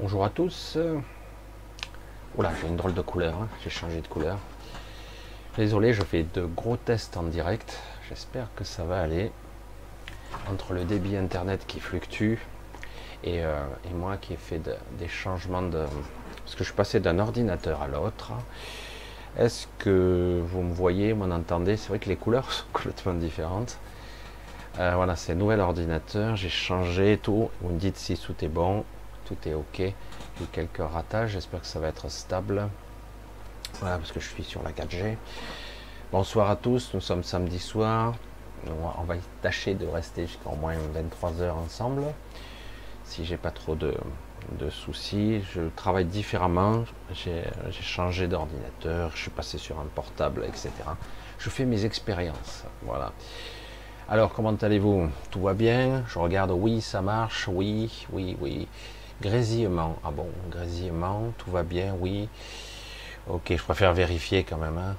Bonjour à tous. Oula, j'ai une drôle de couleur, hein. j'ai changé de couleur. Désolé, je fais de gros tests en direct. J'espère que ça va aller. Entre le débit internet qui fluctue et, euh, moi qui ai fait des changements de. Parce que je suis passé d'un ordinateur à l'autre. Est-ce que vous me voyez, m'en entendez C'est vrai que les couleurs sont complètement différentes. Euh, voilà, c'est nouvel ordinateur. J'ai changé tout. Vous me dites si tout est bon. Tout est OK. Quelques ratages. J'espère que ça va être stable. Voilà, parce que je suis sur la 4G. Bonsoir à tous. Nous sommes samedi soir. On va tâcher de rester jusqu'à au moins 23 heures ensemble. Si j'ai pas trop de, de soucis. Je travaille différemment. J'ai changé d'ordinateur. Je suis passé sur un portable, etc. Je fais mes expériences. Voilà. Alors, comment allez-vous? Tout va bien? Je regarde, oui, ça marche, oui, oui, oui. Grésillement, ah bon, grésillement, tout va bien, oui. Ok, je préfère vérifier quand même. Hein.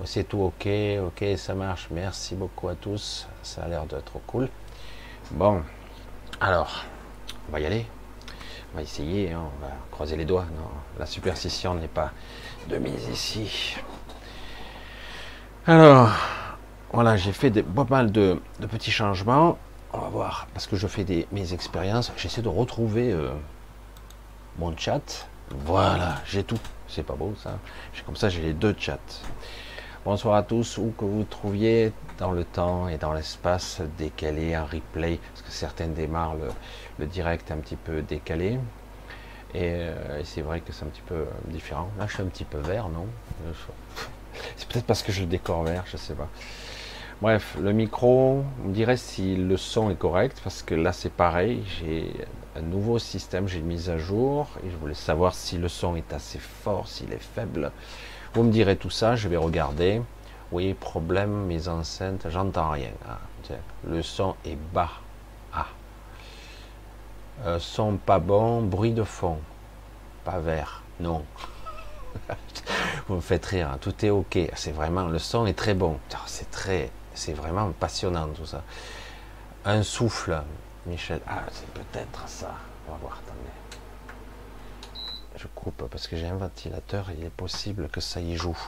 Oh, c'est tout ok, ok, ça marche. Merci beaucoup à tous. Ça a l'air d'être cool. Bon, alors, on va y aller. On va essayer, hein. on va croiser les doigts. Non, la superstition n'est pas de mise ici. Alors, voilà, j'ai fait pas mal de, petits changements. On va voir, parce que je fais des, mes expériences. J'essaie de retrouver euh, mon chat. Voilà, j'ai tout. C'est pas beau ça. Comme ça, j'ai les deux chats. Bonsoir à tous, où que vous trouviez dans le temps et dans l'espace décalé, un replay, parce que certains démarrent le, direct un petit peu décalé. Euh, et, c'est vrai que c'est un petit peu différent. Là, je suis un petit peu vert, non? C'est peut-être parce que je décore vert, je sais pas. Bref, le micro, on dirait si le son est correct, parce que là c'est pareil, j'ai un nouveau système, j'ai une mise à jour, et je voulais savoir si le son est assez fort, s'il est faible. Vous me direz tout ça, je vais regarder. Oui, problème, mes enceintes, j'entends rien. Ah, le son est bas. Ah. Euh, son pas bon, bruit de fond. Pas vert, non. Vous me faites rire, hein. tout est ok. C'est vraiment, le son est très bon. C'est très, c'est vraiment passionnant tout ça. Un souffle, Michel. Ah, c'est peut-être ça. On va voir, attendez. Je coupe parce que j'ai un ventilateur, il est possible que ça y joue.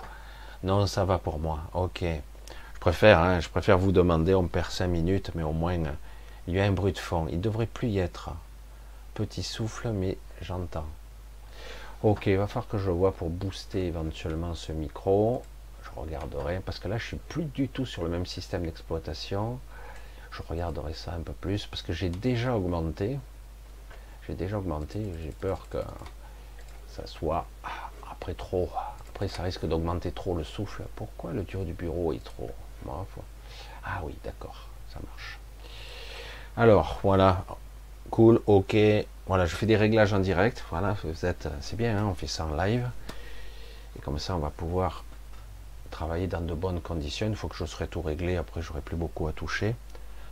Non, ça va pour moi. Ok. Je préfère, hein, je préfère vous demander, on perd 5 minutes, mais au moins il y a un bruit de fond. Il devrait plus y être. Petit souffle, mais j'entends. Ok, il va falloir que je vois pour booster éventuellement ce micro regarderai, parce que là je suis plus du tout sur le même système d'exploitation. Je regarderai ça un peu plus, parce que j'ai déjà augmenté. J'ai déjà augmenté, j'ai peur que ça soit après trop. Après ça risque d'augmenter trop le souffle. Pourquoi le tuyau du bureau est trop Ah oui, d'accord, ça marche. Alors voilà, cool, ok. Voilà, je fais des réglages en direct. Voilà, vous êtes, c'est bien, hein, on fait ça en live. Et comme ça, on va pouvoir travailler dans de bonnes conditions. Une fois que je serai tout réglé, après j'aurai plus beaucoup à toucher.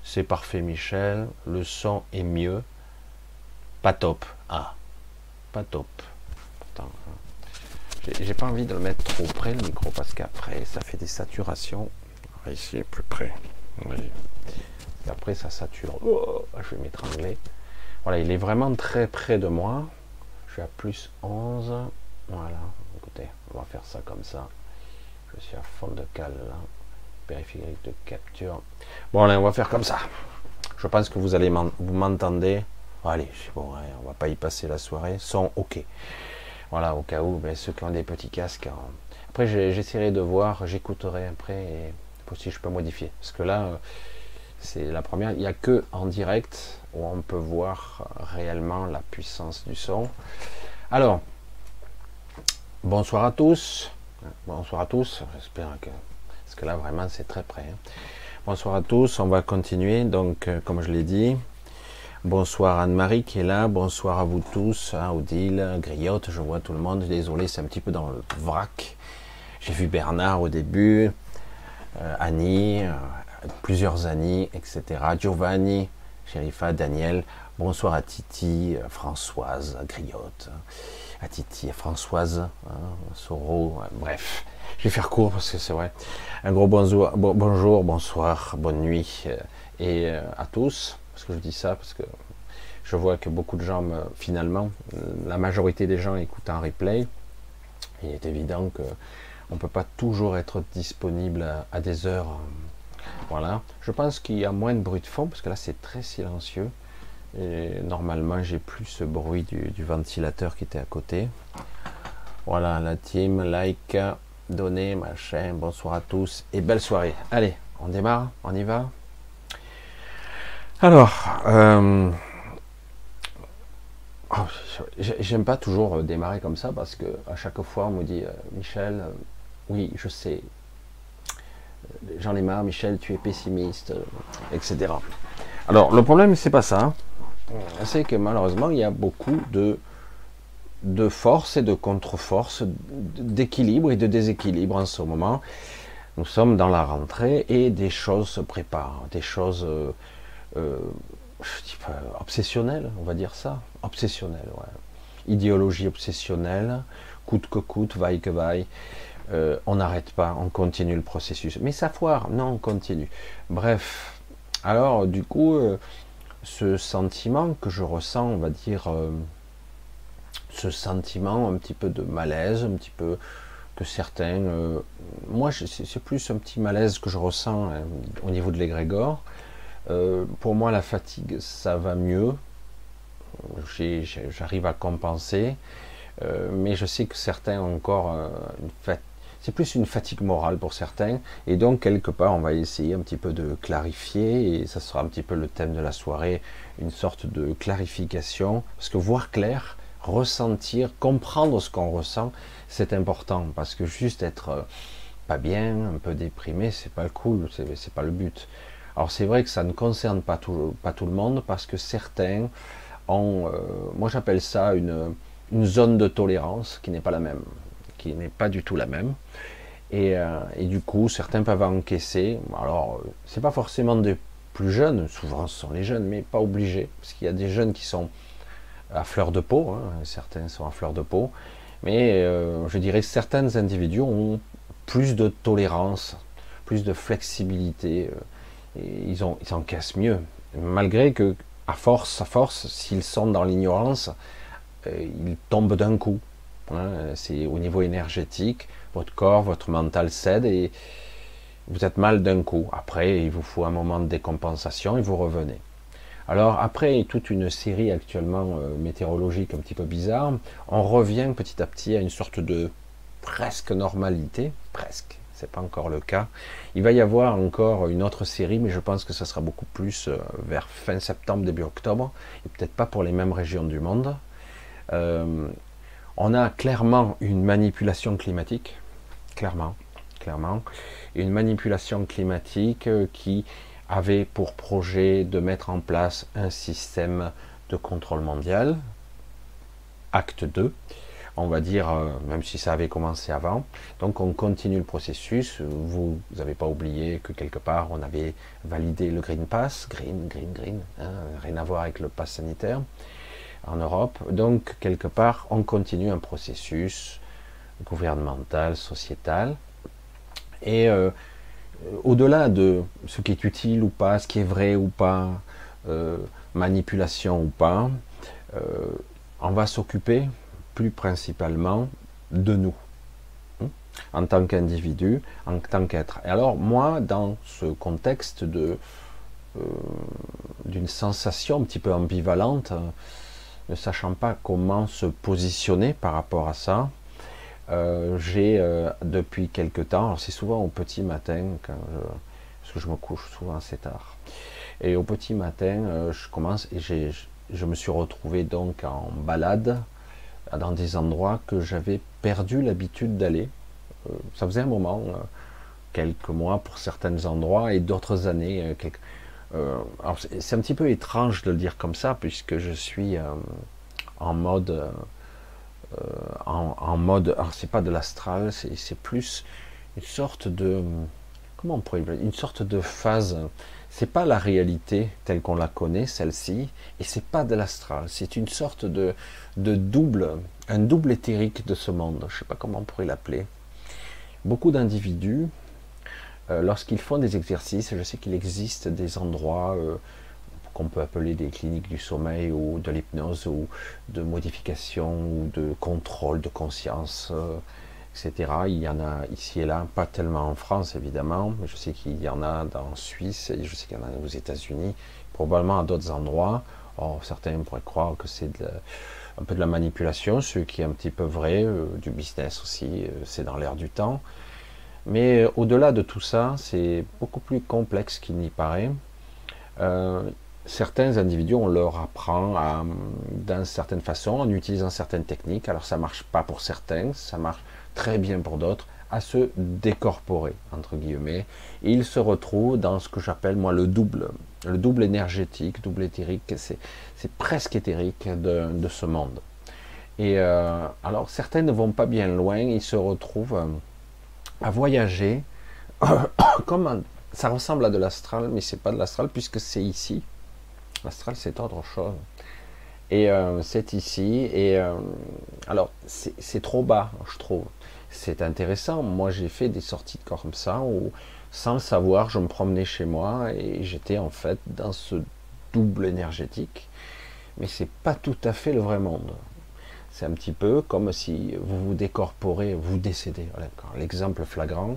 C'est parfait Michel, le son est mieux. Pas top. Ah, pas top. Hein. j'ai pas envie de le mettre trop près le micro parce qu'après ça fait des saturations. Ici plus près. Et après ça sature. Oh, je vais m'étrangler. Voilà, il est vraiment très près de moi. Je suis à plus 11. Voilà, écoutez, on va faire ça comme ça. Je suis à fond de cale. Périphérique de capture. Bon, allez, on va faire comme ça. Je pense que vous allez vous m'entendez. Allez, bon, on va pas y passer la soirée. Sont ok. Voilà, au cas où, ben, ceux qui ont des petits casques. Hein. Après, j'essaierai de voir, j'écouterai après et si je peux modifier. Parce que là, euh, c'est la première. Il n'y a que en direct où on peut voir réellement la puissance du son. Alors, bonsoir à tous. Bonsoir à tous, j'espère que... Parce que là, vraiment, c'est très près. Hein. Bonsoir à tous, on va continuer. Donc, euh, comme je l'ai dit, bonsoir Anne-Marie qui est là. Bonsoir à vous tous. Hein, Odile, Griotte, je vois tout le monde. Désolé, c'est un petit peu dans le vrac. J'ai vu Bernard au début, euh, Annie, euh, plusieurs Annie, etc. Giovanni, Sherifa, Daniel. Bonsoir à Titi, Françoise, Griotte à Titi, à Françoise, hein, Soro, bref. Je vais faire court parce que c'est vrai. Un gros bonjour, bonjour, bonsoir, bonne nuit euh, et euh, à tous. Parce que je dis ça parce que Je vois que beaucoup de gens, finalement, la majorité des gens écoutent en replay. Il est évident que on peut pas toujours être disponible à, des heures. Voilà. Je pense qu'il y a moins de bruit de fond parce que là c'est très silencieux. Et normalement j'ai plus ce bruit du, ventilateur qui était à côté. Voilà la team, like, donnez, machin. Bonsoir à tous et belle soirée. Allez, on démarre, on y va. Alors, euh, oh, j'aime pas toujours démarrer comme ça parce que à chaque fois on me dit euh, Michel, euh, oui, je sais, j'en ai marre, Michel, tu es pessimiste, etc. Alors, le problème, c'est pas ça. C'est que malheureusement, il y a beaucoup de, de forces et de contre-forces, d'équilibre et de déséquilibre en ce moment. Nous sommes dans la rentrée et des choses se préparent, des choses euh, euh, obsessionnelles, on va dire ça, obsessionnelles, idéologie obsessionnelle, coûte que coûte, vaille que vaille. Euh, on n'arrête pas, on continue le processus. Mais ça foire, non, on continue. Bref, alors du coup, euh, ce sentiment que je ressens, on va dire, euh, ce sentiment un petit peu de malaise, un petit peu que certains, moi c'est plus un petit malaise que je ressens hein, au niveau de l'égrégore. pour moi, la fatigue, ça va mieux. J'arrive à compenser. mais je sais que certains ont encore une fatigue c'est plus une fatigue morale pour certains. Et donc, quelque part, on va essayer un petit peu de clarifier, et ça sera un petit peu le thème de la soirée, une sorte de clarification. Parce que voir clair, ressentir, comprendre ce qu'on ressent, c'est important. Parce que juste être euh, pas bien, un peu déprimé, c'est pas cool, c'est pas le but. Alors c'est vrai que ça ne concerne pas tout, le monde parce que certains ont, euh, moi j'appelle ça une zone de tolérance qui n'est pas la même n'est pas du tout la même. Euh, et, du coup, certains peuvent encaisser. Alors, c'est pas forcément des plus jeunes, souvent ce sont les jeunes, mais pas obligés, parce qu'il y a des jeunes qui sont à fleur de peau, hein, certains sont à fleur de peau, mais euh, je dirais certains individus ont plus de tolérance, plus de flexibilité, euh, et ils, ont, ils encaissent mieux, malgré que, à force, à force, s'ils sont dans l'ignorance, ils tombent d'un coup. Hein, c'est au niveau énergétique, votre corps, votre mental cède et vous êtes mal d'un coup. Après, il vous faut un moment de décompensation et vous revenez. Alors après toute une série actuellement euh, météorologique un petit peu bizarre, on revient petit à petit à une sorte de presque normalité, presque, c'est pas encore le cas. Il va y avoir encore une autre série, mais je pense que ça sera beaucoup plus euh, vers fin septembre, début octobre, et peut-être pas pour les mêmes régions du monde. Euh, on a clairement une manipulation climatique, clairement, clairement, une manipulation climatique euh, qui avait pour projet de mettre en place un système de contrôle mondial, acte 2, on va dire, euh, même si ça avait commencé avant. Donc on continue le processus. Vous n'avez pas oublié que quelque part on avait validé le Green Pass, Green, Green, Green, hein, rien à voir avec le pass sanitaire en Europe. Donc, quelque part, on continue un processus gouvernemental, sociétal. Et euh, au-delà de ce qui est utile ou pas, ce qui est vrai ou pas, euh, manipulation ou pas, euh, on va s'occuper plus principalement de nous, hein, en tant qu'individu, en tant qu'être. Et alors, moi, dans ce contexte de d'une sensation un petit peu ambivalente, ne sachant pas comment se positionner par rapport à ça, euh, j'ai euh, depuis quelque temps, c'est souvent au petit matin, je, parce que je me couche souvent assez tard, et au petit matin, euh, je commence et je me suis retrouvé donc en balade dans des endroits que j'avais perdu l'habitude d'aller. ça faisait un moment, quelques mois pour certains endroits et d'autres années, euh, c'est un petit peu étrange de le dire comme ça, puisque je suis euh, en mode. Euh, en, mode. Alors, c'est pas de l'astral, c'est plus une sorte de. Comment on pourrait Une sorte de phase. C'est pas la réalité telle qu'on la connaît, celle-ci, et c'est pas de l'astral. C'est une sorte de, de double, un double éthérique de ce monde. Je sais pas comment on pourrait l'appeler. Beaucoup d'individus euh, lorsqu'ils font des exercices, je sais qu'il existe des endroits, euh, qu'on peut appeler des cliniques du sommeil ou de l'hypnose ou de modification ou de contrôle de conscience, euh, etc. Il y en a ici et là, pas tellement en France évidemment, mais je sais qu'il y en a dans Suisse et je sais qu'il y en a aux États-Unis, probablement à d'autres endroits. certains pourraient croire que c'est un peu de la manipulation, ce qui est un petit peu vrai, du business aussi, c'est dans l'air du temps. Mais au-delà de tout ça, c'est beaucoup plus complexe qu'il n'y paraît certains individus, on leur apprend d'une certaine façon, en utilisant certaines techniques. Alors ça marche pas pour certains, ça marche très bien pour d'autres, à se décorporer, entre guillemets. Et ils se retrouvent dans ce que j'appelle moi le double, le double énergétique, double éthérique, c'est presque éthérique de, ce monde. Et euh, alors certains ne vont pas bien loin, ils se retrouvent euh, à voyager comme ça ressemble à de l'astral, mais c'est pas de l'astral puisque c'est ici L'astral, c'est autre chose. Et euh, c'est ici. Et euh, alors, c'est trop bas, je trouve. C'est intéressant. Moi, j'ai fait des sorties de corps comme ça où, sans le savoir, je me promenais chez moi et j'étais en fait dans ce double énergétique. Mais c'est pas tout à fait le vrai monde. C'est un petit peu comme si vous vous décorporez, vous décédez. L'exemple flagrant,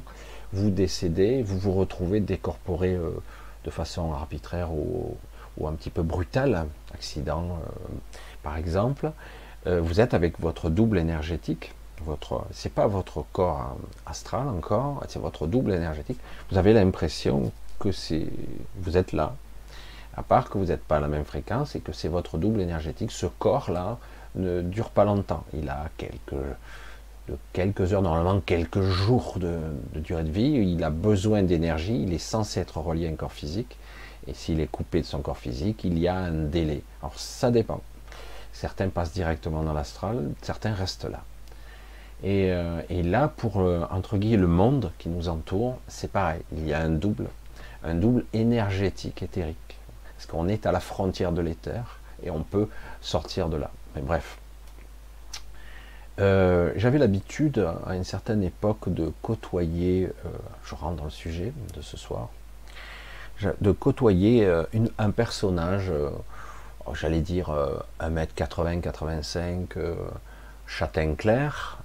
vous décédez, vous vous retrouvez décorporé euh, de façon arbitraire ou un petit peu brutal, accident euh, par exemple, euh, vous êtes avec votre double énergétique, votre, c'est pas votre corps astral encore, c'est votre double énergétique. Vous avez l'impression que vous êtes là, à part que vous n'êtes pas à la même fréquence et que c'est votre double énergétique. Ce corps-là ne dure pas longtemps. Il a quelques, quelques heures, normalement quelques jours de, de durée de vie. Il a besoin d'énergie. Il est censé être relié à un corps physique. Et s'il est coupé de son corps physique, il y a un délai. Alors ça dépend. Certains passent directement dans l'astral, certains restent là. Et, euh, là, pour entre guillemets le monde qui nous entoure, c'est pareil. Il y a un double, un double énergétique, éthérique. Parce qu'on est à la frontière de l'éther et on peut sortir de là. Bref. Euh, j'avais l'habitude à une certaine époque de côtoyer, euh, je rentre dans le sujet de ce soir, de côtoyer euh, un personnage, oh, j'allais dire 1m80-85, euh, châtain clair,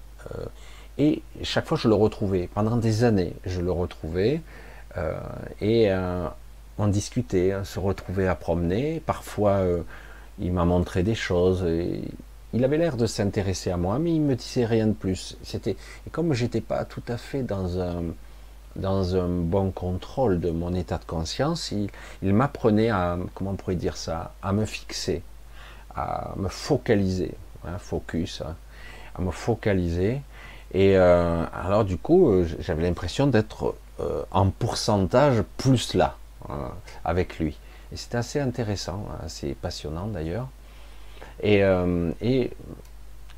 et chaque fois je le retrouvais. Pendant des années, je le retrouvais, et on discutait, on se retrouvait à promener. Parfois, il m'a montré des choses. Il avait l'air de s'intéresser à moi, mais il me disait rien de plus. C'était et comme j'étais pas tout à fait dans un bon contrôle de mon état de conscience, il, m'apprenait à, comment on pourrait dire ça, à me fixer, à me focaliser, hein, focus, hein, à me focaliser. Et euh, alors du coup, euh, j'avais l'impression d'être euh, en pourcentage plus là, avec lui. Et c'était assez intéressant, assez passionnant d'ailleurs. Et, et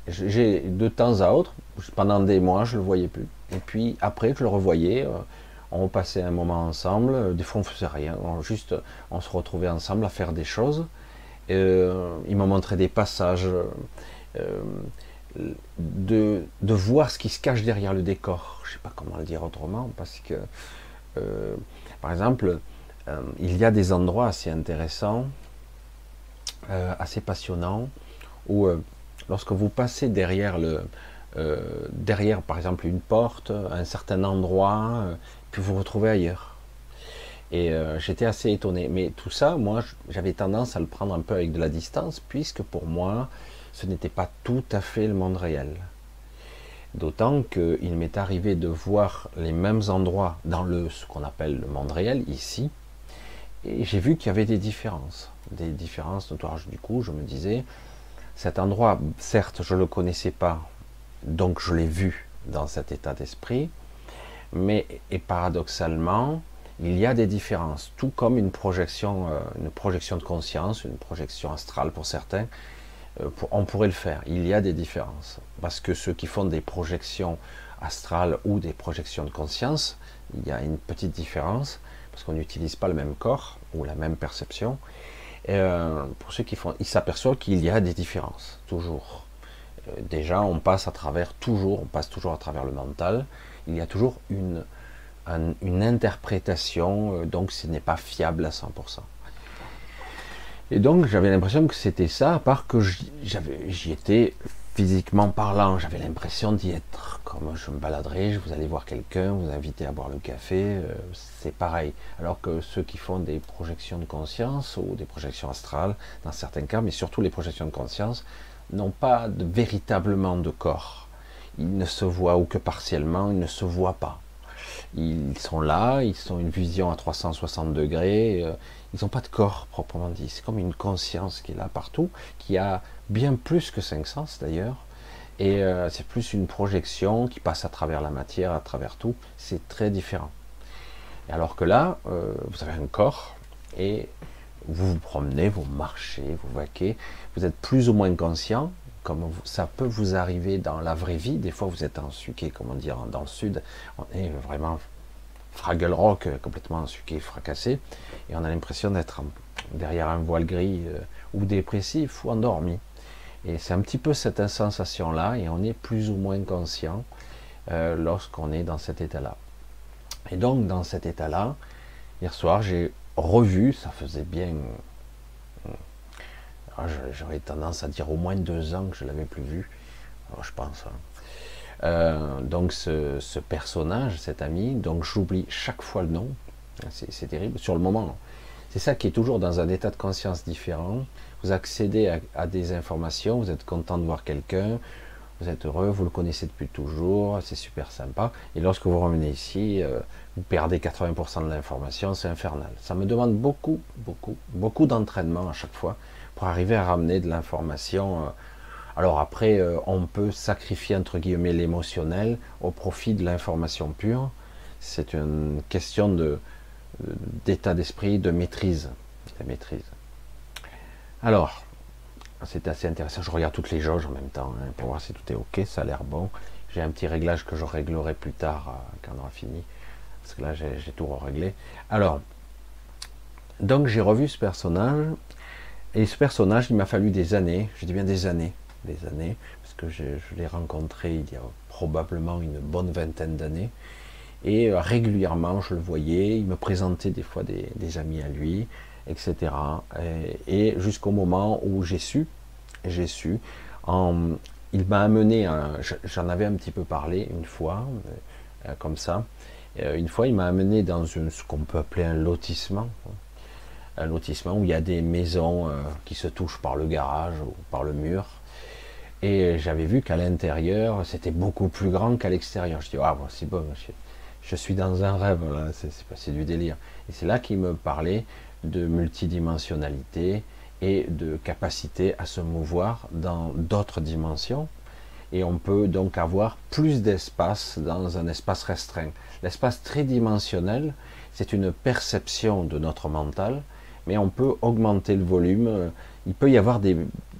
j'ai de temps à autre, pendant des mois, je le voyais plus. Et puis après, je le revoyais, euh, on passait un moment ensemble, euh, des fois on faisait rien, on, juste on se retrouvait ensemble à faire des choses. Euh, il m'a montré des passages, de, de, voir ce qui se cache derrière le décor. Je ne sais pas comment le dire autrement, parce que, par exemple, il y a des endroits assez intéressants, assez passionnants, où lorsque vous passez derrière le, euh, derrière, par exemple, une porte, un certain endroit, euh, puis vous vous retrouvez ailleurs. Et euh, j'étais assez étonné. Mais tout ça, moi, j'avais tendance à le prendre un peu avec de la distance, puisque pour moi, ce n'était pas tout à fait le monde réel. D'autant qu'il m'est arrivé de voir les mêmes endroits dans le, ce qu'on appelle le monde réel, ici, et j'ai vu qu'il y avait des différences. Des différences notoires. Du coup, je me disais, cet endroit, certes, je ne le connaissais pas, donc je l'ai vu dans cet état d'esprit, mais et paradoxalement, il y a des différences, tout comme une projection, euh, une projection de conscience, une projection astrale pour certains, euh, on pourrait le faire. Il y a des différences, parce que ceux qui font des projections astrales ou des projections de conscience, il y a une petite différence, parce qu'on n'utilise pas le même corps ou la même perception. Euh, pour ceux qui font, ils s'aperçoivent qu'il y a des différences, toujours. Euh, déjà, on passe à travers toujours, on passe toujours à travers le mental. Il y a toujours une, une interprétation, euh, donc ce n'est pas fiable à 100%. Et donc j'avais l'impression que c'était ça, à part que j'y étais physiquement parlant, j'avais l'impression d'y être. Comme je me baladerais, vous allez voir quelqu'un, vous invitez à boire le café, euh, c'est pareil. Alors que ceux qui font des projections de conscience ou des projections astrales, dans certains cas, mais surtout les projections de conscience, n'ont pas véritablement de corps. Ils ne se voient ou que partiellement, ils ne se voient pas. Ils sont là, ils ont une vision à 360 degrés, euh, ils n'ont pas de corps proprement dit. C'est comme une conscience qui est là partout, qui a bien plus que cinq sens d'ailleurs. Et euh, c'est plus une projection qui passe à travers la matière, à travers tout. C'est très différent. Alors que là, euh, vous avez un corps et vous vous promenez, vous marchez, vous vaquez. Vous êtes plus ou moins conscient, comme ça peut vous arriver dans la vraie vie. Des fois, vous êtes en suqué, comment dire, dans le sud. On est vraiment Fraggle Rock, complètement suqué, fracassé, et on a l'impression d'être derrière un voile gris euh, ou dépressif ou endormi. Et c'est un petit peu cette sensation-là, et on est plus ou moins conscient euh, lorsqu'on est dans cet état-là. Et donc, dans cet état-là, hier soir, j'ai revu, ça faisait bien, ah, j'aurais tendance à dire au moins deux ans que je l'avais plus vu, je pense. Hein. Euh, donc ce, personnage, cet ami, donc j'oublie chaque fois le nom, c'est terrible, sur le moment. C'est ça qui est toujours dans un état de conscience différent. Vous accédez à, des informations, vous êtes content de voir quelqu'un, vous êtes heureux, vous le connaissez depuis toujours, c'est super sympa. Et lorsque vous revenez ici, euh, vous perdez 80% de l'information, c'est infernal. Ça me demande beaucoup, beaucoup, beaucoup d'entraînement à chaque fois pour arriver à ramener de l'information. Euh, alors après, euh, on peut sacrifier entre guillemets l'émotionnel au profit de l'information pure. C'est une question de d'état d'esprit, de maîtrise, de maîtrise. Alors, c'est assez intéressant. Je regarde toutes les jauges en même temps hein, pour voir si tout est ok. Ça a l'air bon. J'ai un petit réglage que je réglerai plus tard euh, quand on aura fini, parce que là j'ai tout réglé. Alors, donc j'ai revu ce personnage et ce personnage, il m'a fallu des années. Je dis bien des années des années, parce que je, l'ai rencontré il y a probablement une bonne vingtaine d'années. Et euh, régulièrement, je le voyais, il me présentait des fois des, amis à lui, etc. Et, jusqu'au moment où j'ai su, j'ai su, il m'a amené, j'en avais un petit peu parlé une fois, euh, comme ça. Euh, une fois, il m'a amené dans ce qu'on peut appeler un lotissement, un lotissement où il y a des maisons qui se touchent par le garage ou par le mur. Et j'avais vu qu'à l'intérieur, c'était beaucoup plus grand qu'à l'extérieur. Je dis, ah, bon, c'est bon, je, suis dans un rêve, là, c'est du délire. Et c'est là qu'il me parlait de multidimensionnalité et de capacité à se mouvoir dans d'autres dimensions. Et on peut donc avoir plus d'espace dans un espace restreint. L'espace tridimensionnel, c'est une perception de notre mental, mais on peut augmenter le volume. Il peut y avoir des,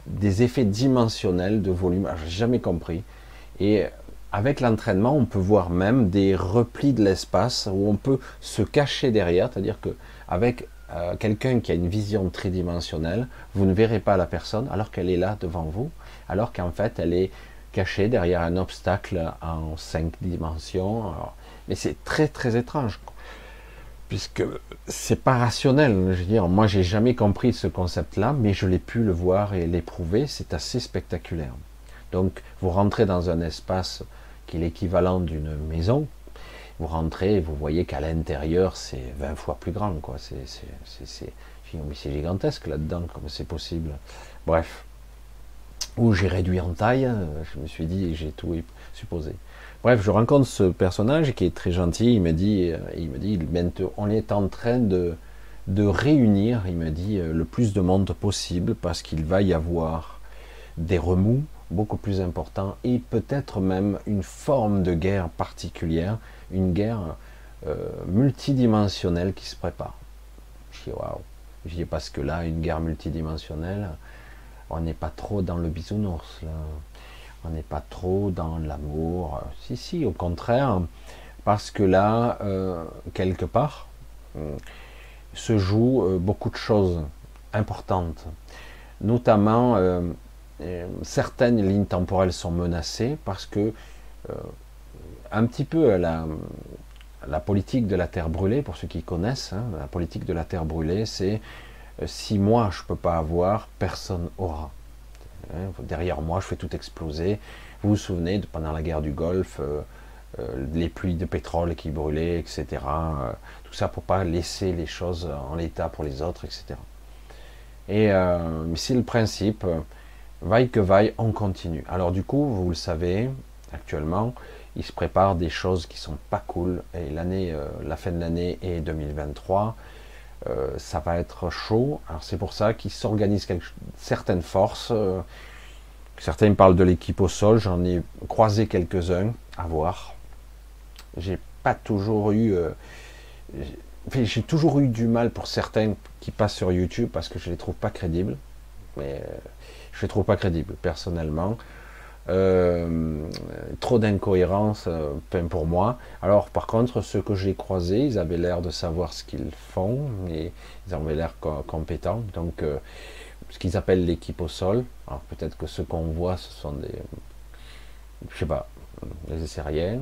des effets dimensionnels de volume. J'ai jamais compris. Et avec l'entraînement, on peut voir même des replis de l'espace où on peut se cacher derrière, c'est-à-dire que avec euh, quelqu'un qui a une vision tridimensionnelle, vous ne verrez pas la personne alors qu'elle est là devant vous, alors qu'en fait elle est cachée derrière un obstacle en cinq dimensions. mais c'est très très étrange puisque c'est pas rationnel. Je veux dire, moi j'ai jamais compris ce concept-là, mais je l'ai pu le voir et l'éprouver, c'est assez spectaculaire. Donc vous rentrez dans un espace qui est l'équivalent d'une maison, vous rentrez vous voyez qu'à l'intérieur c'est 20 fois plus grand, quoi. C'est gigantesque là-dedans, comme c'est possible. Bref. Où j'ai réduit en taille, je me suis dit, j'ai tout supposé. Bref, je rencontre ce personnage qui est très gentil. Il me dit, euh, il me dit, on est en train de, de réunir, il me dit, euh, le plus de monde possible parce qu'il va y avoir des remous beaucoup plus importants et peut-être même une forme de guerre particulière, une guerre euh, multidimensionnelle qui se prépare. Je dis waouh. Parce que là, une guerre multidimensionnelle, on n'est pas trop dans le bisounours on n'est pas trop dans l'amour. Si, si, au contraire, parce que là, euh, quelque part, euh, se jouent beaucoup de choses importantes. Notamment, certaines lignes temporelles sont menacées parce que, un petit peu la, politique de la terre brûlée, pour ceux qui connaissent, hein, la politique de la terre brûlée, c'est si moi je peux pas avoir, personne aura. Hein, derrière moi, je fais tout exploser. Vous vous souvenez, de, pendant la guerre du Golfe, les pluies de pétrole qui brûlaient, etc. tout ça pour pas laisser les choses en l'état pour les autres, etc. Et c'est le principe, vaille que vaille, on continue. Alors du coup, vous le savez, actuellement, il se prépare des choses qui sont pas cool. Et l'année, euh, la fin de l'année et 2023, euh, ça va être chaud. Alors c'est pour ça qu'il s'organise certaines forces. Euh, certains parlent de l'équipe au sol. J'en ai croisé quelques-uns à voir. J'ai pas toujours eu. j'ai toujours eu du mal pour certains qui passent sur YouTube parce que je les trouve pas crédibles. Mais je les trouve pas crédibles personnellement. Euh, trop d'incohérence euh, pour moi. Alors par contre, ceux que j'ai croisés, ils avaient l'air de savoir ce qu'ils font, et ils avaient l'air compétents. Donc euh, ce qu'ils appellent l'équipe au sol. Alors peut-être que ce qu'on voit, ce sont des, je sais pas, des Essériens.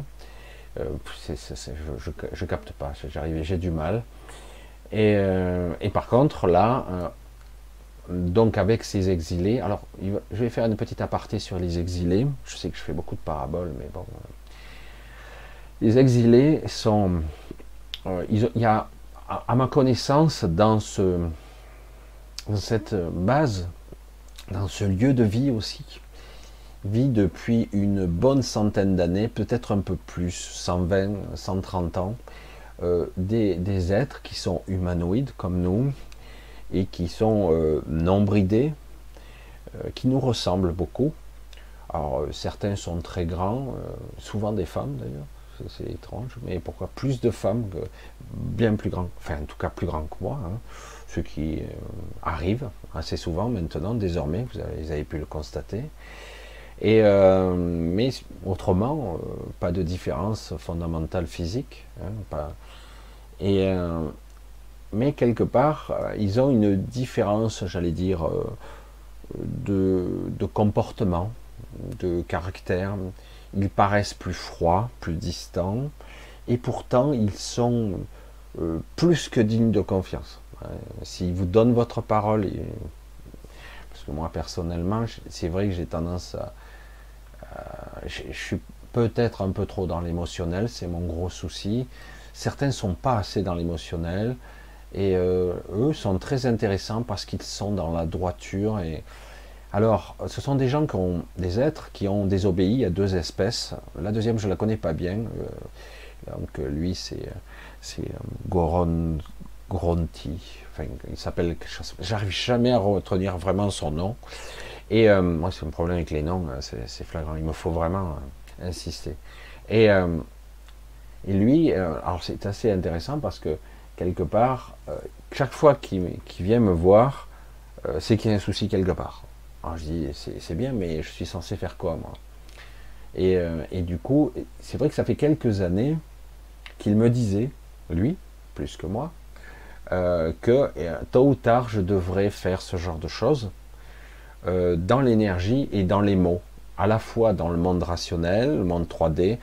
je, je, capte pas, j'ai du mal. Et, et, par contre, là, donc avec ces exilés, alors je vais faire une petite aparté sur les exilés, je sais que je fais beaucoup de paraboles, mais bon. Les exilés sont, euh, il y a, à ma connaissance, dans, ce, cette base, dans ce lieu de vie aussi, vit depuis une bonne centaine d'années, peut-être un peu plus, 120, 130 ans, euh, des, des, êtres qui sont humanoïdes comme nous, et qui sont euh, non bridés, euh, qui nous ressemblent beaucoup. Alors euh, certains sont très grands, souvent des femmes d'ailleurs, c'est étrange, mais pourquoi plus de femmes bien plus grands, enfin en tout cas plus grands que moi, hein. ceux qui arrivent assez souvent maintenant, désormais, vous avez, pu le constater. Et, mais autrement, pas de différence fondamentale physique. Hein, et, mais quelque part, euh, ils ont une différence, j'allais dire, euh, de, comportement, de caractère. Ils paraissent plus froids, plus distants, et pourtant ils sont euh, plus que dignes de confiance. S'ils vous donnent votre parole, parce que moi personnellement, c'est vrai que j'ai tendance à, je suis peut-être un peu trop dans l'émotionnel, c'est mon gros souci. Certains ne sont pas assez dans l'émotionnel, et euh, eux sont très intéressants parce qu'ils sont dans la droiture. Et alors, ce sont des gens qui ont des êtres qui ont désobéi à deux espèces. La deuxième, je la connais pas bien. Euh, donc lui, c'est c'est euh, Goron Gronti. Enfin, il s'appelle. J'arrive jamais à retenir vraiment son nom. Et moi, c'est un problème avec les noms, c'est flagrant. Il me faut vraiment insister. Et lui, alors c'est assez intéressant parce que quelque part, euh, chaque fois qu'il vient me voir, euh, c'est qu'il y a un souci quelque part. Je dis, c'est bien, mais je suis censé faire quoi, moi? Et, euh, et, du coup, c'est vrai que ça fait quelques années qu'il me disait, lui, plus que moi, que tôt ou tard, je devrais faire ce genre de choses dans l'énergie et dans les mots, à la fois dans le monde rationnel, le monde 3D,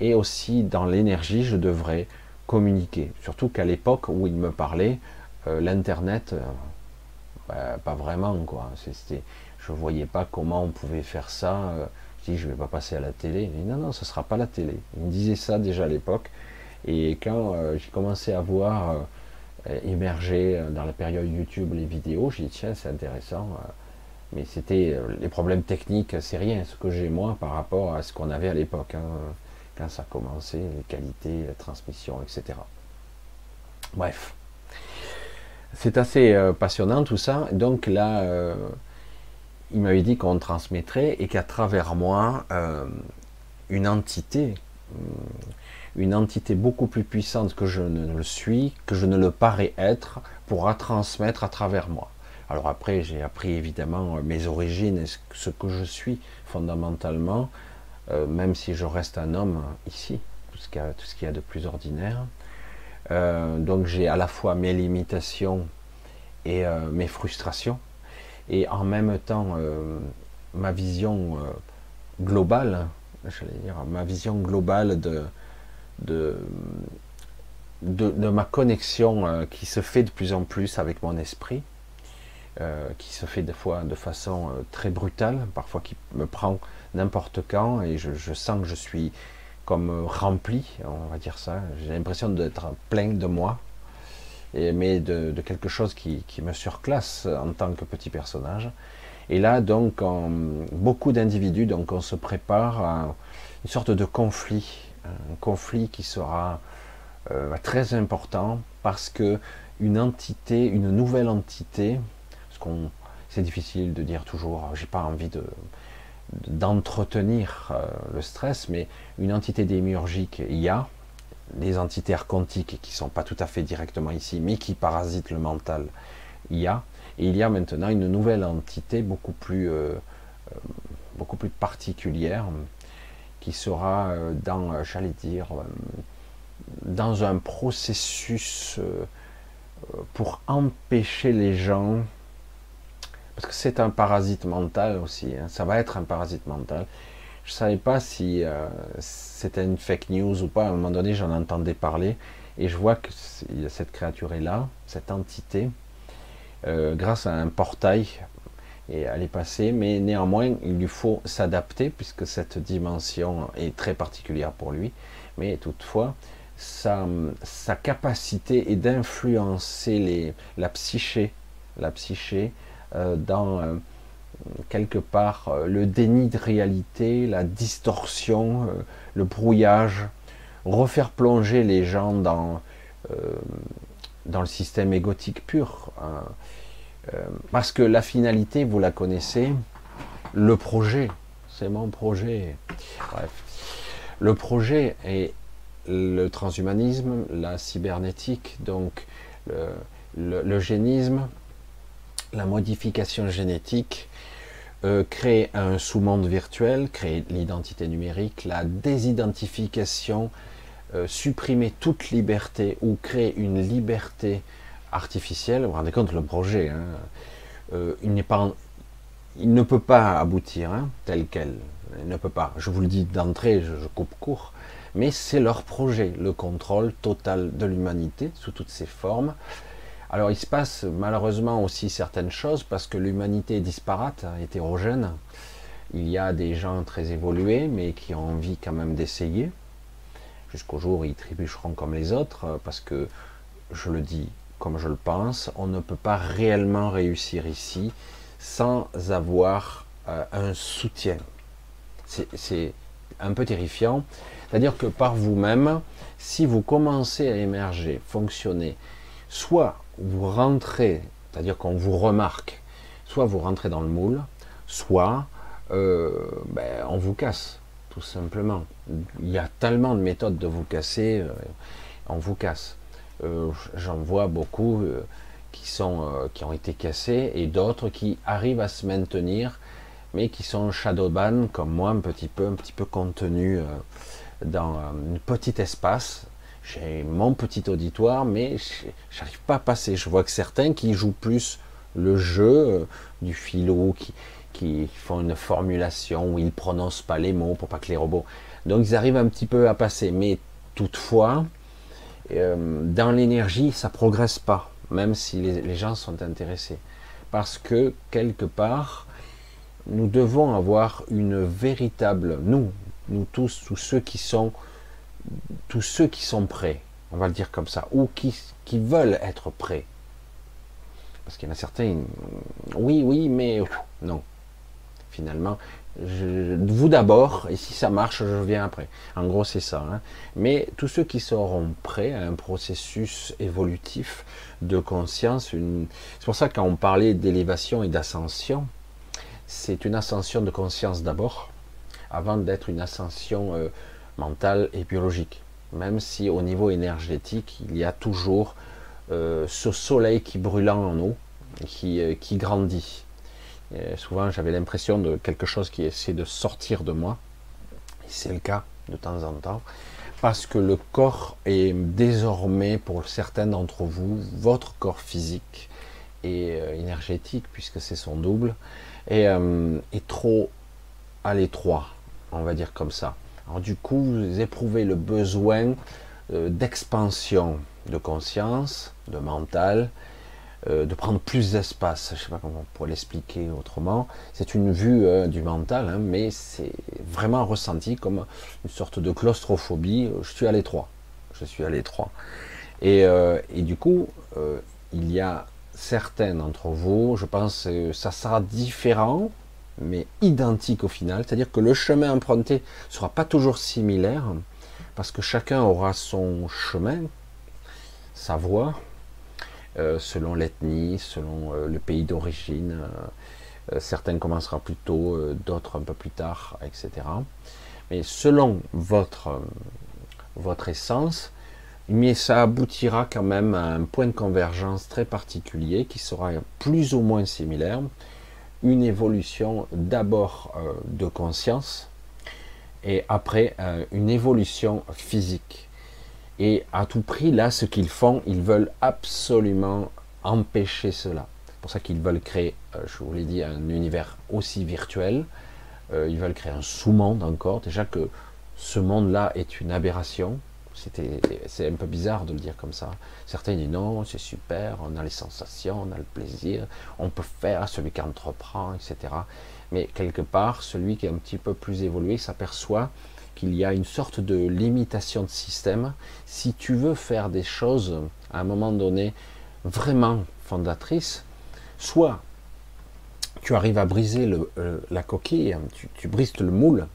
et aussi dans l'énergie, je devrais communiquer. Surtout qu'à l'époque où il me parlait, euh, l'internet, euh, bah, pas vraiment quoi. C'était, je voyais pas comment on pouvait faire ça. Euh, je dis je vais pas passer à la télé. Non non, ce sera pas la télé. Il me disait ça déjà à l'époque. Et quand j'ai commencé à voir émerger dans la période YouTube les vidéos, j'ai dit tiens c'est intéressant. mais c'était les problèmes techniques, c'est rien. Ce que j'ai moi par rapport à ce qu'on avait à l'époque. Hein quand ça a commencé, les qualités, la transmission, etc. Bref. C'est assez euh, passionnant tout ça. Donc là, euh, il m'avait dit qu'on transmettrait et qu'à travers moi, euh, une entité, une entité beaucoup plus puissante que je ne le suis, que je ne le parais être, pourra transmettre à travers moi. Alors après, j'ai appris évidemment mes origines et ce que je suis fondamentalement, euh, même si je reste un homme ici, tout ce qu'il y, a de plus ordinaire. Euh, donc j'ai à la fois mes limitations et euh, mes frustrations, et en même temps ma vision globale, j'allais dire, ma vision globale de, de, de, de ma connexion qui se fait de plus en plus avec mon esprit. euh, qui se fait des fois de façon euh, très brutale, parfois qui me prend n'importe quand et je, sens que je suis comme rempli, on va dire ça. J'ai l'impression d'être plein de moi, mais de, quelque chose qui, me surclasse en tant que petit personnage. Et là, donc, beaucoup d'individus, donc on se prépare à une sorte de conflit, un conflit qui sera euh, très important parce que une entité, une nouvelle entité, parce qu'on, c'est difficile de dire toujours, j'ai pas envie de d'entretenir euh, le stress, mais une entité démiurgique, il y a des entités archontiques qui sont pas tout à fait directement ici, mais qui parasitent le mental, il y a, et il y a maintenant une nouvelle entité beaucoup plus, euh, beaucoup plus particulière, qui sera dans, j'allais dire, dans un processus euh, pour empêcher les gens, parce que c'est un parasite mental aussi, hein, ça va être un parasite mental. Je ne savais pas si euh, c'était une fake news ou pas, à un moment donné j'en entendais parler, et je vois que cette créature est là, cette entité, euh, grâce à un portail, et elle est passée, mais néanmoins il lui faut s'adapter, puisque cette dimension est très particulière pour lui, mais toutefois, sa, capacité est d'influencer la psyché, la psyché dans euh, quelque part euh, le déni de réalité, la distorsion, le brouillage, refaire plonger les gens dans, dans le système égotique pur. Hein. parce que la finalité, vous la connaissez, le projet, c'est mon projet. Bref. Le projet est le transhumanisme, la cybernétique, donc le, génisme, la modification génétique, euh, créer un sous-monde virtuel, créer l'identité numérique, la désidentification, euh, supprimer toute liberté ou créer une liberté artificielle. Vous vous rendez compte le projet, hein, euh, il ne peut pas aboutir hein, tel quel. Ne peut pas. Je vous le dis d'entrée, je coupe court mais c'est leur projet, le contrôle total de l'humanité sous toutes ses formes. Alors il se passe malheureusement aussi certaines choses parce que l'humanité est disparate, hétérogène. Il y a des gens très évolués mais qui ont envie quand même d'essayer jusqu'au jour ils trébucheront comme les autres parce que je le dis comme je le pense, on ne peut pas réellement réussir ici sans avoir euh, un soutien. C'est un peu terrifiant. C'est-à-dire que par vous-même, si vous commencez à émerger, fonctionner, soit vous rentrez, c'est-à-dire qu'on vous remarque, soit vous rentrez dans le moule, soit euh, ben, on vous casse, tout simplement. Il y a tellement de méthodes de vous casser, euh, on vous casse. Euh, j'en vois beaucoup qui, sont, qui ont été cassés et d'autres qui arrivent à se maintenir mais qui sont shadowban comme moi, un petit peu, un petit peu contenu dans un petit espace. J'ai mon petit auditoire, mais j'arrive pas à passer. Je vois que certains qui jouent plus le jeu euh, du philo, qui, qui font une formulation où ils prononcent pas les mots pour pas que les robots. Donc ils arrivent un petit peu à passer, mais toutefois, euh, dans l'énergie, ça progresse pas, même si les, les gens sont intéressés, parce que quelque part, nous devons avoir une véritable, nous, nous tous, tous ceux qui sont, tous ceux qui sont prêts, on va le dire comme ça, ou qui, veulent être prêts. Parce qu'il y en a certains, oui, oui, mais non. Finalement, vous d'abord, et si ça marche, je viens après. En gros, c'est ça. Hein. Mais tous ceux qui seront prêts à un processus évolutif de conscience, c'est pour ça que quand parlait d'élévation et d'ascension, c'est une ascension de conscience d'abord, avant d'être une ascension euh, mentale et biologique. Même si au niveau énergétique, il y a toujours euh, ce soleil qui brûlant en nous, qui, euh, qui grandit. souvent, j'avais l'impression de quelque chose qui essaie de sortir de moi. C'est le cas de temps en temps. Parce que le corps est désormais, pour certains d'entre vous, votre corps physique et énergétique, puisque c'est son double, et, euh, trop à l'étroit, on va dire comme ça. Alors du coup, vous éprouvez le besoin euh, d'expansion de conscience, de mental, euh, de prendre plus d'espace. Je ne sais pas comment on pourrait l'expliquer autrement. C'est une vue euh, du mental, hein, mais c'est vraiment ressenti comme une sorte de claustrophobie. Je suis à l'étroit. Je suis à l'étroit. Et, et, du coup, il y a certains d'entre vous, je pense que ça sera différent, mais identique au final. C'est-à-dire que le chemin emprunté ne sera pas toujours similaire, parce que chacun aura son chemin, sa voie, euh, selon l'ethnie, selon euh, le pays d'origine. Euh, certains commenceront plus tôt, d'autres un peu plus tard, etc. Mais selon votre, votre essence, mais ça aboutira quand même à un point de convergence très particulier qui sera plus ou moins similaire. Une évolution d'abord de conscience et après une évolution physique. Et à tout prix, là, ce qu'ils font, ils veulent absolument empêcher cela. C'est pour ça qu'ils veulent créer, euh, je vous l'ai dit, un univers aussi virtuel. Euh, ils veulent créer un sous-monde encore. Déjà que ce monde-là est une aberration. C'est un peu bizarre de le dire comme ça. Certains disent non, c'est super, on a les sensations, on a le plaisir, on peut faire celui qui entreprend, etc. Mais quelque part, celui qui est un petit peu plus évolué s'aperçoit qu'il y a une sorte de limitation de système. Si tu veux faire des choses à un moment donné vraiment fondatrices, soit tu arrives à briser le, euh, la coquille, tu, brises le moule,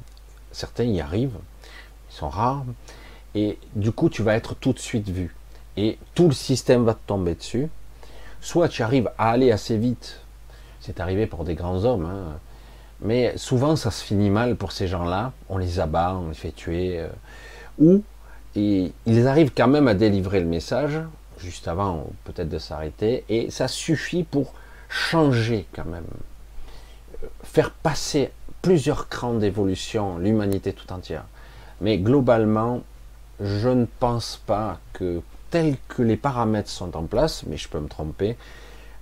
certains y arrivent, ils sont rares, et du coup tu vas être tout de suite vu. Et tout le système va te tomber dessus. Soit tu arrives à aller assez vite, c'est arrivé pour des grands hommes, hein, mais souvent, ça se finit mal pour ces gens-là. On les abat, on les fait tuer. Euh, ou ils arrivent quand même à délivrer le message, juste avant peut-être de s'arrêter, et ça suffit pour changer quand même. Faire passer plusieurs crans d'évolution, l'humanité tout entière. Mais globalement, je ne pense pas que tels que les paramètres sont en place, mais je peux me tromper,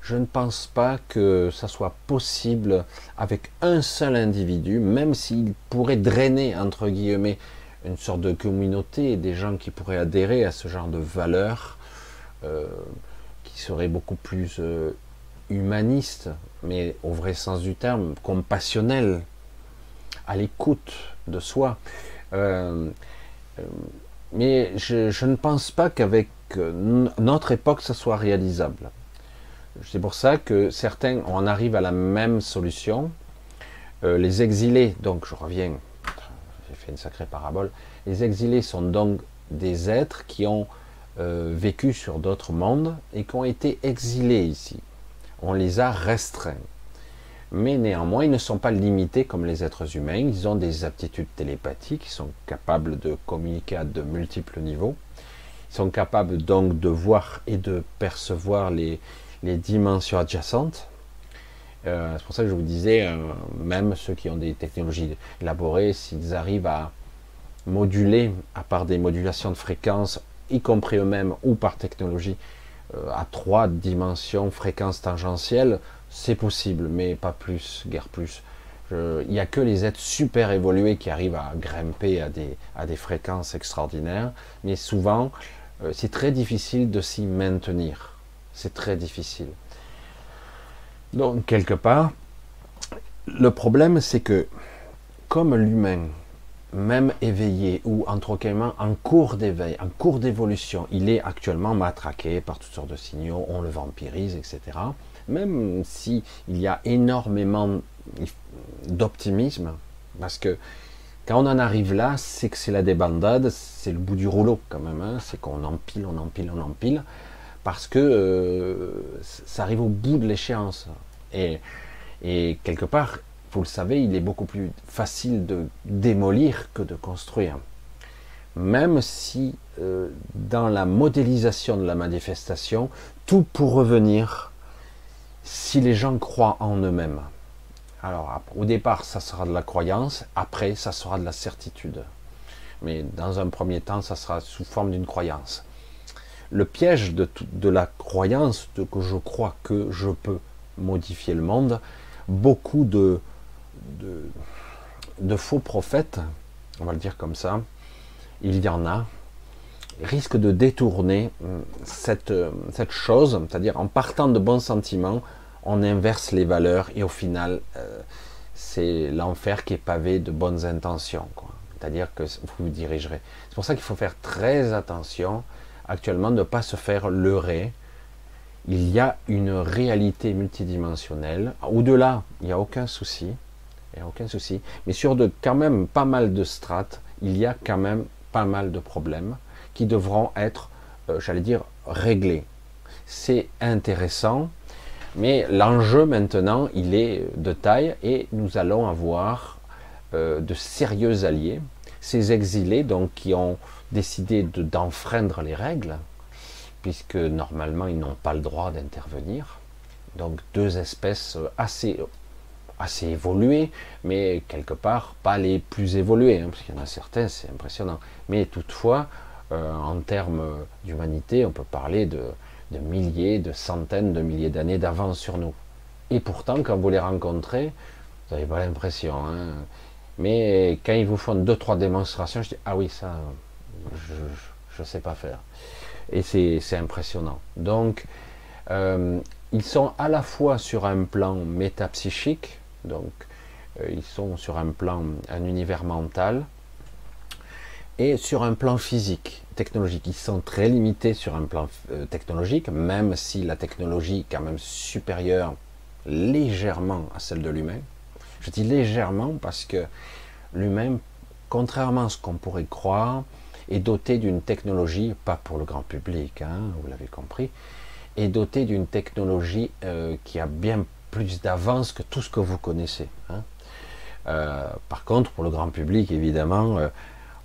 je ne pense pas que ça soit possible avec un seul individu, même s'il pourrait drainer, entre guillemets, une sorte de communauté des gens qui pourraient adhérer à ce genre de valeurs, euh, qui seraient beaucoup plus euh, humanistes, mais au vrai sens du terme, compassionnels, à l'écoute de soi. Euh, mais je, ne pense pas qu'avec notre époque, ça soit réalisable. C'est pour ça que certains, on arrive à la même solution. Euh, les exilés, donc je reviens, j'ai fait une sacrée parabole, les exilés sont donc des êtres qui ont euh, vécu sur d'autres mondes et qui ont été exilés ici. On les a restreints. Mais néanmoins, ils ne sont pas limités comme les êtres humains. Ils ont des aptitudes télépathiques, ils sont capables de communiquer à de multiples niveaux. Ils sont capables donc de voir et de percevoir les, les dimensions adjacentes. Euh, c'est pour ça que je vous disais, euh, même ceux qui ont des technologies élaborées, s'ils arrivent à moduler, à part des modulations de fréquence, y compris eux-mêmes ou par technologie, euh, à trois dimensions, fréquences tangentielles, c'est possible, mais pas plus, guère plus. Il n'y a que les êtres super évolués qui arrivent à grimper à des, à des fréquences extraordinaires, mais souvent, c'est très difficile de s'y maintenir. C'est très difficile. Donc, quelque part, le problème, c'est que, comme l'humain, même éveillé ou entre en cours d'éveil, en cours d'évolution, il est actuellement matraqué par toutes sortes de signaux, on le vampirise, etc. Même s'il y a énormément d'optimisme, parce que quand on en arrive là, c'est que c'est la débandade, c'est le bout du rouleau quand même, hein. c'est qu'on empile, on empile, on empile parce que euh, ça arrive au bout de l'échéance. Et, quelque part, vous le savez, il est beaucoup plus facile de démolir que de construire. Même si euh, dans la modélisation de la manifestation, tout pour revenir si les gens croient en eux-mêmes. Alors, au départ, ça sera de la croyance, après, ça sera de la certitude. Mais dans un premier temps, ça sera sous forme d'une croyance le piège de, la croyance de que je crois que je peux modifier le monde, beaucoup de, de, faux prophètes, on va le dire comme ça, il y en a, risque de détourner hum, cette, cette chose, c'est-à-dire en partant de bons sentiments, on inverse les valeurs et au final, c'est l'enfer qui est pavé de bonnes intentions. C'est-à-dire que vous vous dirigerez. C'est pour ça qu'il faut faire très attention actuellement de ne pas se faire leurrer. Il y a une réalité multidimensionnelle. Au-delà, il n'y a aucun souci. Aucun souci. Mais sur de, quand même pas mal de strates, il y a quand même pas mal de problèmes qui devront être, euh, j'allais dire, réglés. C'est intéressant, mais l'enjeu maintenant, il est de taille et nous allons avoir euh, de sérieux alliés. Ces exilés, donc, qui ont décidé d'enfreindre les règles, puisque normalement ils n'ont pas le droit d'intervenir. Donc deux espèces assez, assez évoluées, mais quelque part pas les plus évoluées, hein, parce qu'il y en a certains, c'est impressionnant. Mais toutefois, euh, en termes d'humanité, on peut parler de, milliers, de centaines de milliers d'années d'avance sur nous. Et pourtant, quand vous les rencontrez, vous n'avez pas l'impression. Hein. Mais quand ils vous font deux, trois démonstrations, je dis, ah oui, ça, je ne sais pas faire. Et c'est impressionnant. Donc, euh, ils sont à la fois sur un plan métapsychique, donc euh, ils sont sur un plan, un univers mental, et sur un plan physique, technologique. Ils sont très limités sur un plan euh, technologique, même si la technologie est quand même supérieure légèrement à celle de l'humain. Je dis légèrement parce que l'humain, contrairement à ce qu'on pourrait croire, est doté d'une technologie, pas pour le grand public, hein, vous l'avez compris, est doté d'une technologie euh, qui a bien plus d'avance que tout ce que vous connaissez. Hein. Euh, par contre, pour le grand public, évidemment,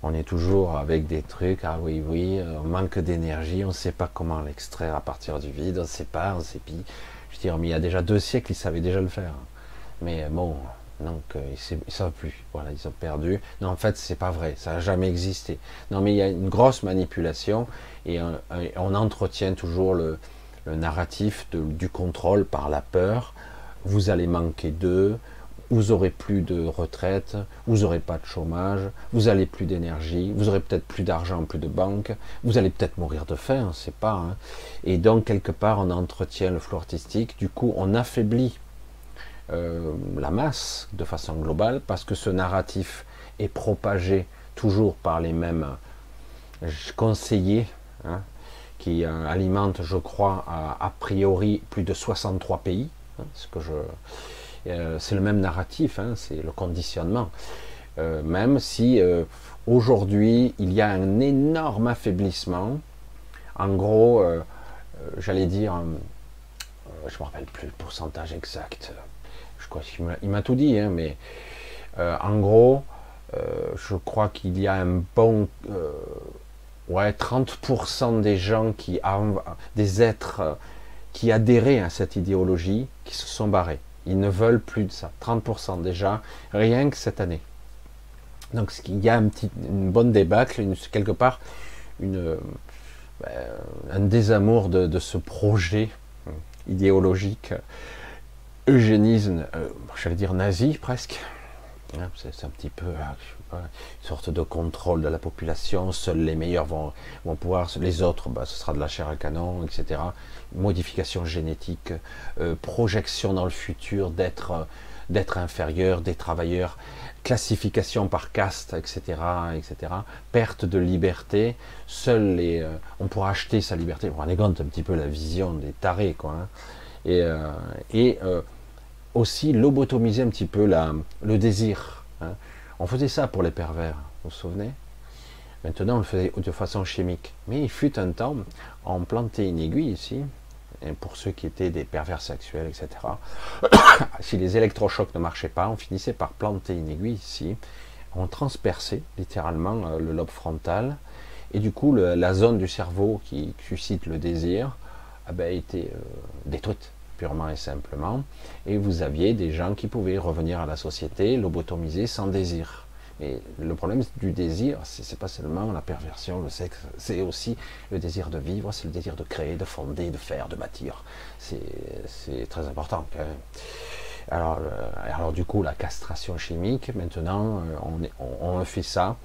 on est toujours avec des trucs, ah oui, oui, on manque d'énergie, on ne sait pas comment l'extraire à partir du vide, on ne sait pas, on sait pas. Je veux dire, mais il y a déjà deux siècles, ils savaient déjà le faire. Mais bon, donc euh, ils ne savent plus. Voilà, ils ont perdu. Non, en fait, c'est pas vrai. Ça n'a jamais existé. Non, mais il y a une grosse manipulation et on, entretient toujours le, narratif du contrôle par la peur. Vous allez manquer d'eux. Vous aurez plus de retraite, vous aurez pas de chômage, vous allez plus d'énergie, vous aurez peut-être plus d'argent, plus de banque, vous allez peut-être mourir de faim, on sait pas. Hein. Et donc quelque part on entretient le flou artistique, du coup on affaiblit euh, la masse de façon globale, parce que ce narratif est propagé toujours par les mêmes conseillers, hein, qui euh, alimentent, je crois, a, priori plus de 63 pays. Hein, ce que je, c'est le même narratif, hein, c'est le conditionnement. même si aujourd'hui il y a un énorme affaiblissement, en gros, j'allais dire, je ne me rappelle plus le pourcentage exact, il m'a tout dit, hein, mais euh, en gros, euh, je crois qu'il y a un bon euh, ouais, 30% des gens qui des êtres qui adhéraient à cette idéologie qui se sont barrés. Ils ne veulent plus de ça. 30% déjà, rien que cette année. Donc il y a une bonne débâcle, quelque part, une, un désamour de ce projet idéologique eugénisme, euh, j'allais dire nazi presque. Hein, c'est un petit peu euh, une sorte de contrôle de la population. Seuls les meilleurs vont, vont pouvoir, les autres, bah, ce sera de la chair à canon, etc. Modification génétique, euh, projection dans le futur d'être d'être inférieur, des travailleurs, classification par caste, etc., etc. Perte de liberté. Seuls les, on pourra acheter sa liberté. On compte un petit peu la vision des tarés, quoi. Hein et, euh, et euh, aussi lobotomiser un petit peu la, le désir. Hein. On faisait ça pour les pervers, vous vous souvenez? Maintenant, on le faisait de façon chimique. Mais il fut un temps, on plantait une aiguille ici, pour ceux qui étaient des pervers sexuels, etc. si les électrochocs ne marchaient pas, on finissait par planter une aiguille ici. On transperçait littéralement euh, le lobe frontal, et du coup, la zone du cerveau qui suscite le désir avait été euh, détruite purement et simplement, et vous aviez des gens qui pouvaient revenir à la société, lobotomisés sans désir. Mais le problème du désir, c'est pas seulement la perversion, le sexe, c'est aussi le désir de vivre, c'est le désir de créer, de fonder, de faire, de bâtir. C'est très important. Alors, euh, alors du coup, la castration chimique, maintenant, euh, on, fait ça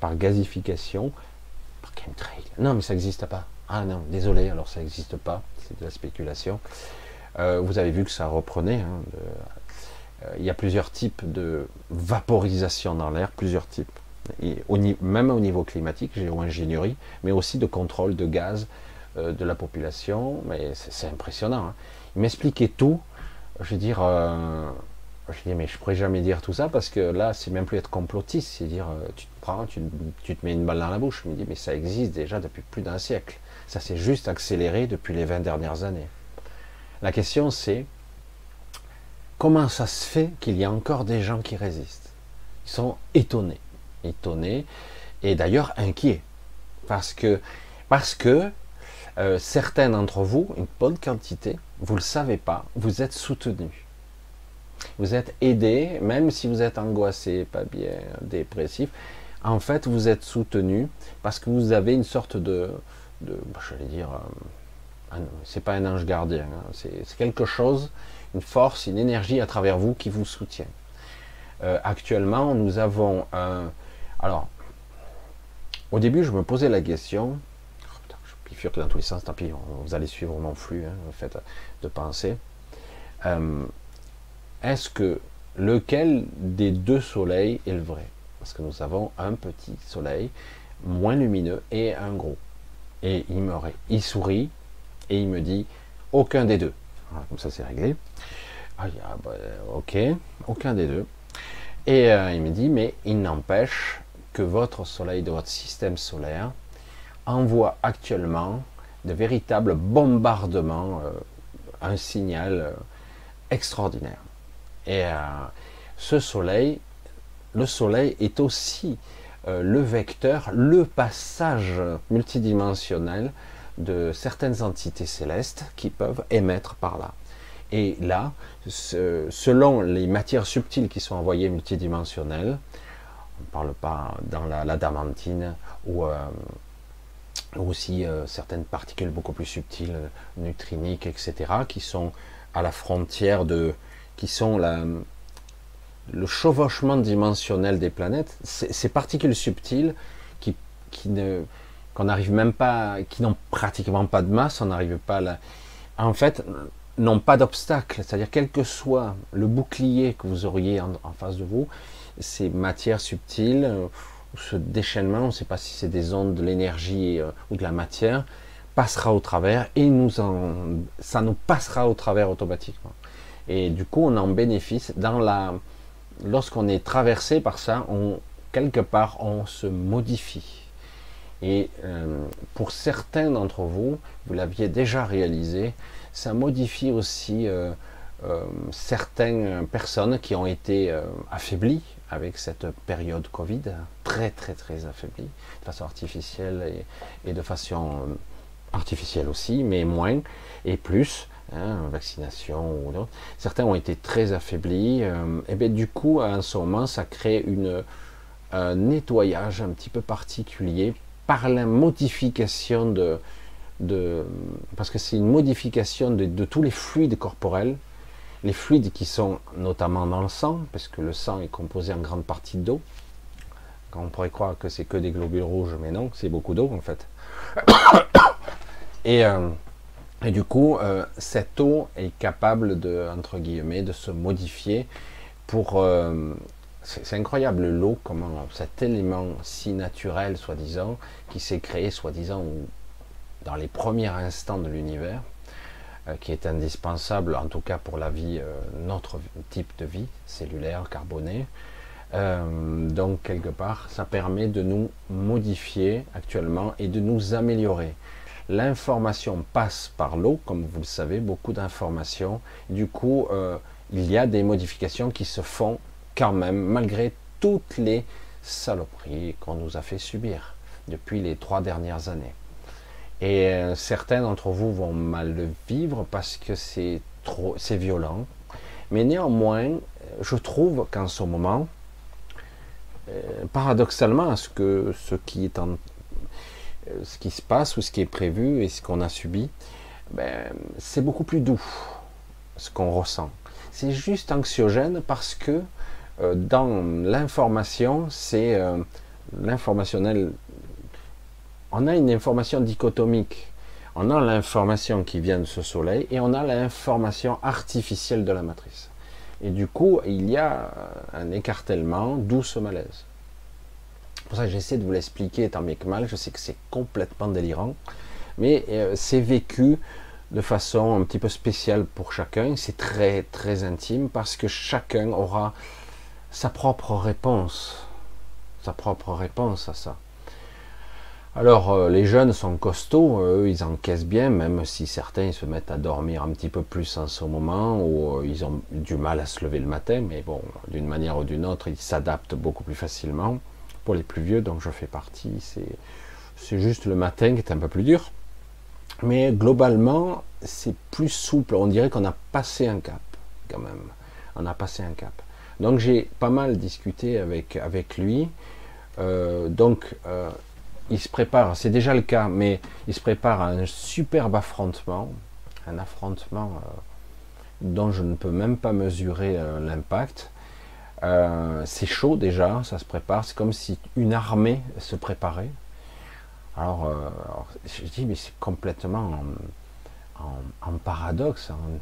par gasification par chemtrail. Non, mais ça n'existe pas. Ah non, désolé, alors ça n'existe pas, c'est de la spéculation. Euh, vous avez vu que ça reprenait. Hein, il y a plusieurs types de vaporisation dans l'air, plusieurs types. Et même au niveau climatique, géo-ingénierie, mais aussi de contrôle de gaz euh, de la population. Mais c'est impressionnant. Hein. Il m'expliquait tout. Je veux dire, je dis, mais je pourrais jamais dire tout ça parce que là, c'est même plus être complotiste, c'est dire, tu te prends, tu, tu, te mets une balle dans la bouche. Je me dis, mais ça existe déjà depuis plus d'un siècle. Ça s'est juste accéléré depuis les 20 dernières années. La question c'est comment ça se fait qu'il y a encore des gens qui résistent? Ils sont étonnés, étonnés et d'ailleurs inquiets parce que parce que euh, certains d'entre vous, une bonne quantité, vous ne le savez pas, vous êtes soutenus. Vous êtes aidés, même si vous êtes angoissé, pas bien, dépressif. En fait, vous êtes soutenu parce que vous avez une sorte de, de j'allais dire, euh, c'est pas un ange gardien, hein. c'est quelque chose, une force, une énergie à travers vous qui vous soutient. Euh, actuellement, nous avons un. Alors, au début, je me posais la question. Putain, je bifurque dans tous les sens, tant pis, vous allez suivre mon flux, hein, fait de pensée. Euh, est-ce que lequel des deux soleils est le vrai? Parce que nous avons un petit soleil moins lumineux et un gros. Et il, me, il sourit et il me dit aucun des deux. Comme ça c'est réglé. Ah, bah, ok, aucun des deux. Et euh, il me dit mais il n'empêche que votre soleil de votre système solaire envoie actuellement de véritables bombardements, euh, un signal euh, extraordinaire. Et ce soleil, le soleil est aussi le vecteur, le passage multidimensionnel de certaines entités célestes qui peuvent émettre par là. Et là, selon les matières subtiles qui sont envoyées multidimensionnelles, on ne parle pas dans la, damantine ou euh, aussi euh, certaines particules beaucoup plus subtiles, neutriniques, etc., qui sont à la frontière de, qui sont la, le chevauchement dimensionnel des planètes, ces particules subtiles qui, ne qu'on n'arrive même pas, qui n'ont pratiquement pas de masse, on n'arrive pas là. En fait, n'ont pas d'obstacle. C'est-à-dire, quel que soit le bouclier que vous auriez en, face de vous, ces matières subtiles, euh, ce déchaînement, on ne sait pas si c'est des ondes de l'énergie euh, ou de la matière, passera au travers et nous en, ça nous passera au travers automatiquement. Et du coup, on en bénéficie dans la, lorsqu'on est traversé par ça, quelque part, on se modifie. Et euh, pour certains d'entre vous, vous l'aviez déjà réalisé, ça modifie aussi euh, euh, certaines personnes qui ont été affaiblies avec cette période Covid, très très très affaiblies, de façon artificielle et, de façon artificielle aussi, mais moins et plus. Hein, vaccination ou d'autres. Certains ont été très affaiblis. Et bien du coup, à ce moment, ça crée une, un nettoyage un petit peu particulier par la modification de, parce que c'est une modification de, tous les fluides corporels, les fluides qui sont notamment dans le sang, parce que le sang est composé en grande partie d'eau. On pourrait croire que c'est que des globules rouges, mais non, c'est beaucoup d'eau en fait. Et euh, du coup, euh, cette eau est capable de, entre guillemets, de se modifier pour... Euh, c'est incroyable l'eau, comment cet élément si naturel, soi-disant, qui s'est créé, soi-disant, dans les premiers instants de l'univers, euh, qui est indispensable, en tout cas pour la vie, notre type de vie, cellulaire, carbonée. donc, quelque part, ça permet de nous modifier actuellement et de nous améliorer. L'information passe par l'eau, comme vous le savez, beaucoup d'informations. Du coup, euh, il y a des modifications qui se font quand même, malgré toutes les saloperies qu'on nous a fait subir depuis les trois dernières années. Et euh, certains d'entre vous vont mal le vivre parce que c'est trop, c'est violent. Mais néanmoins, je trouve qu'en ce moment, euh, paradoxalement, ce que ce qui est en euh, ce qui se passe ou ce qui est prévu et ce qu'on a subi, ben, c'est beaucoup plus doux ce qu'on ressent. C'est juste anxiogène parce que euh, dans l'information, c'est euh, l'informationnel. on a une information dichotomique. On a l'information qui vient de ce soleil et on a l'information artificielle de la matrice. Et du coup, il y a un écartèlement, d'où ce malaise. Pour ça, j'essaie de vous l'expliquer tant bien que mal. Je sais que c'est complètement délirant, mais euh, c'est vécu de façon un petit peu spéciale pour chacun. C'est très très intime parce que chacun aura sa propre réponse, sa propre réponse à ça. Alors euh, les jeunes sont costauds, eux ils encaissent bien, même si certains se mettent à dormir un petit peu plus en ce moment, ou euh, ils ont du mal à se lever le matin, mais bon, d'une manière ou d'une autre, ils s'adaptent beaucoup plus facilement. Pour les plus vieux, donc je fais partie, c'est juste le matin qui est un peu plus dur. Mais globalement, c'est plus souple. On dirait qu'on a passé un cap, quand même. On a passé un cap. Donc j'ai pas mal discuté avec, avec lui. Euh, donc euh, il se prépare, c'est déjà le cas, mais il se prépare à un superbe affrontement, un affrontement euh, dont je ne peux même pas mesurer l'impact. c'est chaud déjà, ça se prépare, c'est comme si une armée se préparait. Alors, je dis, mais c'est complètement en, paradoxe, en,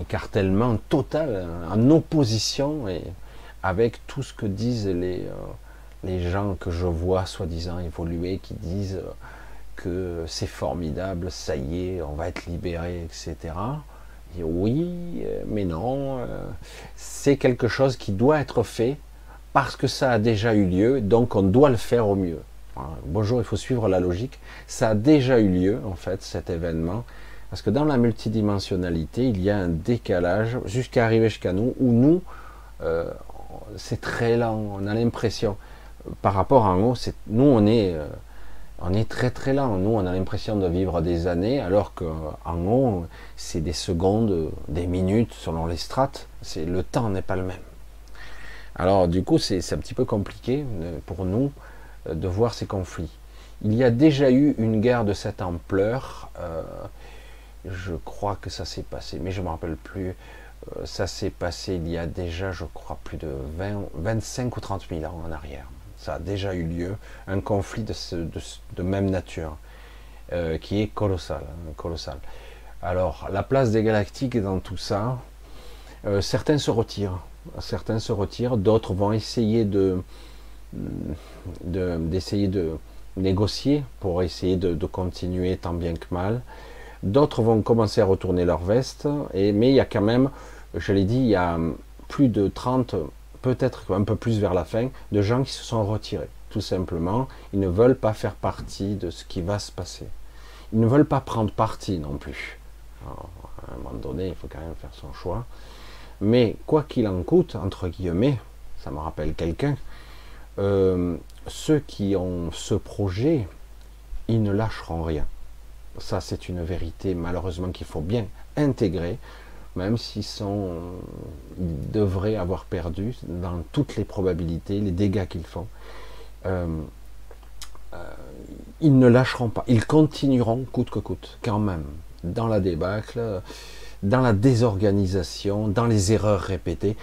écartèlement total, en opposition et avec tout ce que disent les, euh, les gens que je vois soi-disant évoluer, qui disent que c'est formidable, ça y est, on va être libéré, etc. Et oui, mais non, euh, c'est quelque chose qui doit être fait parce que ça a déjà eu lieu, donc on doit le faire au mieux. Bonjour, il faut suivre la logique. Ça a déjà eu lieu, en fait, cet événement. Parce que dans la multidimensionnalité, il y a un décalage jusqu'à arriver jusqu'à nous, où nous, euh, c'est très lent. On a l'impression, par rapport à en haut, nous, on est, euh, on est très très lent. Nous, on a l'impression de vivre des années, alors qu'en haut, c'est des secondes, des minutes, selon les strates. Le temps n'est pas le même. Alors, du coup, c'est un petit peu compliqué euh, pour nous de voir ces conflits. Il y a déjà eu une guerre de cette ampleur. Je crois que ça s'est passé, mais je ne me rappelle plus. Euh, ça s'est passé il y a déjà, je crois, plus de 20, 25 ou 30 000 ans en arrière. Ça a déjà eu lieu, un conflit de, même nature, qui est colossal, hein, colossal. Alors, la place des galactiques dans tout ça, certains se retirent, certains se retirent, d'autres vont essayer de, d'essayer de, négocier pour essayer de, continuer tant bien que mal. D'autres vont commencer à retourner leur veste, mais il y a quand même, je l'ai dit, il y a plus de 30, peut-être un peu plus vers la fin, de gens qui se sont retirés. Tout simplement, ils ne veulent pas faire partie de ce qui va se passer. Ils ne veulent pas prendre parti non plus. à un moment donné, il faut quand même faire son choix. Mais quoi qu'il en coûte, entre guillemets, ça me rappelle quelqu'un, euh, ceux qui ont ce projet, ils ne lâcheront rien. Ça, c'est une vérité malheureusement qu'il faut bien intégrer, même s'ils sont, devraient avoir perdu dans toutes les probabilités, les dégâts qu'ils font. Euh, euh, ils ne lâcheront pas, ils continueront coûte que coûte, quand même, dans la débâcle, dans la désorganisation, dans les erreurs répétées,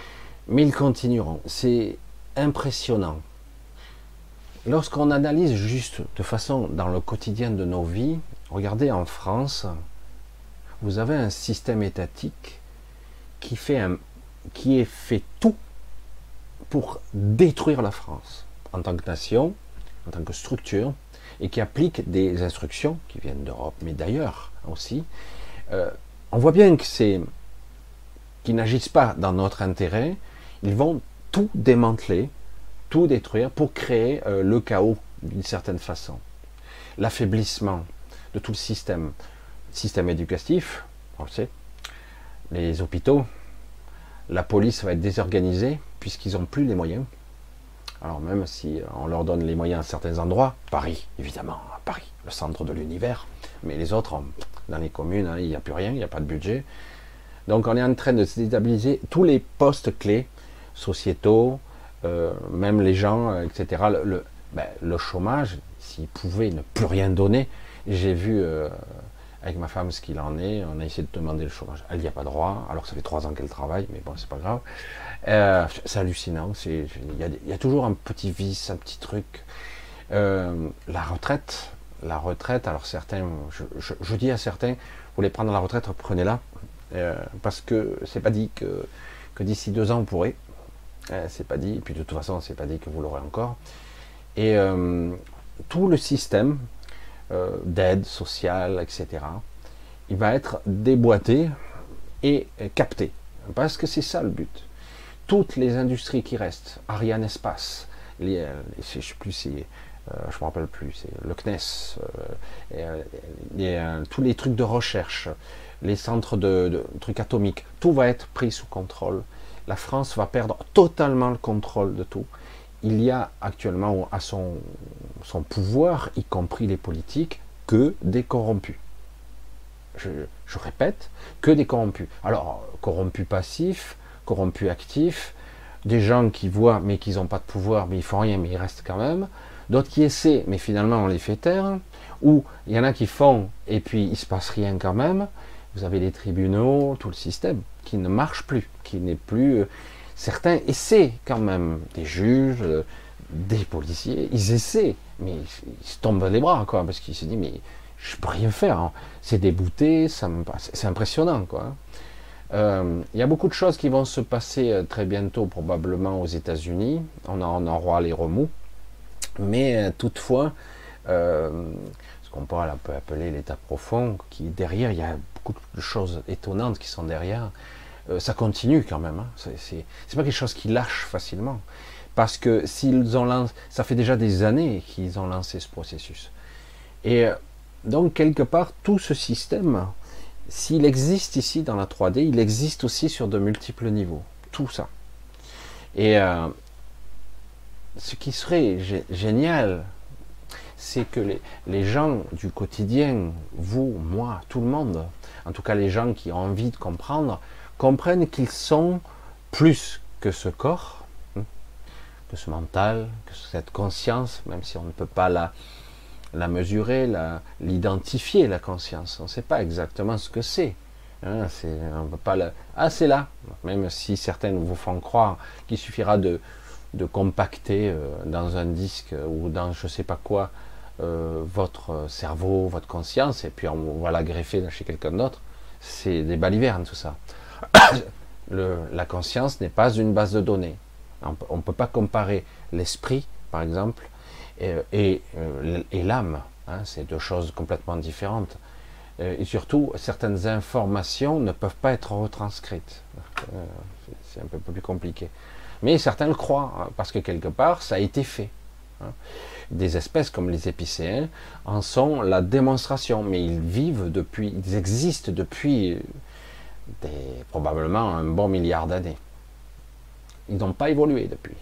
mais ils continueront. C'est impressionnant Lorsqu'on analyse juste de façon dans le quotidien de nos vies, regardez en France, vous avez un système étatique qui fait tout pour détruire la France en tant que nation, en tant que structure, et qui applique des instructions qui viennent d'Europe, mais d'ailleurs aussi. Euh, on voit bien que c'est qu'ils n'agissent pas dans notre intérêt, ils vont tout démanteler, tout détruire pour créer euh, le chaos d'une certaine façon. L'affaiblissement de tout le système, système éducatif, on le sait, les hôpitaux, la police va être désorganisée puisqu'ils n'ont plus les moyens. Alors même si on leur donne les moyens à certains endroits, Paris, évidemment, Paris, le centre de l'univers, mais les autres, dans les communes, hein, il n'y a plus rien, il n'y a pas de budget. Donc on est en train de déstabiliser tous les postes clés, sociétaux, euh, même les gens, euh, etc. Ben, le, chômage, s'ils pouvaient ne plus rien donner, j'ai vu euh, avec ma femme ce qu'il en est, on a essayé de demander le chômage. Elle n'y a pas droit, alors que ça fait trois ans qu'elle travaille, mais bon, c'est pas grave. c'est hallucinant, il y, a toujours un petit vice, un petit truc. la retraite, la retraite, alors certains, je, dis à certains, vous voulez prendre la retraite, prenez-la, parce que c'est pas dit que, que d'ici deux ans vous pourrez, c'est pas dit, et puis de toute façon c'est pas dit que vous l'aurez encore, et tout le système d'aide sociale, etc., il va être déboîté et capté. Parce que c'est ça le but. Toutes les industries qui restent, Ariane Espace, euh, je sais plus si, euh, je me rappelle plus, c'est le CNES, euh, tous les trucs de recherche, les centres de, trucs atomiques, tout va être pris sous contrôle. La France va perdre totalement le contrôle de tout. Il y a actuellement à son, pouvoir, y compris les politiques, que des corrompus je, répète, que des corrompus. Alors, corrompus passifs, corrompus actifs, des gens qui voient mais qui n'ont pas de pouvoir, mais ils font rien, mais ils restent quand même. D'autres qui essaient, mais finalement on les fait taire. Ou il y en a qui font et puis il se passe rien quand même. Vous avez les tribunaux, tout le système qui ne marche plus, qui n'est plus. Certains essaient quand même, des juges, euh, des policiers, ils essaient, mais ils se tombent les bras, quoi, parce qu'ils se disent mais je peux rien faire. Hein. C'est débouté, c'est impressionnant, quoi. Euh, il y a beaucoup de choses qui vont se passer euh, très bientôt, probablement aux États-Unis. On en aura les remous. Mais toutefois, ce qu'on pourrait appeler l'état profond, qui derrière, il y a beaucoup de choses étonnantes qui sont derrière. Ça continue quand même. Hein. C'est pas quelque chose qui lâche facilement. Parce que s'ils ont lancé, ça fait déjà des années qu'ils ont lancé ce processus. Et donc, quelque part, tout ce système, s'il existe ici dans la 3D, il existe aussi sur de multiples niveaux. Tout ça. Et euh, ce qui serait génial, c'est que les, gens du quotidien, vous, moi, tout le monde, en tout cas les gens qui ont envie de comprendre, comprennent qu'ils sont plus que ce corps, hein, que ce mental, que cette conscience, même si on ne peut pas la, la mesurer, l'identifier, la, conscience. On ne sait pas exactement ce que c'est. Hein, Ah, c'est là. Même si certaines vous font croire qu'il suffira de, de compacter euh, dans un disque ou dans je ne sais pas quoi euh, votre cerveau, votre conscience, et puis on va la greffer chez quelqu'un d'autre. C'est des balivernes, tout ça. la conscience n'est pas une base de données. On ne peut pas comparer l'esprit, par exemple, et, euh, l'âme. Hein, c'est deux choses complètement différentes. Euh, et surtout, certaines informations ne peuvent pas être retranscrites. Euh, c'est un peu plus compliqué. Mais certains le croient, hein, parce que quelque part, ça a été fait. Hein. Des espèces comme les épicéens en sont la démonstration, mais ils vivent depuis, ils existent depuis probablement un bon milliard d'années. Ils n'ont pas évolué depuis.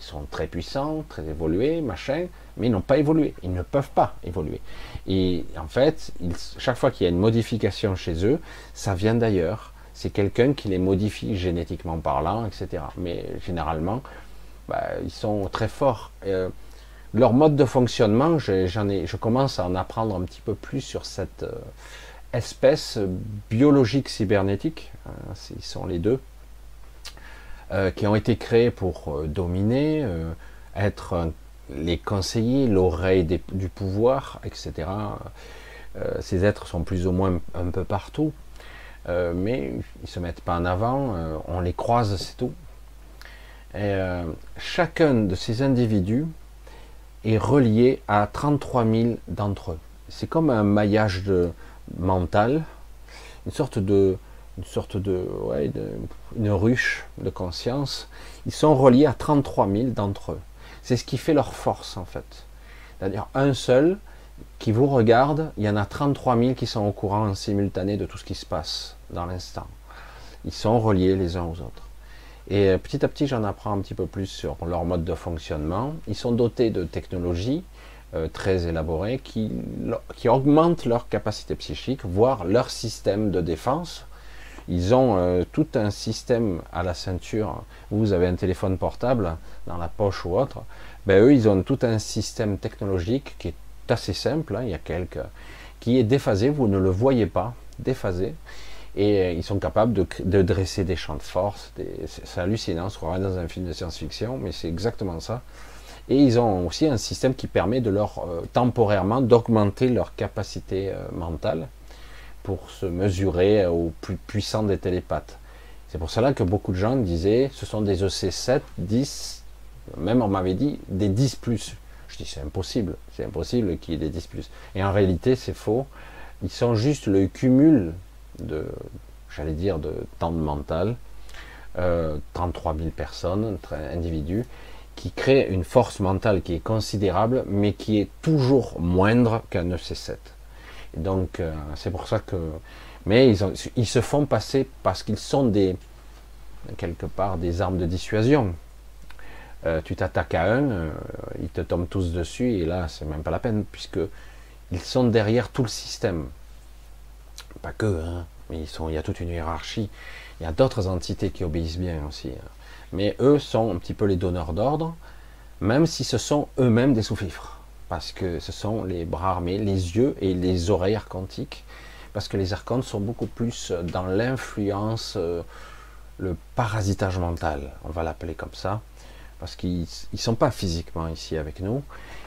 Ils sont très puissants, très évolués, machin, mais ils n'ont pas évolué. Ils ne peuvent pas évoluer. Et en fait, chaque fois qu'il y a une modification chez eux, ça vient d'ailleurs. C'est quelqu'un qui les modifie génétiquement parlant, etc. Mais généralement, bah, ils sont très forts. Euh, leur mode de fonctionnement, j'en ai, je commence à en apprendre un petit peu plus sur cette euh, espèce biologique cybernétique. Hein, ils sont les deux. Euh, qui ont été créés pour euh, dominer, euh, être les conseillers, l'oreille du pouvoir, etc. ces êtres sont plus ou moins un peu partout, mais ils se mettent pas en avant, on les croise, c'est tout. Chacun de ces individus est relié à 33 000 d'entre eux. C'est comme un maillage de, mental, une sorte de, une sorte de, ouais, une ruche de conscience, ils sont reliés à 33 000 d'entre eux. C'est ce qui fait leur force en fait. C'est-à-dire un seul qui vous regarde, il y en a 33 000 qui sont au courant en simultané de tout ce qui se passe dans l'instant. Ils sont reliés les uns aux autres. Et euh, petit à petit, j'en apprends un petit peu plus sur leur mode de fonctionnement. Ils sont dotés de technologies euh, très élaborées qui, qui augmentent leur capacité psychique, voire leur système de défense ils ont euh, tout un système à la ceinture. Vous avez un téléphone portable dans la poche ou autre. Ben, eux, ils ont tout un système technologique qui est assez simple. Hein. il y a quelques qui est déphasé. Vous ne le voyez pas, déphasé. Et euh, ils sont capables de, dresser des champs de force. C'est hallucinant. On se croirait dans un film de science-fiction, mais c'est exactement ça. Et ils ont aussi un système qui permet de leur euh, temporairement d'augmenter leur capacité euh, mentale pour se mesurer au plus puissant des télépathes. C'est pour cela que beaucoup de gens disaient ce sont des EC7, 10, même on m'avait dit des 10 plus. Je dis c'est impossible, c'est impossible qu'il y ait des 10 plus. Et en réalité c'est faux. Ils sont juste le cumul de, j'allais dire, de temps de mental, 33 euh, 000 personnes, individus, qui créent une force mentale qui est considérable, mais qui est toujours moindre qu'un EC7. Et donc, euh, c'est pour ça que. Mais ils, se font passer parce qu'ils sont des. quelque part des armes de dissuasion. Euh, tu t'attaques à un, ils te tombent tous dessus, et là, c'est même pas la peine, puisque ils sont derrière tout le système. Pas que, hein, mais ils sont, il y a toute une hiérarchie. Il y a d'autres entités qui obéissent bien aussi. Hein. Mais eux sont un petit peu les donneurs d'ordre, même si ce sont eux-mêmes des sous-fifres. Parce que ce sont les bras armés, les yeux et les oreilles archontiques. Parce que les archontes sont beaucoup plus dans l'influence, euh, le parasitage mental, on va l'appeler comme ça. Parce qu'ils ne sont pas physiquement ici avec nous.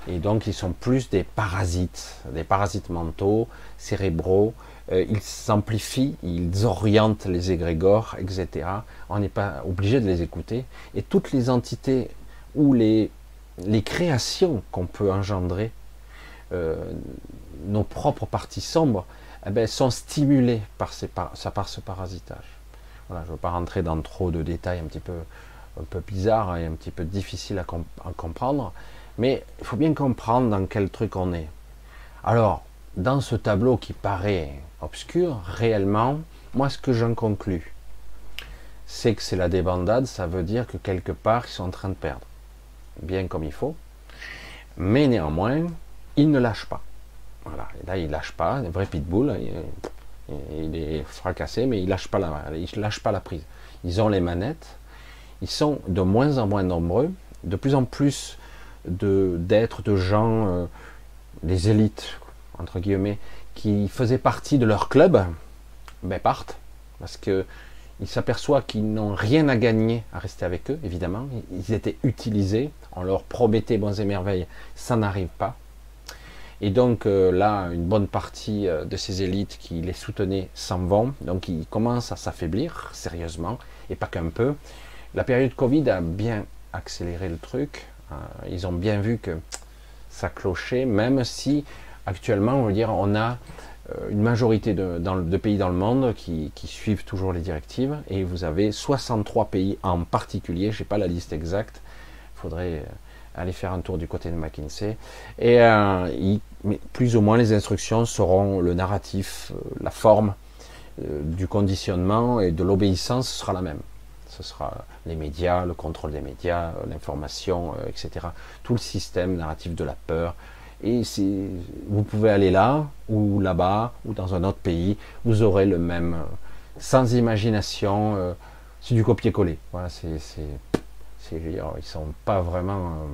Et donc ils sont plus des parasites, des parasites mentaux, cérébraux, euh, ils s'amplifient, ils orientent les égrégores, etc. On n'est pas obligé de les écouter. Et toutes les entités ou les, les créations qu'on peut engendrer, euh, nos propres parties sombres, eh ben, sont stimulées par, ces, par, ce parasitage. Voilà, je ne veux pas rentrer dans trop de détails un petit peu, un peu bizarres et un petit peu difficiles à comprendre, mais il faut bien comprendre dans quel truc on est. Alors, dans ce tableau qui paraît obscur, réellement, moi ce que j'en conclus, c'est que c'est la débandade, ça veut dire que quelque part ils sont en train de perdre, bien comme il faut, mais néanmoins, ils ne lâchent pas. Voilà, et là ils lâchent pas, un vrai pitbull, il, est fracassé, mais il lâche pas il pas la prise. Ils ont les manettes, ils sont de moins en moins nombreux, de plus en plus d'êtres, de, gens, euh, des élites, entre guillemets, qui faisaient partie de leur club, ben partent, parce que ils s'aperçoivent qu'ils n'ont rien à gagner à rester avec eux, évidemment. Ils étaient utilisés, on leur promettait bons et merveilles, ça n'arrive pas. Et donc euh, là, une bonne partie euh, de ces élites qui les soutenaient s'en vont, donc ils commencent à s'affaiblir sérieusement, et pas qu'un peu. La période Covid a bien accéléré le truc, euh, ils ont bien vu que ça clochait, même si actuellement, on veut dire, on a euh, une majorité de, pays dans le monde qui, suivent toujours les directives, et vous avez 63 pays en particulier, je n'ai pas la liste exacte, il faudrait euh, aller faire un tour du côté de McKinsey, et euh, plus ou moins les instructions seront le narratif, la forme du conditionnement et de l'obéissance sera la même. Ce sera les médias, le contrôle des médias, l'information, etc. Tout le système narratif de la peur, et si vous pouvez aller là, ou là-bas, ou dans un autre pays, vous aurez le même, euh, sans imagination, euh, c'est du copier-coller. Voilà, c'est, ils sont pas vraiment, euh,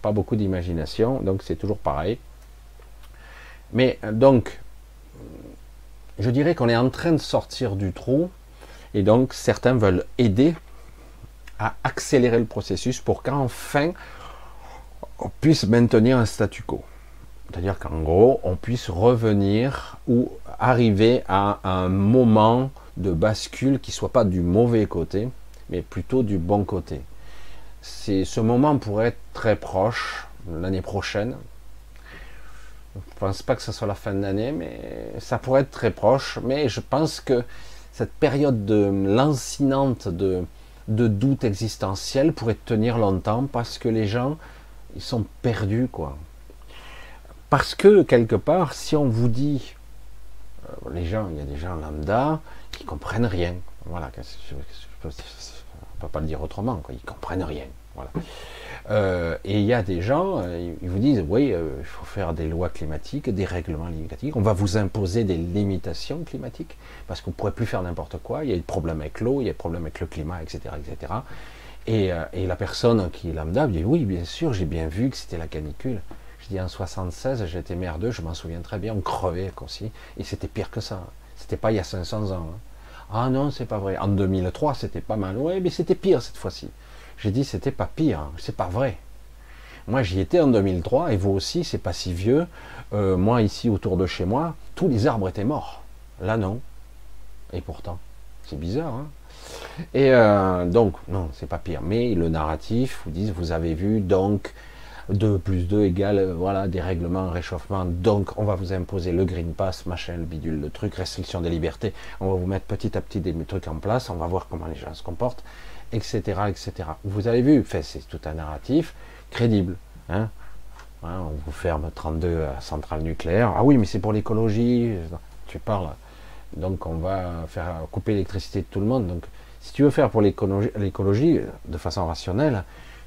pas beaucoup d'imagination, donc c'est toujours pareil. Mais donc, je dirais qu'on est en train de sortir du trou, et donc certains veulent aider à accélérer le processus pour qu'enfin on puisse maintenir un statu quo. C'est-à-dire qu'en gros, on puisse revenir ou arriver à un moment de bascule qui soit pas du mauvais côté, mais plutôt du bon côté. C'est ce moment pourrait être très proche l'année prochaine. Je ne pense pas que ce soit la fin de l'année, mais ça pourrait être très proche. Mais je pense que cette période de lancinante de, de doute existentiel pourrait tenir longtemps parce que les gens ils sont perdus quoi. Parce que, quelque part, si on vous dit, euh, les gens, il y a des gens lambda qui comprennent rien. Voilà, je ne peux pas le dire autrement, quoi, ils comprennent rien. Euh, et il y a des gens, euh, ils vous disent, oui, il faut faire des lois climatiques, des règlements climatiques, on va vous imposer des limitations climatiques, parce qu'on ne pourrait plus faire n'importe quoi, il y a des problèmes avec l'eau, il y a des problèmes avec le climat, etc. etc. Et, et la personne qui est lambda dit, oui, bien sûr, j'ai bien vu que c'était la canicule. Je dis en 76, j'étais merdeux, je m'en souviens très bien, on crevait aussi, et c'était pire que ça. C'était pas il y a 500 ans. Hein. Ah non, c'est pas vrai. En 2003, c'était pas mal. Ouais, mais c'était pire cette fois-ci. J'ai dit, c'était pas pire, hein. c'est pas vrai. Moi, j'y étais en 2003, et vous aussi, c'est pas si vieux. Euh, moi, ici, autour de chez moi, tous les arbres étaient morts. Là, non. Et pourtant, c'est bizarre. Hein et euh, donc, non, c'est pas pire. Mais le narratif vous dit, vous avez vu, donc, 2 plus 2 égale, euh, voilà, dérèglement, réchauffement, donc on va vous imposer le Green Pass, machin, le bidule, le truc, restriction des libertés, on va vous mettre petit à petit des trucs en place, on va voir comment les gens se comportent, etc. etc. Vous avez vu, c'est tout un narratif crédible. Hein. hein on vous ferme 32 centrales nucléaires. Ah oui, mais c'est pour l'écologie. Tu parles. Donc on va faire couper l'électricité de tout le monde. Donc si tu veux faire pour l'écologie de façon rationnelle,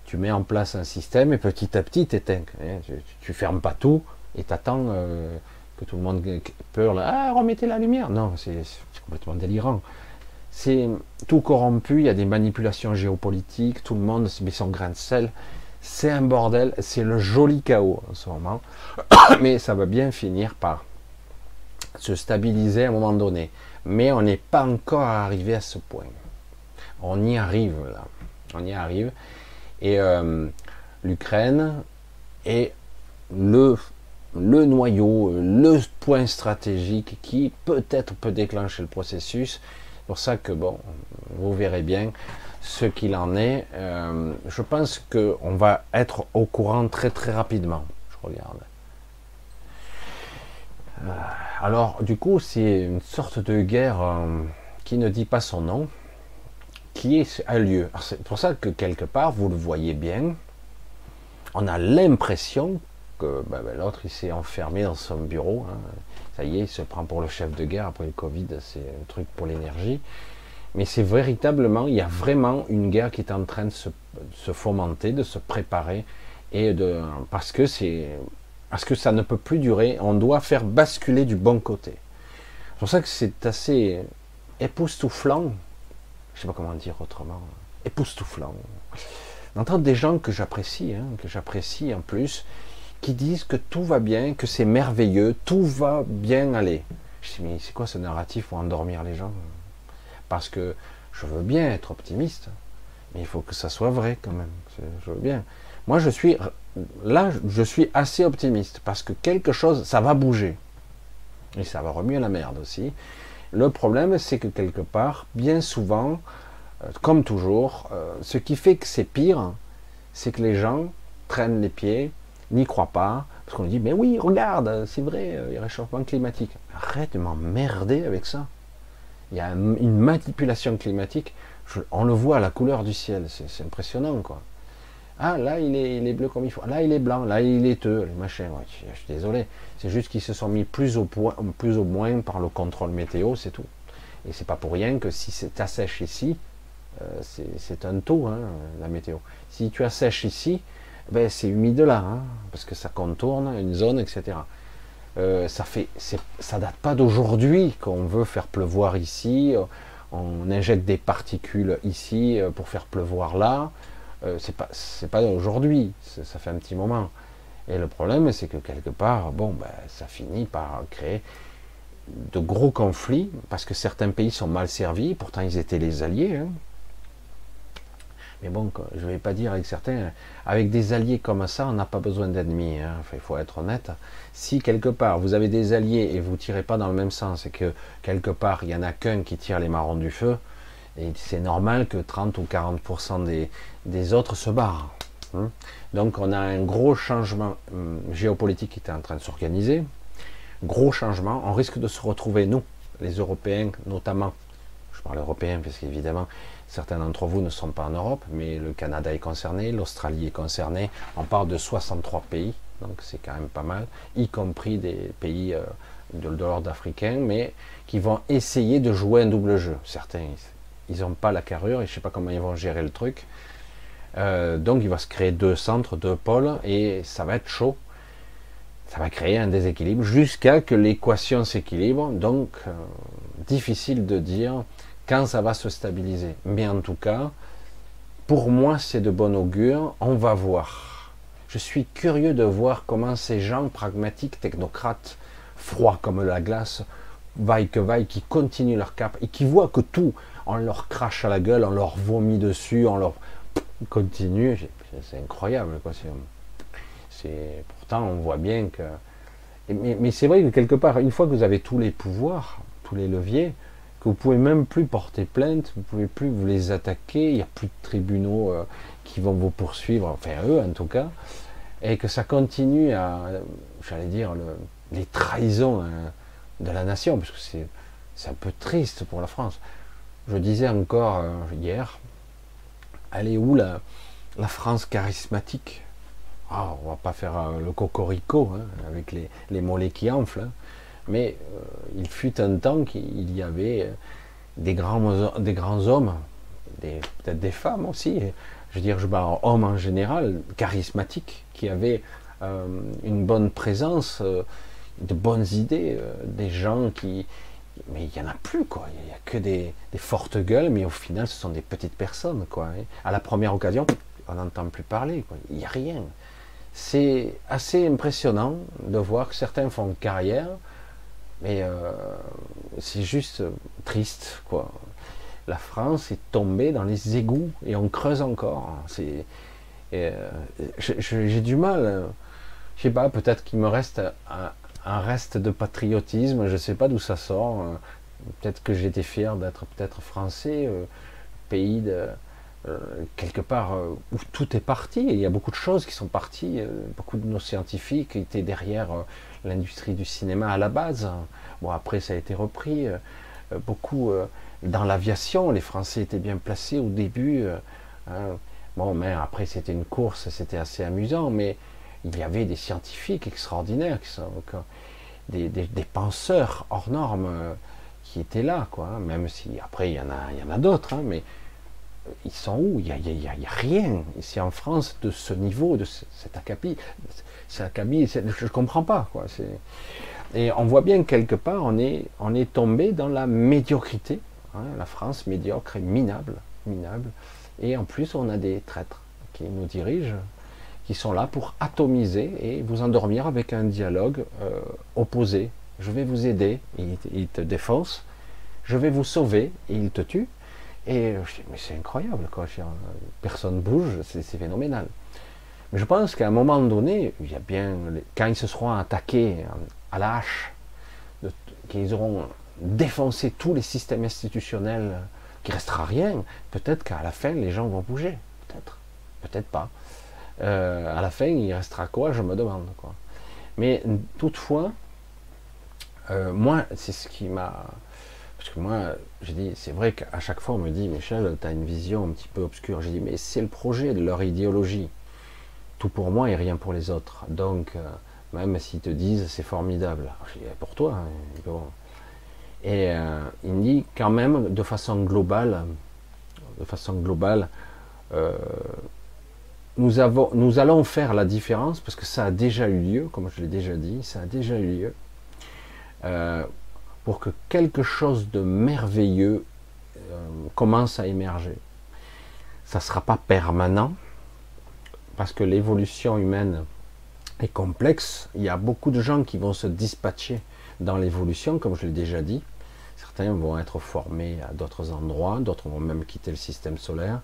tu mets en place un système et petit à petit t'éteins. Hein, tu, tu, fermes pas tout et t'attends euh, que tout le monde peur. Ah, remettez la lumière. Non, c'est complètement délirant. C'est tout corrompu, il y a des manipulations géopolitiques, tout le monde met son grain de sel. C'est un bordel, c'est le joli chaos en ce moment. Mais ça va bien finir par se stabiliser à un moment donné. Mais on n'est pas encore arrivé à ce point. On y arrive là. On y arrive. Et euh, l'Ukraine est le, noyau, le point stratégique qui peut-être peut déclencher le processus. C'est pour ça que, bon, vous verrez bien ce qu'il en est. Euh, je pense qu'on va être au courant très très rapidement. Je regarde. Euh, alors, du coup, c'est une sorte de guerre qui ne dit pas son nom qui a lieu. C'est pour ça que quelque part, vous le voyez bien, on a l'impression que ben, ben, l'autre il s'est enfermé dans son bureau. Hein. Ça y est, il se prend pour le chef de guerre après le Covid, c'est un truc pour l'énergie. Mais c'est véritablement, il y a vraiment une guerre qui est en train de se, fomenter, de se préparer, et de, parce que parce que ça ne peut plus durer. On doit faire basculer du bon côté. C'est pour ça que c'est assez époustouflant je sais pas comment dire autrement, époustouflant. D'entendre des gens que j'apprécie, hein, que j'apprécie en plus, qui disent que tout va bien, que c'est merveilleux, tout va bien aller. Je dis, mais c'est quoi ce narratif pour endormir les gens? Parce que je veux bien être optimiste, mais il faut que ça soit vrai quand même. Je veux bien. Moi, je suis là, je suis assez optimiste parce que quelque chose, ça va bouger. Et ça va remuer la merde aussi. Le problème, c'est que quelque part, bien souvent, euh, comme toujours, euh, ce qui fait que c'est pire, c'est que les gens traînent les pieds, n'y croient pas, parce qu'on dit, mais oui, regarde, c'est vrai, il y a réchauffement climatique. Arrête de m'emmerder avec ça. Il y a une manipulation climatique, on le voit à la couleur du ciel, c'est impressionnant, quoi. Ah, là, il est, bleu comme il faut. Là, il est blanc. Là, il est eux, les machins. je, suis désolé. C'est juste qu'ils se sont mis plus au, moins par le contrôle météo, c'est tout. Et c'est pas pour rien que si c'est assèche ici, euh, c'est un taux, hein, la météo. Si tu assèches ici, ben, c'est humide là, hein, parce que ça contourne une zone, etc. Euh, ça fait, date pas d'aujourd'hui qu'on veut faire pleuvoir ici. On injecte des particules ici euh, pour faire pleuvoir là. Euh, c'est pas pas aujourd'hui, ça fait un petit moment. Et le problème, c'est que quelque part, ben, ça finit par créer de gros conflits parce que certains pays sont mal servis. Pourtant, ils étaient les alliés. Hein. Mais bon, je ne vais pas dire avec certains, avec des alliés comme ça, on n'a pas besoin d'ennemis. Hein. il faut être honnête. Si quelque part vous avez des alliés et vous tirez pas dans le même sens, et que quelque part il y en a qu'un qui tire les marrons du feu, et c'est normal que 30 ou 40% des, des, autres se barrent. Hein. Donc on a un gros changement hum, géopolitique qui est en train de s'organiser. Gros changement. On risque de se retrouver, nous, les Européens notamment, je parle européen parce qu'évidemment certains d'entre vous ne sont pas en Europe, mais le Canada est concerné, l'Australie est concernée. On parle de 63 pays, donc c'est quand même pas mal, y compris des pays euh, de, l'ordre africain, mais qui vont essayer de jouer un double jeu. Certains ils n'ont pas la carrure et je ne sais pas comment ils vont gérer le truc. Euh, donc il va se créer deux centres, deux pôles et ça va être chaud. Ça va créer un déséquilibre jusqu'à que l'équation s'équilibre. Donc euh, difficile de dire quand ça va se stabiliser. Mais en tout cas, pour moi c'est de bon augure. On va voir. Je suis curieux de voir comment ces gens pragmatiques, technocrates, froids comme la glace, vaille que vaille, qui continuent leur cap et qui voient que tout, on leur crache à la gueule, on leur vomit dessus, on leur continue. C'est incroyable. Quoi. C'est pourtant on voit bien que. Mais, c'est vrai que quelque part, une fois que vous avez tous les pouvoirs, tous les leviers, que vous pouvez même plus porter plainte, vous pouvez plus vous les attaquer, il n'y a plus de tribunaux euh, qui vont vous poursuivre, enfin eux en tout cas, et que ça continue à, j'allais dire, les trahisons hein, de la nation, parce que c'est, un peu triste pour la France. Je disais encore euh, hier, elle est où la, la France charismatique? Ah, On va pas faire euh, le cocorico hein, avec les, les, mollets qui enflent, hein. mais euh, il fut un temps qu'il y avait des grands, des grands hommes, peut-être des femmes aussi, je veux dire, je parle hommes en général, charismatiques, qui avaient une bonne présence, de bonnes idées, des gens qui, mais il n'y en a plus, quoi. Il n'y a que des, fortes gueules, mais au final, ce sont des petites personnes, quoi. À la première occasion, on n'entend plus parler, quoi. Il n'y a rien. C'est assez impressionnant de voir que certains font carrière, mais euh, c'est juste triste, quoi. La France est tombée dans les égouts et on creuse encore. C'est, euh, j'ai du mal. Hein. Je sais pas, peut-être qu'il me reste un reste de patriotisme, je ne sais pas d'où ça sort. Euh, peut-être que j'étais fier d'être peut-être français, euh, pays de, euh, quelque part où tout est parti. il y a beaucoup de choses qui sont parties. beaucoup de nos scientifiques étaient derrière l'industrie du cinéma à la base. Bon, après, ça a été repris. beaucoup dans l'aviation, les Français étaient bien placés au début. Hein. Bon, mais après, c'était une course, c'était assez amusant, mais il y avait des scientifiques extraordinaires, qui sont, des, penseurs hors normes euh, qui étaient là, quoi. Hein. Même si après il y en a, il y en a d'autres, hein, mais ils sont où? Il n'y a, rien ici en France de ce niveau, de cet acabit. Cet je ne comprends pas, quoi. Et on voit bien que quelque part, on est, on est tombé dans la médiocrité. Hein, la France médiocre et minable, minable. Et en plus, on a des traîtres qui nous dirigent qui sont là pour atomiser et vous endormir avec un dialogue euh, opposé. Je vais vous aider, il, te défonce. Je vais vous sauver, et il te tue. Et je dis, mais c'est incroyable, quoi. Personne bouge, c'est phénoménal. Mais je pense qu'à un moment donné, il y a bien, quand ils se seront attaqués à la hache, qu'ils auront défoncé tous les systèmes institutionnels, qu'il restera rien, peut-être qu'à la fin, les gens vont bouger. Peut-être. Peut-être pas. Euh, à la fin, il restera quoi Je me demande. Quoi. Mais toutefois, euh, moi, c'est ce qui m'a. Parce que moi, j'ai dit, c'est vrai qu'à chaque fois, on me dit, Michel, tu as une vision un petit peu obscure. J'ai dit, mais c'est le projet de leur idéologie. Tout pour moi et rien pour les autres. Donc, euh, même s'ils te disent, c'est formidable. Pour toi. Hein, et il me dit, quand même, de façon globale, de façon globale, nous, allons faire la différence, parce que ça a déjà eu lieu, comme je l'ai déjà dit, ça a déjà eu lieu, euh, pour que quelque chose de merveilleux euh, commence à émerger. Ça ne sera pas permanent, parce que l'évolution humaine est complexe. Il y a beaucoup de gens qui vont se dispatcher dans l'évolution, comme je l'ai déjà dit. Certains vont être formés à d'autres endroits, d'autres vont même quitter le système solaire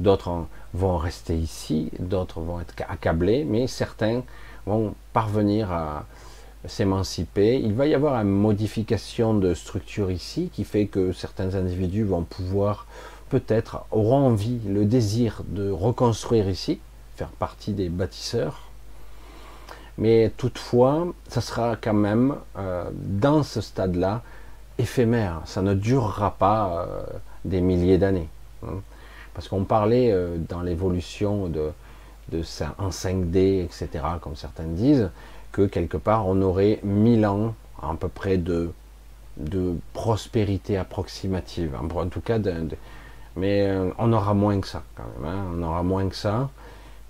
d'autres vont rester ici, d'autres vont être accablés, mais certains vont parvenir à s'émanciper. Il va y avoir une modification de structure ici qui fait que certains individus vont pouvoir peut-être auront envie, le désir de reconstruire ici, faire partie des bâtisseurs. Mais toutefois, ça sera quand même euh, dans ce stade-là éphémère. Ça ne durera pas euh, des milliers d'années. Hein. Parce qu'on parlait euh, dans l'évolution de, de en 5D, etc., comme certains disent, que quelque part on aurait 1000 ans à peu près de, de prospérité approximative. En tout cas, mais euh, on aura moins que ça quand même. Hein. on aura moins que ça,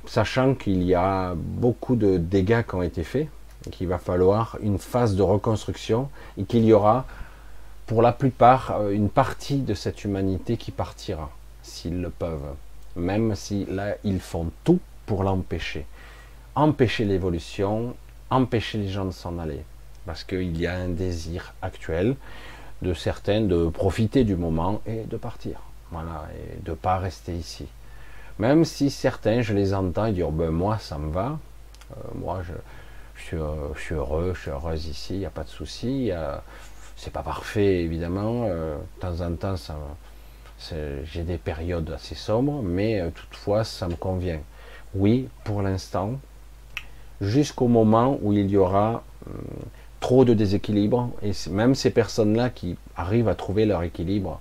sachant qu'il y a beaucoup de dégâts qui ont été faits, qu'il va falloir une phase de reconstruction et qu'il y aura pour la plupart euh, une partie de cette humanité qui partira s'ils le peuvent, même si là ils font tout pour l'empêcher. Empêcher l'évolution, empêcher les gens de s'en aller, parce qu'il y a un désir actuel de certains de profiter du moment et de partir, voilà, et de pas rester ici. Même si certains, je les entends dire, ben moi ça me va, moi, je, suis, heureux, je suis heureuse ici, il n'y a pas de souci. C'est pas parfait, évidemment. de temps en temps, j'ai des périodes assez sombres, mais toutefois, ça me convient. Oui, pour l'instant, jusqu'au moment où il y aura trop de déséquilibre, et même ces personnes-là qui arrivent à trouver leur équilibre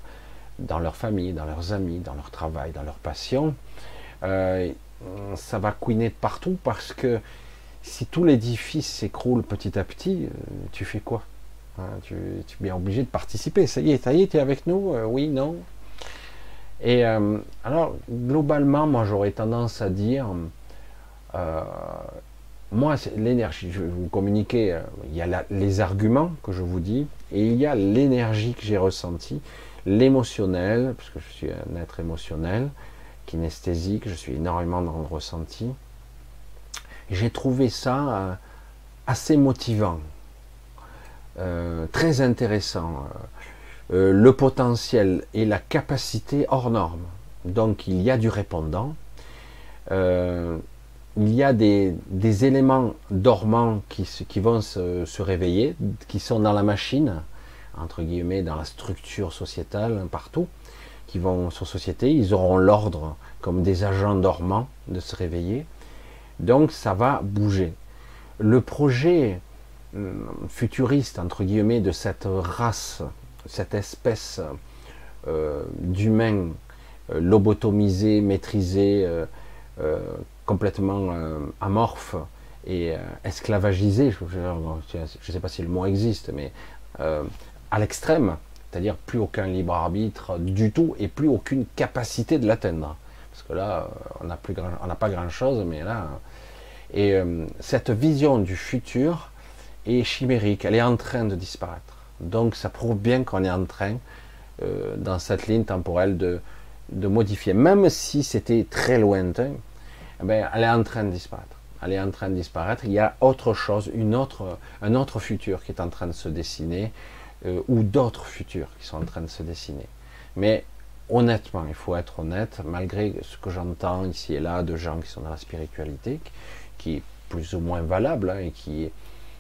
dans leur famille, dans leurs amis, dans leur travail, dans leur passion, euh, ça va couiner de partout parce que si tout l'édifice s'écroule petit à petit, euh, tu fais quoi? Hein, tu, es bien obligé de participer. Ça y est, ça y est, tu es avec nous? Euh, Oui, non? Et alors, globalement, moi j'aurais tendance à dire moi, l'énergie, je vais vous communiquer, euh, il y a les arguments que je vous dis, et il y a l'énergie que j'ai ressentie, l'émotionnel, parce que je suis un être émotionnel, kinesthésique, je suis énormément dans le ressenti. J'ai trouvé ça euh, assez motivant, euh, très intéressant. Le potentiel et la capacité hors norme. Donc il y a du répondant il y a des, éléments dormants qui, vont se, réveiller, qui sont dans la machine, entre guillemets, dans la structure sociétale, partout, qui vont sur société, ils auront l'ordre, comme des agents dormants, de se réveiller. Donc ça va bouger. Le projet hum, futuriste, entre guillemets, de cette race, cette espèce euh, d'humains euh, lobotomisés, maîtrisés, euh, complètement amorphe et esclavagisé, je ne sais pas si le mot existe, mais à l'extrême, c'est-à-dire plus aucun libre arbitre du tout et plus aucune capacité de l'atteindre. Parce que là, on n'a pas grand-chose, mais là... Et cette vision du futur est chimérique, elle est en train de disparaître. Donc ça prouve bien qu'on est en train, dans cette ligne temporelle, de, de modifier. Même si c'était très lointain, eh ben, elle est en train de disparaître. Elle est en train de disparaître. Il y a autre chose, une autre, un autre futur qui est en train de se dessiner, euh, ou d'autres futurs qui sont en train de se dessiner. Mais honnêtement, il faut être honnête, malgré ce que j'entends ici et là de gens qui sont dans la spiritualité, qui est plus ou moins valable hein, et qui,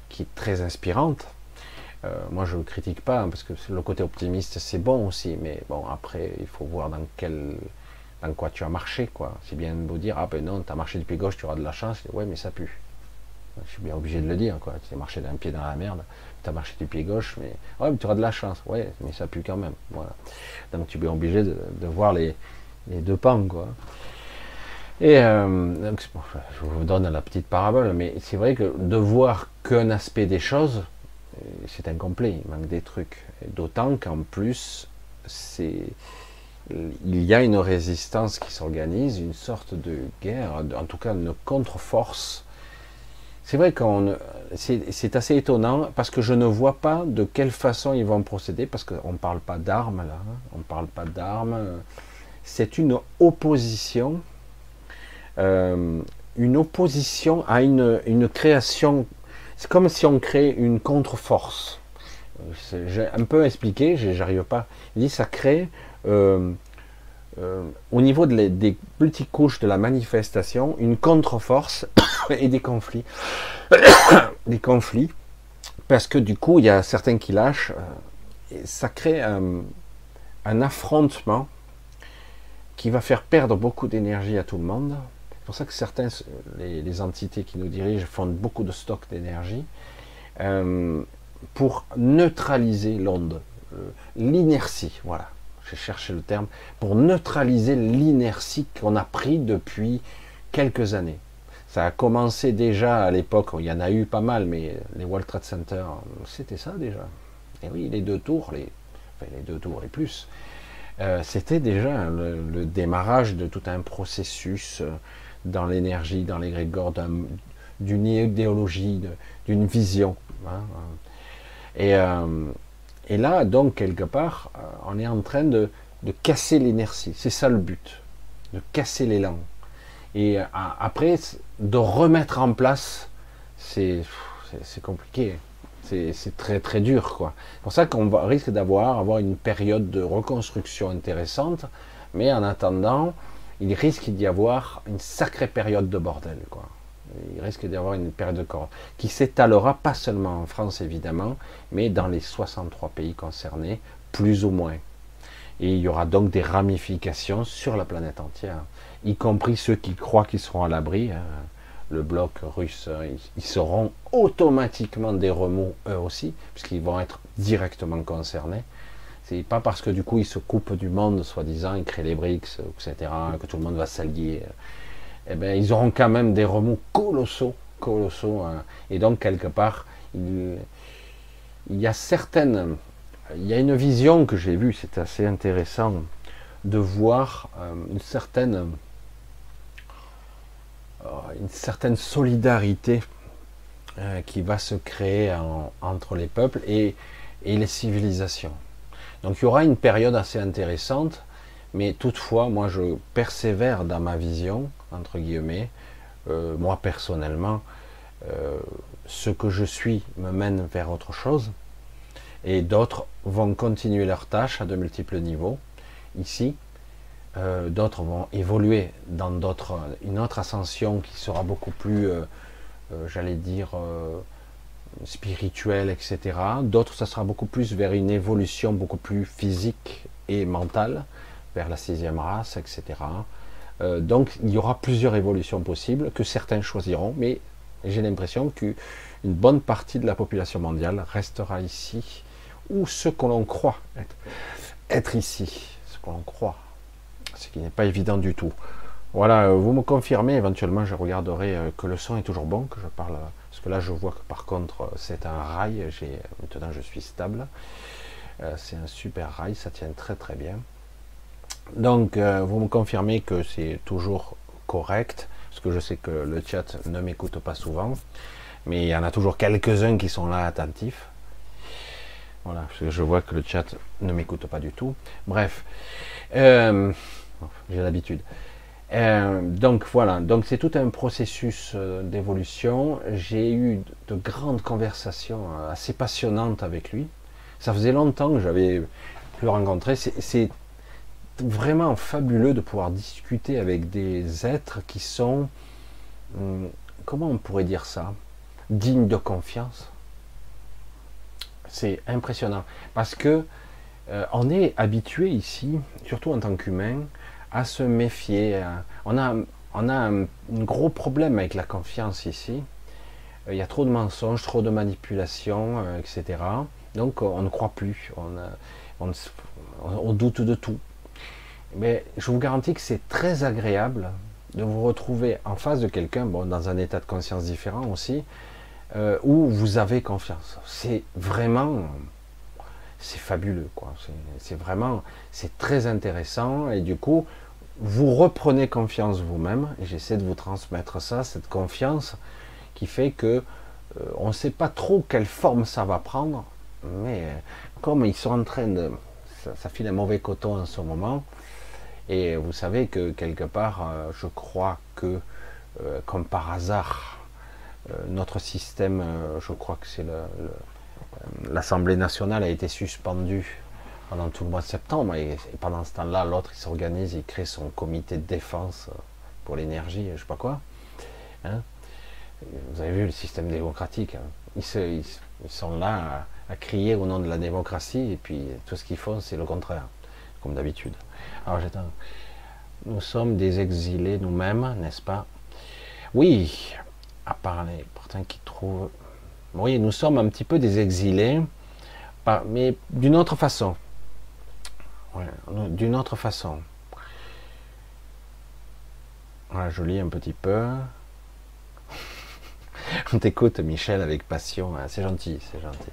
qui est très inspirante. Euh, moi, je ne critique pas, hein, parce que le côté optimiste, c'est bon aussi, mais bon, après, il faut voir dans quel dans quoi tu as marché, quoi. C'est bien beau dire, ah ben non, tu as marché du pied gauche, tu auras de la chance. Ouais, mais ça pue. Je suis bien obligé de le dire, quoi. Tu as marché d'un pied dans la merde, tu as marché du pied gauche, mais ouais, mais tu auras de la chance. Ouais, mais ça pue quand même. Voilà. Donc tu es obligé de, voir les, deux pans, quoi. Et euh, je vous donne la petite parabole, mais c'est vrai que de voir qu'un aspect des choses, c'est incomplet, il manque des trucs. D'autant qu'en plus, c'est il y a une résistance qui s'organise, une sorte de guerre, en tout cas une contre-force. C'est vrai qu'on, c'est assez étonnant parce que je ne vois pas de quelle façon ils vont procéder parce qu'on ne parle pas d'armes là, hein. on ne parle pas d'armes. C'est une opposition, euh, une opposition à une, une création. C'est comme si on crée une contre-force. J'ai un peu expliqué, j'arrive pas. Il dit ça crée euh, euh, au niveau des petites couches de la manifestation, une contre-force et des conflits. des conflits, parce que du coup, il y a certains qui lâchent, euh, ça crée un, affrontement qui va faire perdre beaucoup d'énergie à tout le monde. C'est pour ça que certains, les, entités qui nous dirigent, font beaucoup de stock d'énergie pour neutraliser l'onde, l'inertie, voilà j'ai cherché le terme, pour neutraliser l'inertie qu'on a pris depuis quelques années. Ça a commencé déjà à l'époque, il y en a eu pas mal, mais les World Trade Center, c'était ça déjà. Et oui, les deux tours, les, enfin, les deux tours et plus, euh, c'était déjà le, démarrage de tout un processus euh, dans l'énergie, dans l'égrégore, d'une idéologie, d'une vision. Hein. Et, euh, et là, donc, quelque part, euh, on est en train de, casser l'inertie. C'est ça le but, de casser l'élan. Et euh, après, de remettre en place, c'est compliqué. C'est très très dur. C'est pour ça qu'on risque d'avoir avoir une période de reconstruction intéressante, mais en attendant, il risque d'y avoir une sacrée période de bordel, quoi. Il risque d'y avoir une période de corps qui s'étalera pas seulement en France évidemment, mais dans les 63 pays concernés, plus ou moins. Et il y aura donc des ramifications sur la planète entière, y compris ceux qui croient qu'ils seront à l'abri. Hein. Le bloc russe, hein, ils seront automatiquement des remous eux aussi, puisqu'ils vont être directement concernés. C'est pas parce que du coup ils se coupent du monde, soi-disant, ils créent les BRICS, etc., que tout le monde va s'allier. Eh bien, ils auront quand même des remous colossaux, colossaux. Hein. Et donc, quelque part, il, y a certaines. Il y a une vision que j'ai vue, c'est assez intéressant de voir euh, une certaine euh, une certaine solidarité euh, qui va se créer entre les peuples et les civilisations. Donc il y aura une période assez intéressante, mais toutefois, moi je persévère dans ma vision, entre guillemets, euh, moi personnellement, euh, ce que je suis me mène vers autre chose, et d'autres vont continuer leur tâche à de multiples niveaux. Ici, euh, d'autres vont évoluer dans une autre ascension qui sera beaucoup plus, j'allais dire, spirituel, etc. D'autres, ça sera beaucoup plus vers une évolution beaucoup plus physique et mentale, vers la sixième race, etc. Euh, donc, il y aura plusieurs évolutions possibles que certains choisiront, mais j'ai l'impression qu'une bonne partie de la population mondiale restera ici, ou ce que l'on croit être, être ici, ce que l'on croit, ce qui n'est pas évident du tout. Voilà, vous me confirmez, éventuellement je regarderai euh, que le son est toujours bon, que je parle là, je vois que par contre, c'est un rail. Maintenant, je suis stable. Euh, c'est un super rail, ça tient très très bien. Donc, euh, vous me confirmez que c'est toujours correct, parce que je sais que le chat ne m'écoute pas souvent, mais il y en a toujours quelques-uns qui sont là attentifs. Voilà, parce que je vois que le chat ne m'écoute pas du tout. Bref, euh, j'ai l'habitude. Euh, donc voilà, donc c'est tout un processus euh, d'évolution. J'ai eu de grandes conversations euh, assez passionnantes avec lui. Ça faisait longtemps que j'avais pu le rencontrer. C'est vraiment fabuleux de pouvoir discuter avec des êtres qui sont, hum, comment on pourrait dire ça, dignes de confiance. C'est impressionnant parce que on est habitué ici, surtout en tant qu'humain, à se méfier. On a, on a un, gros problème avec la confiance ici. Euh, il y a trop de mensonges, trop de manipulations, euh, etc. Donc on ne croit plus, on, on, doute de tout. Mais je vous garantis que c'est très agréable de vous retrouver en face de quelqu'un, bon, dans un état de conscience différent aussi, euh, où vous avez confiance. C'est vraiment, c'est fabuleux, quoi. C'est vraiment, c'est très intéressant et du coup, vous reprenez confiance vous-même, et j'essaie de vous transmettre ça, cette confiance qui fait que euh, on ne sait pas trop quelle forme ça va prendre, mais euh, comme ils sont en train de, ça, file un mauvais coton en ce moment, et vous savez que quelque part, euh, je crois que, comme par hasard, notre système, je crois que c'est l'Assemblée nationale a été suspendue pendant tout le mois de septembre. Et, pendant ce temps-là, l'autre, il s'organise, il crée son comité de défense pour l'énergie, je sais pas quoi. Hein. Vous avez vu le système démocratique. Hein. Ils, sont là à, crier au nom de la démocratie, et puis tout ce qu'ils font, c'est le contraire, comme d'habitude. Alors j'attends. Nous sommes des exilés nous-mêmes, n'est-ce pas? Oui, à parler, pourtant qui trouvent. Oui, nous sommes un petit peu des exilés, mais d'une autre façon d'une autre façon. Je lis un petit peu. On t'écoute, Michel, avec passion. Ah, c'est gentil, c'est gentil.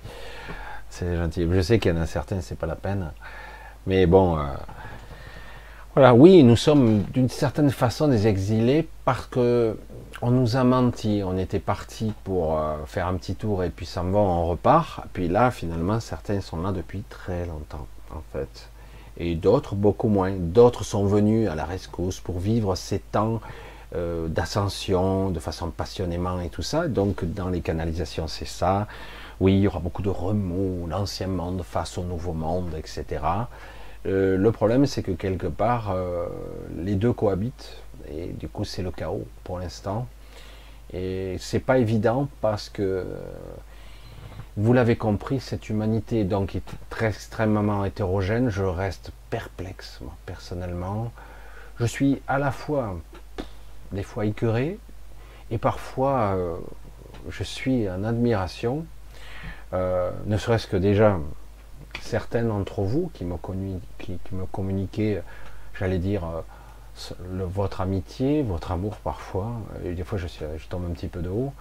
C'est gentil. Je sais qu'il y en a certains, c'est pas la peine. Mais bon, euh, voilà, oui, nous sommes d'une certaine façon des exilés parce que on nous a menti. On était parti pour euh, faire un petit tour et puis s'en va, on repart. Puis là, finalement, certains sont là depuis très longtemps, en fait et d'autres beaucoup moins. D'autres sont venus à la rescousse pour vivre ces temps euh, d'ascension de façon passionnément et tout ça. Donc dans les canalisations, c'est ça. Oui, il y aura beaucoup de remous, l'ancien monde face au nouveau monde, etc. Euh, le problème, c'est que quelque part, euh, les deux cohabitent, et du coup, c'est le chaos pour l'instant. Et c'est pas évident parce que vous l'avez compris, cette humanité donc est très extrêmement hétérogène. Je reste perplexe, moi, personnellement. Je suis à la fois, des fois écœuré, et parfois euh, je suis en admiration. Euh, ne serait-ce que déjà certains d'entre vous qui me, qui, me communiquaient, j'allais dire, euh, votre amitié, votre amour parfois, et des fois je tombe un petit peu de haut,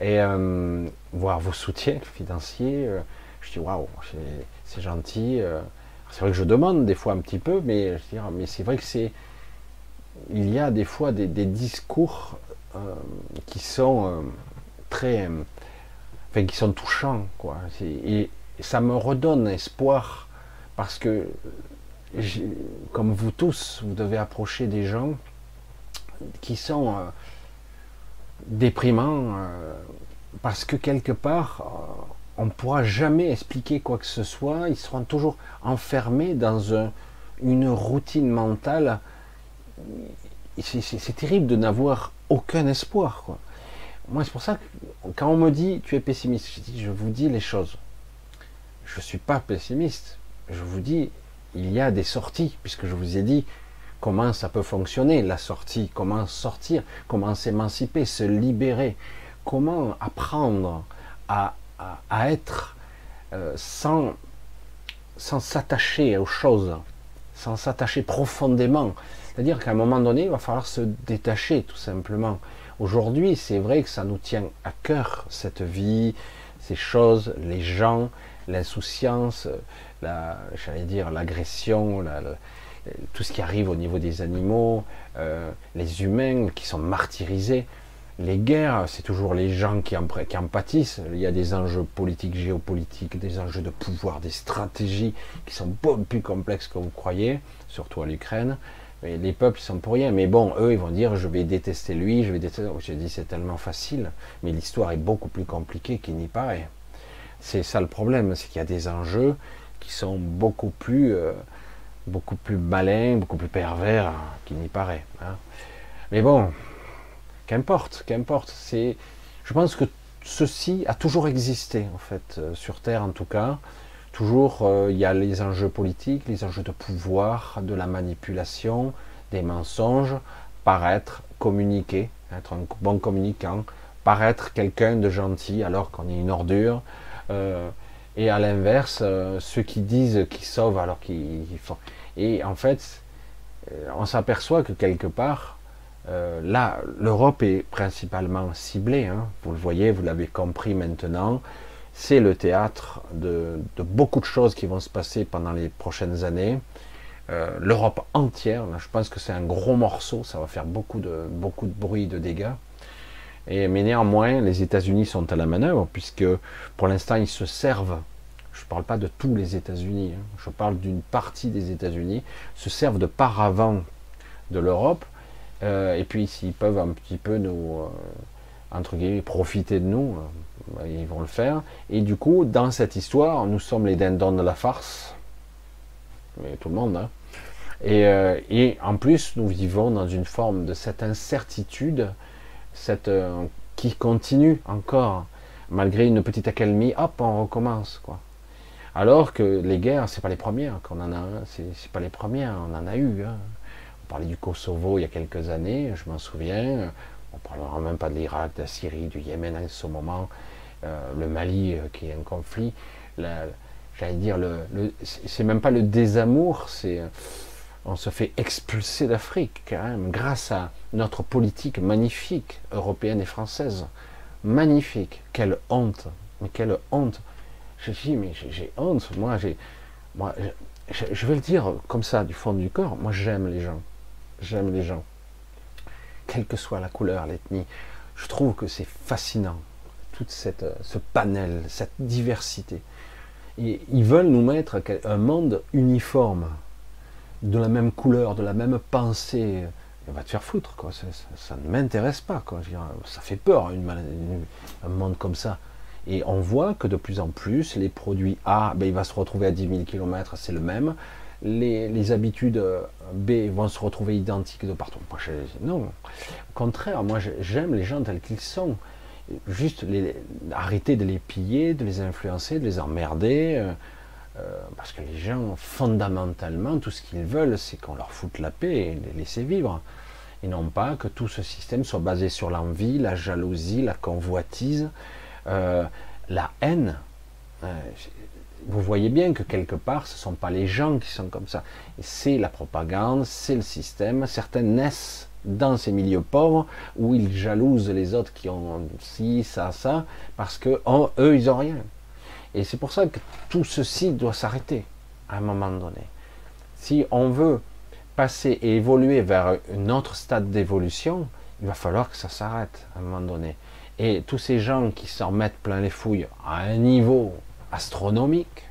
et euh, voir vos soutiens financiers. Euh, je dis waouh, c'est gentil. Euh. c'est vrai que je demande des fois un petit peu, mais, je dire, mais c'est vrai que c'est. Il y a des fois des, discours qui sont très. enfin, qui sont touchants, quoi. Et ça me redonne espoir parce que, comme vous tous, vous devez approcher des gens qui sont déprimant euh, parce que quelque part, euh, on ne pourra jamais expliquer quoi que ce soit. Ils seront toujours enfermés dans une routine mentale. C'est terrible de n'avoir aucun espoir. Moi, c'est pour ça que quand on me dit tu es pessimiste, je, dis, je vous dis les choses. Je ne suis pas pessimiste. Je vous dis, il y a des sorties, puisque je vous ai dit, comment ça peut fonctionner, la sortie, comment sortir, comment s'émanciper, se libérer, comment apprendre à, être euh, sans, sans s'attacher aux choses, sans s'attacher profondément? C'est-à-dire qu'à un moment donné, il va falloir se détacher tout simplement. Aujourd'hui, c'est vrai que ça nous tient à cœur, cette vie, ces choses, les gens, l'insouciance, j'allais dire l'agression, la, tout ce qui arrive au niveau des animaux, euh, les humains qui sont martyrisés. Les guerres, c'est toujours les gens qui en, pâtissent. Il y a des enjeux politiques, géopolitiques, des enjeux de pouvoir, des stratégies qui sont beaucoup plus complexes que vous croyez, surtout à l'Ukraine. Les peuples sont pour rien. Mais bon, eux, ils vont dire je vais détester lui, je vais détester. Je dis c'est tellement facile, mais l'histoire est beaucoup plus compliquée qu'il n'y paraît. C'est ça le problème, c'est qu'il y a des enjeux qui sont beaucoup plus euh, beaucoup plus malin, beaucoup plus pervers qu'il n'y paraît. Hein. Mais bon, qu'importe, qu'importe. C'est, je pense que ceci a toujours existé en fait euh, sur Terre en tout cas. Toujours, euh, il y a les enjeux politiques, les enjeux de pouvoir, de la manipulation, des mensonges, paraître, communiquer, être un bon communicant, paraître quelqu'un de gentil alors qu'on est une ordure. Euh, et à l'inverse, ceux qui disent qu'ils sauvent alors qu'ils font. Et en fait, euh, on s'aperçoit que quelque part, euh, là, l'Europe est principalement ciblée. Hein. vous le voyez, vous l'avez compris maintenant. C'est le théâtre de, beaucoup de choses qui vont se passer pendant les prochaines années. Euh, L'Europe entière, je pense que c'est un gros morceau, ça va faire beaucoup de, beaucoup de bruit, de dégâts. Et, mais néanmoins, les États-Unis sont à la manœuvre, puisque pour l'instant, ils se servent parle pas de tous les États-Unis, hein. je parle d'une partie des États-Unis, se servent de paravent de l'Europe, euh, et puis s'ils peuvent un petit peu nous, euh, entre guillemets, profiter de nous, euh, ils vont le faire. Et du coup, dans cette histoire, nous sommes les dindons de la farce, mais tout le monde, hein. et, et, en plus, nous vivons dans une forme de cette incertitude, cette, qui continue encore, malgré une petite accalmie, hop, on recommence, quoi. Alors que les guerres, c'est pas les premières qu'on en a, pas les premières, on en a eu. Hein. On parlait du Kosovo il y a quelques années, je m'en souviens. On parlera même pas de l'Irak, de la Syrie, du Yémen en ce moment, euh, le Mali euh, qui est un conflit. J'allais dire, le, c'est même pas le désamour, c'est on se fait expulser d'Afrique quand même grâce à notre politique magnifique européenne et française. Magnifique, quelle honte, mais quelle honte. Je dis, mais j'ai honte, moi, j'ai, moi, je, vais le dire comme ça, du fond du corps, moi j'aime les gens. J'aime les gens. Quelle que soit la couleur, l'ethnie. Je trouve que c'est fascinant, tout cette, ce panel, cette diversité. Et ils veulent nous mettre un monde uniforme, de la même couleur, de la même pensée. On va te faire foutre, quoi. Ça, ne m'intéresse pas, quoi. ça fait peur, un monde comme ça. Et on voit que de plus en plus, les produits A, ben, il va se retrouver à 10 000 km, c'est le même. les, habitudes euh, B vont se retrouver identiques de partout. non, au contraire, moi j'aime les gens tels qu'ils sont. Juste les, arrêter de les piller, de les influencer, de les emmerder. Euh, euh, parce que les gens, fondamentalement, tout ce qu'ils veulent, c'est qu'on leur foute la paix et les laisser vivre. Et non pas que tout ce système soit basé sur l'envie, la jalousie, la convoitise, la haine vous voyez bien que quelque part, ce ne sont pas les gens qui sont comme ça. C'est la propagande, c'est le système. Certains naissent dans ces milieux pauvres où ils jalousent les autres qui ont ci, ça, ça, parce que eux, ils n'ont rien. Et c'est pour ça que tout ceci doit s'arrêter à un moment donné. Si on veut passer et évoluer vers un autre stade d'évolution, il va falloir que ça s'arrête à un moment donné. Et tous ces gens qui s'en mettent plein les fouilles à un niveau astronomique.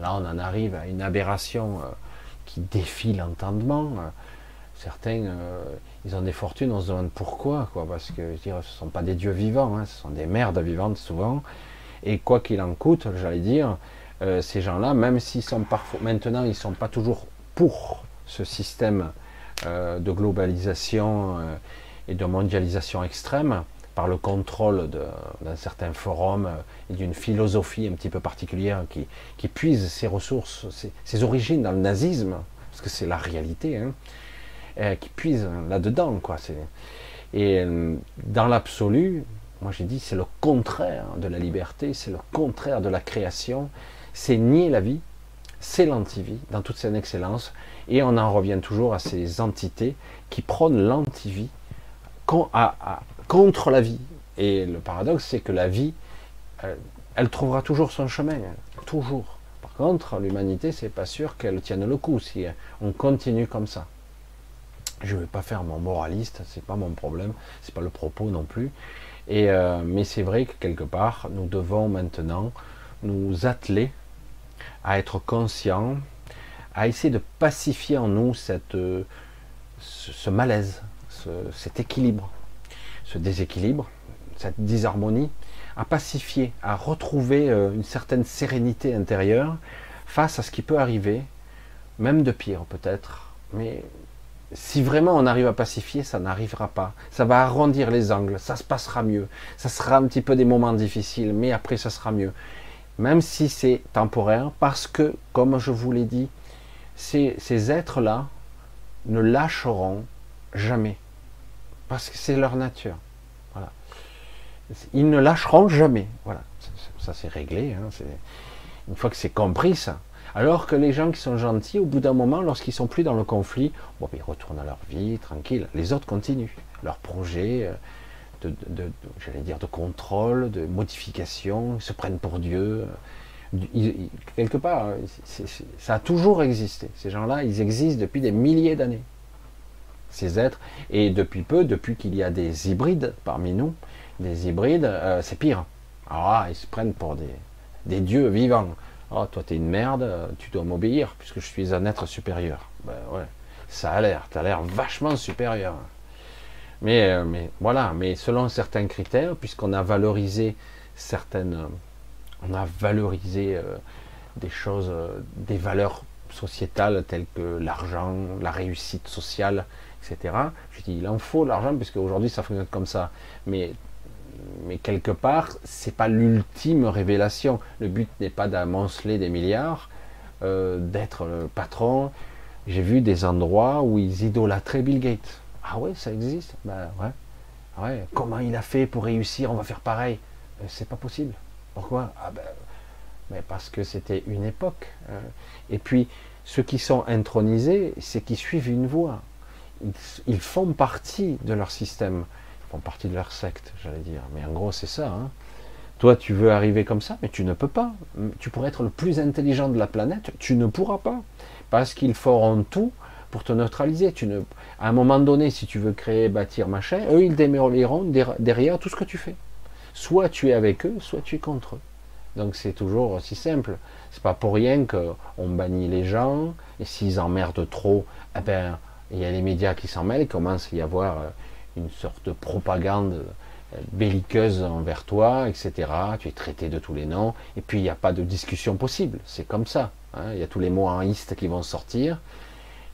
Là, on en arrive à une aberration euh, qui défie l'entendement. Certains, euh, ils ont des fortunes, on se demande pourquoi, quoi, parce que je dire, ce ne sont pas des dieux vivants, hein, ce sont des merdes vivantes souvent. Et quoi qu'il en coûte, j'allais dire, euh, ces gens-là, même s'ils sont parfois, maintenant, ils ne sont pas toujours pour ce système de globalisation et de mondialisation extrême, par le contrôle d'un certain forum euh, et d'une philosophie un petit peu particulière qui, qui puise ses ressources, ses, origines dans le nazisme, parce que c'est la réalité, hein, euh, qui puise là-dedans. Quoi. Et euh, dans l'absolu, moi j'ai dit, c'est le contraire de la liberté, c'est le contraire de la création, c'est nier la vie, c'est l'antivie dans toute son excellence, et on en revient toujours à ces entités qui prônent l'antivie contre la vie. Et le paradoxe, c'est que la vie, euh, elle, trouvera toujours son chemin, toujours. Par contre, l'humanité, c'est pas sûr qu'elle tienne le coup si on continue comme ça. Je ne vais pas faire mon moraliste, c'est pas mon problème, c'est pas le propos non plus. Et euh, mais c'est vrai que quelque part, nous devons maintenant nous atteler à être conscients, à essayer de pacifier en nous cette, ce, malaise, cet équilibre ce déséquilibre, cette disharmonie, à pacifier, à retrouver euh, une certaine sérénité intérieure face à ce qui peut arriver, même de pire peut-être, mais si vraiment on arrive à pacifier, ça n'arrivera pas. Ça va arrondir les angles, ça se passera mieux. Ça sera un petit peu des moments difficiles, mais après ça sera mieux. Même si c'est temporaire, parce que, comme je vous l'ai dit, ces, ces êtres-là ne lâcheront jamais. Parce que c'est leur nature. Voilà. Ils ne lâcheront jamais. Voilà. Ça, c'est réglé. Hein. Une fois que c'est compris, ça. Alors que les gens qui sont gentils, au bout d'un moment, lorsqu'ils sont plus dans le conflit, bon, ben, ils retournent à leur vie, tranquille. Les autres continuent leur projet euh, de, j'allais dire, de contrôle, de modification. Ils se prennent pour Dieu. quelque part, ça a toujours existé. Ces gens-là, ils existent depuis des milliers d'années ces êtres. Et depuis peu, depuis qu'il y a des hybrides parmi nous, des hybrides, euh, c'est pire. Là, ils se prennent pour des, des dieux vivants. Oh, toi, t'es une merde, tu dois m'obéir puisque je suis un être supérieur. Ben ouais, ça a l'air, t'as l'air vachement supérieur. Mais, euh, mais voilà, mais selon certains critères, puisqu'on a valorisé certaines, on a valorisé euh, des choses, des valeurs sociétales telles que l'argent, la réussite sociale, etc. Je dis, il en faut l'argent, puisque aujourd'hui ça fonctionne comme ça. Mais, quelque part, c'est pas l'ultime révélation. Le but n'est pas d'amonceler des milliards, euh, d'être le patron. J'ai vu des endroits où ils idolâtraient Bill Gates. Ah ouais, ça existe? Ben ouais. Ah. Comment il a fait pour réussir? On va faire pareil. Euh, c'est pas possible. Pourquoi? Ah ben, mais parce que c'était une époque. Hein. Et puis, ceux qui sont intronisés, c'est qu'ils suivent une voie ils, font partie de leur système, ils font partie de leur secte, j'allais dire. Mais en gros, c'est ça. Hein. Toi, tu veux arriver comme ça, mais tu ne peux pas. Tu pourrais être le plus intelligent de la planète, tu ne pourras pas. Parce qu'ils feront tout pour te neutraliser. Tu ne... À un moment donné, si tu veux créer, bâtir, machin, eux, ils démêleront derrière tout ce que tu fais. Soit tu es avec eux, soit tu es contre eux. Donc c'est toujours aussi simple. C'est pas pour rien qu'on bannit les gens, et s'ils emmerdent trop, eh ben, il y a les médias qui s'en mêlent, il commence à y avoir euh, une sorte de propagande belliqueuse envers toi, etc. Tu es traité de tous les noms, et puis il n'y a pas de discussion possible. C'est comme ça. Hein. Il y a tous les mots en qui vont sortir.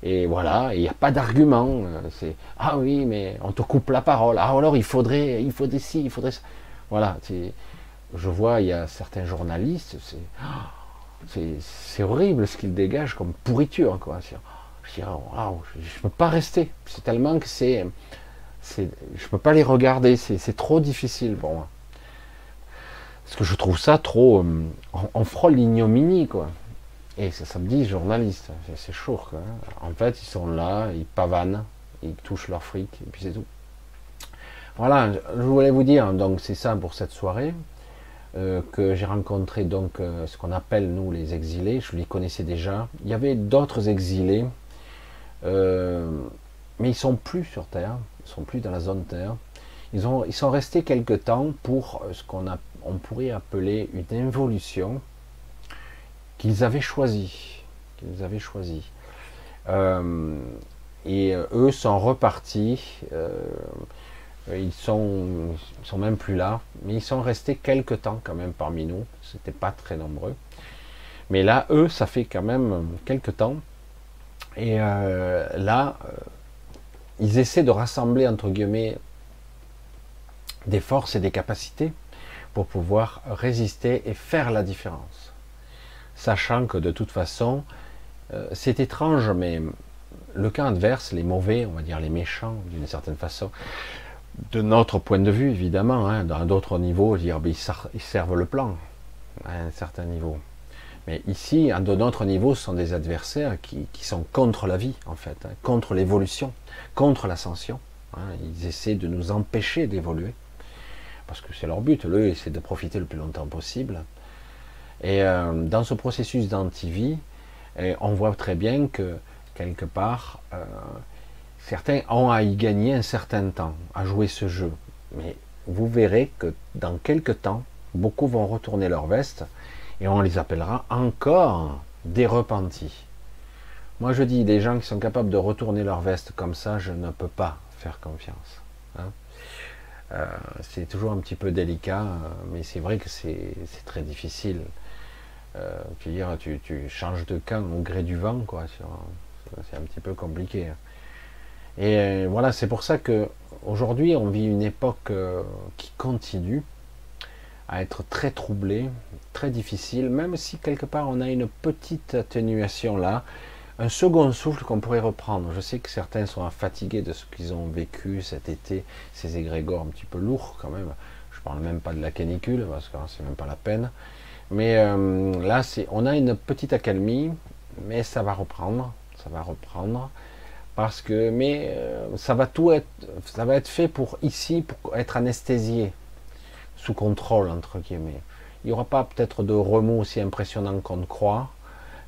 Et voilà, il n'y a pas d'argument. C'est ah oui, mais on te coupe la parole. Ah alors il faudrait, il faudrait ci, il faudrait ça. Voilà. Je vois, il y a certains journalistes, c'est horrible ce qu'ils dégagent comme pourriture. Quoi. Je ne peux pas rester. C'est tellement que c'est je peux pas les regarder, c'est trop difficile pour moi. Parce que je trouve ça trop. Euh, on, frôle l'ignominie, quoi. Et ça, me dit journaliste, c'est chaud, quoi. En fait, ils sont là, ils pavanent, ils touchent leur fric, et puis c'est tout. Voilà, je voulais vous dire, donc c'est ça pour cette soirée, euh, que j'ai rencontré donc euh, ce qu'on appelle nous les exilés, je les connaissais déjà. Il y avait d'autres exilés, mais ils sont plus sur Terre sont plus dans la zone Terre. Ils, ont, ils sont restés quelque temps pour euh, ce qu'on on pourrait appeler une évolution qu'ils avaient choisi. Qu'ils choisi. Euh, et euh, eux sont repartis. ils sont, sont même plus là, mais ils sont restés quelque temps quand même parmi nous. C'était pas très nombreux. Mais là, eux, ça fait quand même quelque temps. Et là, ils essaient de rassembler, entre guillemets, des forces et des capacités pour pouvoir résister et faire la différence. Sachant que de toute façon, euh, c'est étrange, mais le cas adverse, les mauvais, on va dire les méchants, d'une certaine façon, de notre point de vue, évidemment, hein, dans d'autres niveaux, dire, ben, ils servent le plan à un certain niveau. Mais ici, à notre niveau, ce sont des adversaires qui, sont contre la vie, en fait, hein, contre l'évolution, contre l'ascension. Hein. Ils essaient de nous empêcher d'évoluer. Parce que c'est leur but, eux, c'est de profiter le plus longtemps possible. Et euh, dans ce processus d'antivie, on voit très bien que, quelque part, euh, certains ont à y gagner un certain temps, à jouer ce jeu. Mais vous verrez que dans quelques temps, beaucoup vont retourner leur veste et on les appellera encore des repentis. Moi je dis, des gens qui sont capables de retourner leur veste comme ça, je ne peux pas faire confiance. Hein. Euh, c'est toujours un petit peu délicat, euh, mais c'est vrai que c'est très difficile. Euh, tu, dire, tu, tu, changes de camp au gré du vent, quoi. C'est un petit peu compliqué. Et voilà, c'est pour ça que aujourd'hui on vit une époque qui continue à être très troublé, très difficile, même si quelque part on a une petite atténuation là, un second souffle qu'on pourrait reprendre. Je sais que certains sont fatigués de ce qu'ils ont vécu cet été, ces égrégores un petit peu lourds quand même. Je parle même pas de la canicule parce que c'est même pas la peine. Mais euh, là, c'est, on a une petite accalmie, mais ça va reprendre, ça va reprendre parce que, mais euh, ça va tout être, ça va être fait pour ici, pour être anesthésié sous contrôle, entre guillemets. Il n'y aura pas peut-être de remous aussi impressionnants qu'on croit,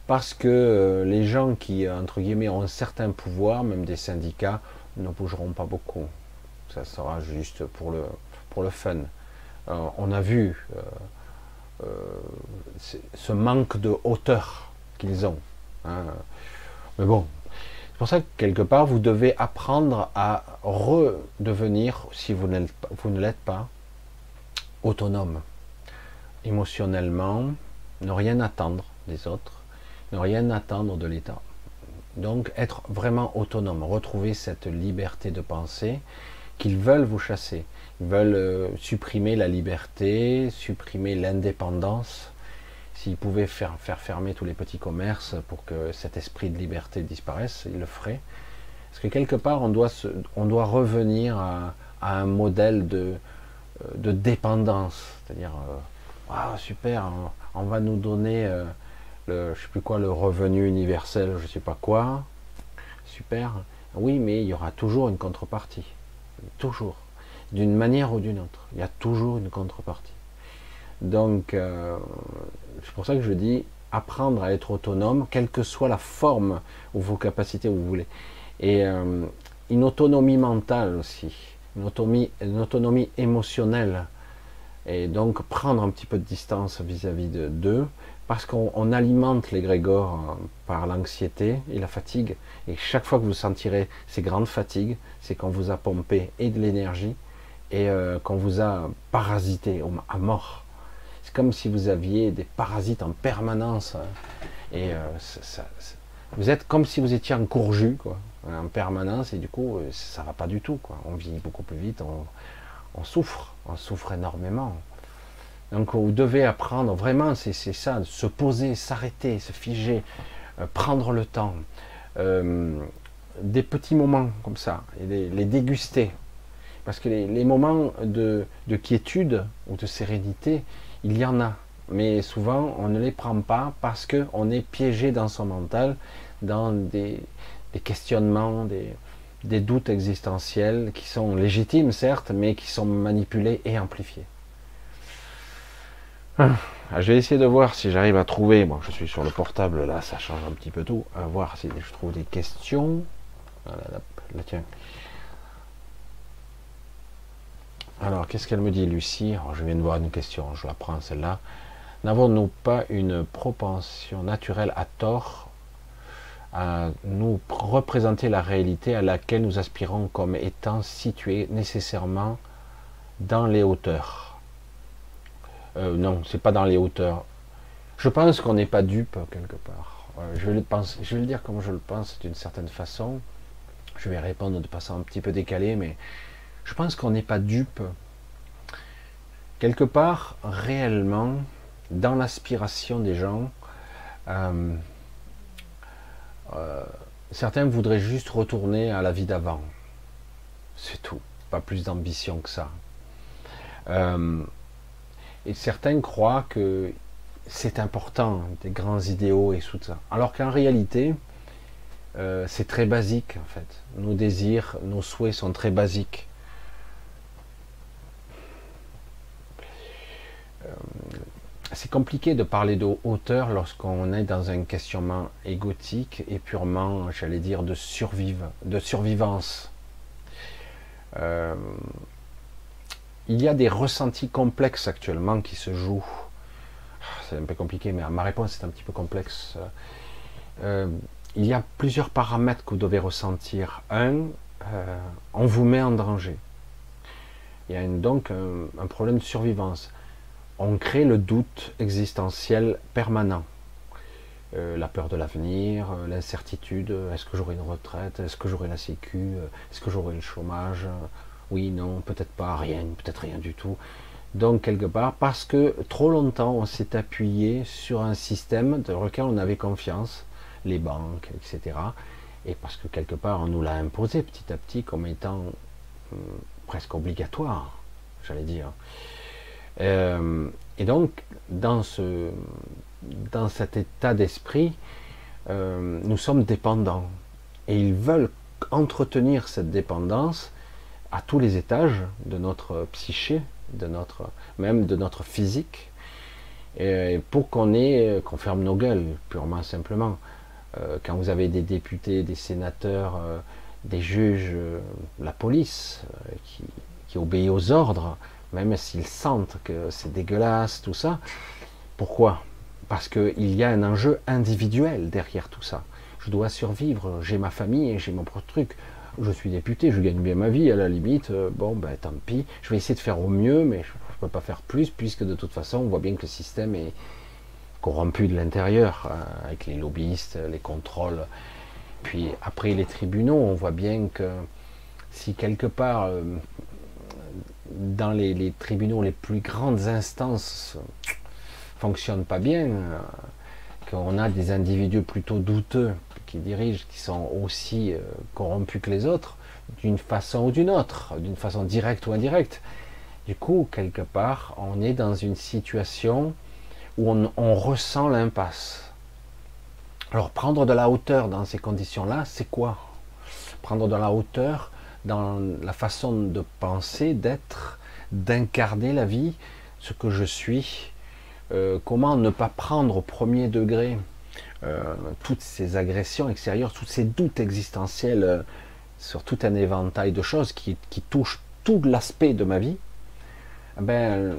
parce que euh, les gens qui, entre guillemets, ont un certain pouvoir, même des syndicats, ne bougeront pas beaucoup. Ça sera juste pour le, pour le fun. Euh, on a vu euh, ce manque de hauteur qu'ils ont. Hein. Mais bon, c'est pour ça que quelque part, vous devez apprendre à redevenir, si vous ne l'êtes pas, autonome émotionnellement, ne rien attendre des autres, ne rien attendre de l'État. Donc être vraiment autonome, retrouver cette liberté de penser qu'ils veulent vous chasser. Ils veulent euh, supprimer la liberté, supprimer l'indépendance. S'ils pouvaient faire, faire fermer tous les petits commerces pour que cet esprit de liberté disparaisse, ils le feraient. Parce que quelque part, on doit, on doit revenir à un modèle de, de dépendance. C'est-à-dire, euh, super, on, va nous donner euh, le, je sais plus quoi, le revenu universel, je sais pas quoi. Super. Oui, mais il y aura toujours une contrepartie. Toujours. D'une manière ou d'une autre. Il y a toujours une contrepartie. Donc, euh, c'est pour ça que je dis apprendre à être autonome, quelle que soit la forme ou vos capacités où vous voulez. Et une autonomie mentale aussi une autonomie, émotionnelle et donc prendre un petit peu de distance vis-à-vis de d'eux parce qu'on alimente l'égrégore euh, par l'anxiété et la fatigue et chaque fois que vous sentirez ces grandes fatigues c'est qu'on vous a pompé et de l'énergie et euh, qu'on vous a parasité à mort. C'est comme si vous aviez des parasites en permanence. Hein. Et euh, vous êtes comme si vous étiez en courju, quoi, en permanence, et du coup, euh, ça va pas du tout. Quoi. On vit beaucoup plus vite, on, souffre, on souffre énormément. Donc vous devez apprendre, vraiment, c'est ça, se poser, s'arrêter, se figer, prendre le temps. des petits moments comme ça, et les déguster. Parce que les, moments de, quiétude ou de sérénité, il y en a. Mais souvent, on ne les prend pas parce qu'on est piégé dans son mental, dans des, questionnements, des, doutes existentiels qui sont légitimes, certes, mais qui sont manipulés et amplifiés. Ah, je vais essayer de voir si j'arrive à trouver. Bon, je suis sur le portable, là, ça change un petit peu tout. À voir si je trouve des questions. Tiens. Alors, qu'est-ce qu'elle me dit, Lucie? Je viens de voir une question, je la prends celle-là. N'avons-nous pas une propension naturelle à tort à nous représenter la réalité à laquelle nous aspirons comme étant située nécessairement dans les hauteurs euh, Non, c'est pas dans les hauteurs. Je pense qu'on n'est pas dupe quelque part. Euh, je, vais le dire comme je le pense d'une certaine façon. Je vais répondre de façon un petit peu décalée, mais je pense qu'on n'est pas dupe. Quelque part, réellement, dans l'aspiration des gens, euh, euh, certains voudraient juste retourner à la vie d'avant. C'est tout. Pas plus d'ambition que ça. Euh, et certains croient que c'est important, des grands idéaux et tout ça. Alors qu'en réalité, c'est très basique en fait. Nos désirs, nos souhaits sont très basiques. C'est compliqué de parler de hauteur lorsqu'on est dans un questionnement égotique et purement, j'allais dire, de, survive, de survivance. Euh, il y a des ressentis complexes actuellement qui se jouent. C'est un peu compliqué, mais ma réponse est un petit peu complexe. Euh, il y a plusieurs paramètres que vous devez ressentir. Un, euh, on vous met en danger. Il y a donc un problème de survivance on crée le doute existentiel permanent. Euh, la peur de l'avenir, euh, l'incertitude, est-ce que j'aurai une retraite, est-ce que j'aurai la sécu, euh, est-ce que j'aurai le chômage, oui, non, peut-être pas, rien, peut-être rien du tout. Donc quelque part, parce que trop longtemps on s'est appuyé sur un système dans lequel on avait confiance, les banques, etc. Et parce que quelque part on nous l'a imposé petit à petit comme étant hum, presque obligatoire, j'allais dire. Euh, et donc, dans, ce, dans cet état d'esprit, euh, nous sommes dépendants. Et ils veulent entretenir cette dépendance à tous les étages de notre psyché, de notre, même de notre physique, pour qu'on ait, ferme nos gueules, purement simplement. Euh, quand vous avez des députés, des sénateurs, des juges, la police qui obéit aux ordres, même s'ils sentent que c'est dégueulasse, tout ça. Pourquoi? Parce qu'il y a un enjeu individuel derrière tout ça. Je dois survivre, j'ai ma famille et j'ai mon propre truc. Je suis député, je gagne bien ma vie, à la limite, euh, bon ben tant pis, je vais essayer de faire au mieux, mais je ne peux pas faire plus, puisque de toute façon, on voit bien que le système est corrompu de l'intérieur, hein, avec les lobbyistes, les contrôles. Puis après les tribunaux, on voit bien que si quelque part euh, dans les, tribunaux, les plus grandes instances fonctionnent pas bien, euh, qu'on a des individus plutôt douteux qui dirigent, qui sont aussi euh, corrompus que les autres, d'une façon ou d'une autre, d'une façon directe ou indirecte. Du coup, quelque part, on est dans une situation où on, on ressent l'impasse. Alors, prendre de la hauteur dans ces conditions-là, c'est quoi? Prendre de la hauteur, dans la façon de penser, d'être, d'incarner la vie, ce que je suis, euh, comment ne pas prendre au premier degré euh, toutes ces agressions extérieures, tous ces doutes existentiels euh, sur tout un éventail de choses qui, touchent tout l'aspect de ma vie, eh ben,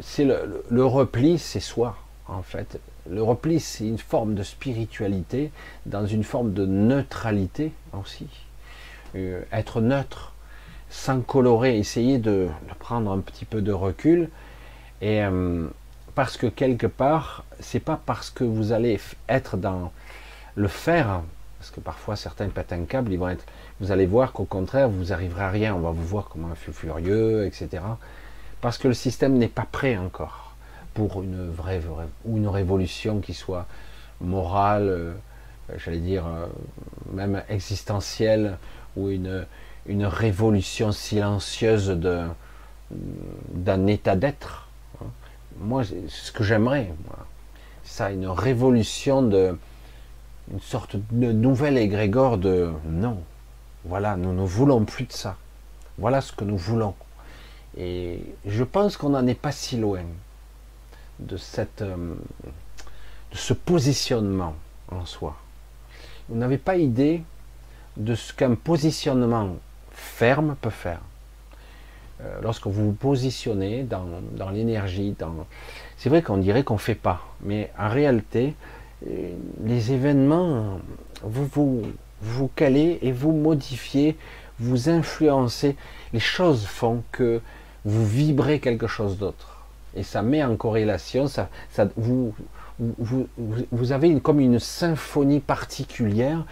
c'est le repli, c'est soi, en fait. Le repli, c'est une forme de spiritualité dans une forme de neutralité aussi. Euh, être neutre. sans colorer, essayer de, prendre un petit peu de recul. Et euh, parce que quelque part, c'est pas parce que vous allez être dans le faire, parce que parfois certains pètent un câble, ils vont être, vous allez voir qu'au contraire, vous arriverez à rien, on va vous voir comme un feu furieux, etc. Parce que le système n'est pas prêt encore pour une vraie, ou une révolution qui soit morale, euh, j'allais dire même existentielle, ou une, une révolution silencieuse d'un état d'être. Moi, c'est ce que j'aimerais. Ça, une révolution de, une sorte de nouvel égrégore de non. Voilà, nous ne voulons plus de ça. Voilà ce que nous voulons. Et je pense qu'on n'en est pas si loin de, cette, euh, de ce positionnement en soi. Vous n'avez pas idée de ce qu'un positionnement ferme peut faire. Euh, lorsque vous vous positionnez dans, dans l'énergie, dans... c'est vrai qu'on dirait qu'on ne fait pas, mais en réalité, euh, les événements, vous vous, vous calez et vous modifiez, vous influencez. Les choses font que vous vibrez quelque chose d'autre. Et ça met en corrélation, ça, ça, vous, vous, vous avez une, comme une symphonie particulière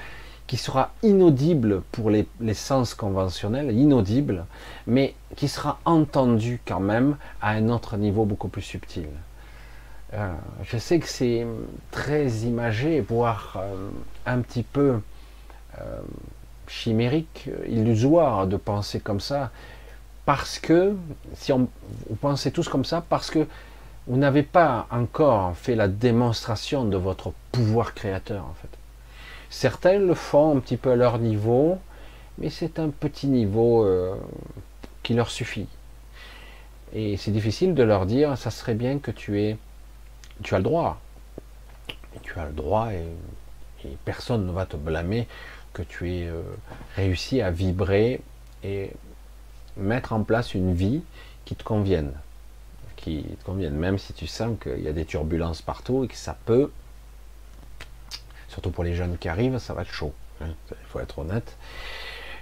qui sera inaudible pour les, sens conventionnels, inaudible, mais qui sera entendu quand même à un autre niveau beaucoup plus subtil. Euh, je sais que c'est très imagé, voire euh, un petit peu euh, chimérique, illusoire de penser comme ça, parce que, si on, vous pensez tous comme ça, parce que vous n'avez pas encore fait la démonstration de votre pouvoir créateur, en fait. Certains le font un petit peu à leur niveau, mais c'est un petit niveau euh, qui leur suffit. Et c'est difficile de leur dire, ça serait bien que tu aies, tu as le droit. Tu as le droit et, personne ne va te blâmer que tu aies euh, réussi à vibrer et mettre en place une vie qui te convienne. Qui te convienne, même si tu sens qu'il y a des turbulences partout et que ça peut surtout pour les jeunes qui arrivent, ça va être chaud. Hein, il faut être honnête.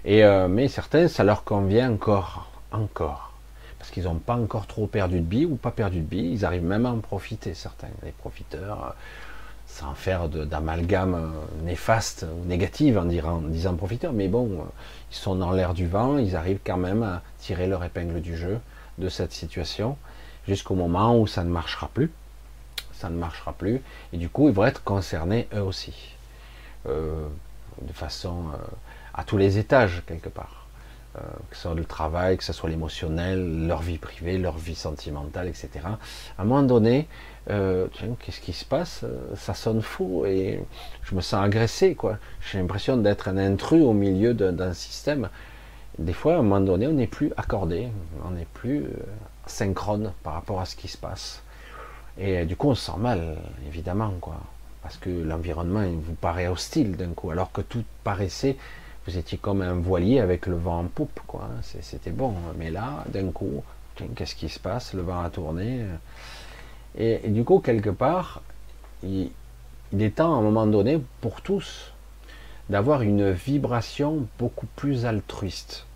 Et, euh, mais certains, ça leur convient encore, encore. Parce qu'ils n'ont pas encore trop perdu de billes ou pas perdu de billes. Ils arrivent même à en profiter, certains. Les profiteurs, euh, sans faire d'amalgame euh, néfaste ou négative en, en disant profiteurs. Mais bon, ils sont dans l'air du vent, ils arrivent quand même à tirer leur épingle du jeu de cette situation jusqu'au moment où ça ne marchera plus ça ne marchera plus. Et du coup, ils vont être concernés eux aussi. Euh, de façon euh, à tous les étages, quelque part. Euh, que ce soit le travail, que ce soit l'émotionnel, leur vie privée, leur vie sentimentale, etc. À un moment donné, qu'est-ce qui se passe? Ça sonne fou et je me sens agressé, quoi. J'ai l'impression d'être un intrus au milieu d'un système. Des fois, à un moment donné, on n'est plus accordé, on n'est plus synchrone par rapport à ce qui se passe. Et euh, du coup, on se sent mal, évidemment, quoi. Parce que l'environnement vous paraît hostile d'un coup, alors que tout paraissait, vous étiez comme un voilier avec le vent en poupe, quoi. C'était bon. Mais là, d'un coup, qu'est-ce qui se passe? Le vent a tourné. Et, du coup, quelque part, il, il est temps, à un moment donné, pour tous, d'avoir une vibration beaucoup plus altruiste.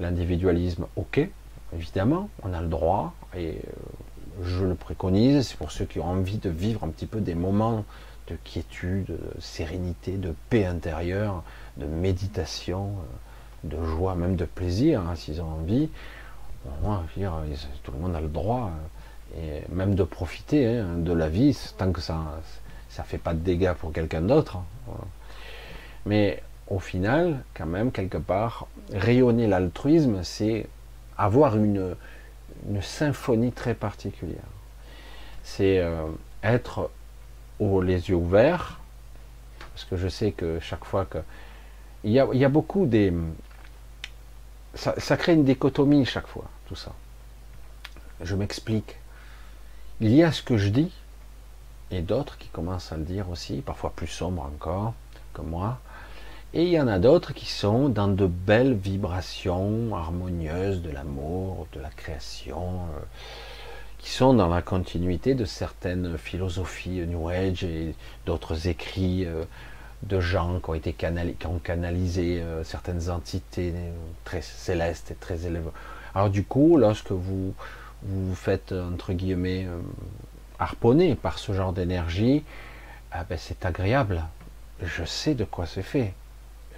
L'individualisme, ok, évidemment, on a le droit, et euh, je le préconise, c'est pour ceux qui ont envie de vivre un petit peu des moments de quiétude, de sérénité, de paix intérieure, de méditation, euh, de joie, même de plaisir, hein, s'ils ont envie. tout le monde a le droit, euh, et même de profiter hein, de la vie, tant que ça ne fait pas de dégâts pour quelqu'un d'autre. Hein, Mais au final, quand même, quelque part, rayonner l'altruisme, c'est avoir une, une symphonie très particulière. C'est euh, être les yeux ouverts, parce que je sais que chaque fois que... Il y a, beaucoup des... Ça, crée une dichotomie chaque fois, tout ça. Je m'explique. Il y a ce que je dis, et d'autres qui commencent à le dire aussi, parfois plus sombres encore que moi, et il y en a d'autres qui sont dans de belles vibrations harmonieuses de l'amour, de la création, euh, qui sont dans la continuité de certaines philosophies New Age et d'autres écrits euh, de gens qui ont été ont canalisé euh, certaines entités très célestes et très élevées. Alors du coup, lorsque vous vous faites entre guillemets euh, harponner par ce genre d'énergie, ah ben, c'est agréable. Je sais de quoi c'est fait.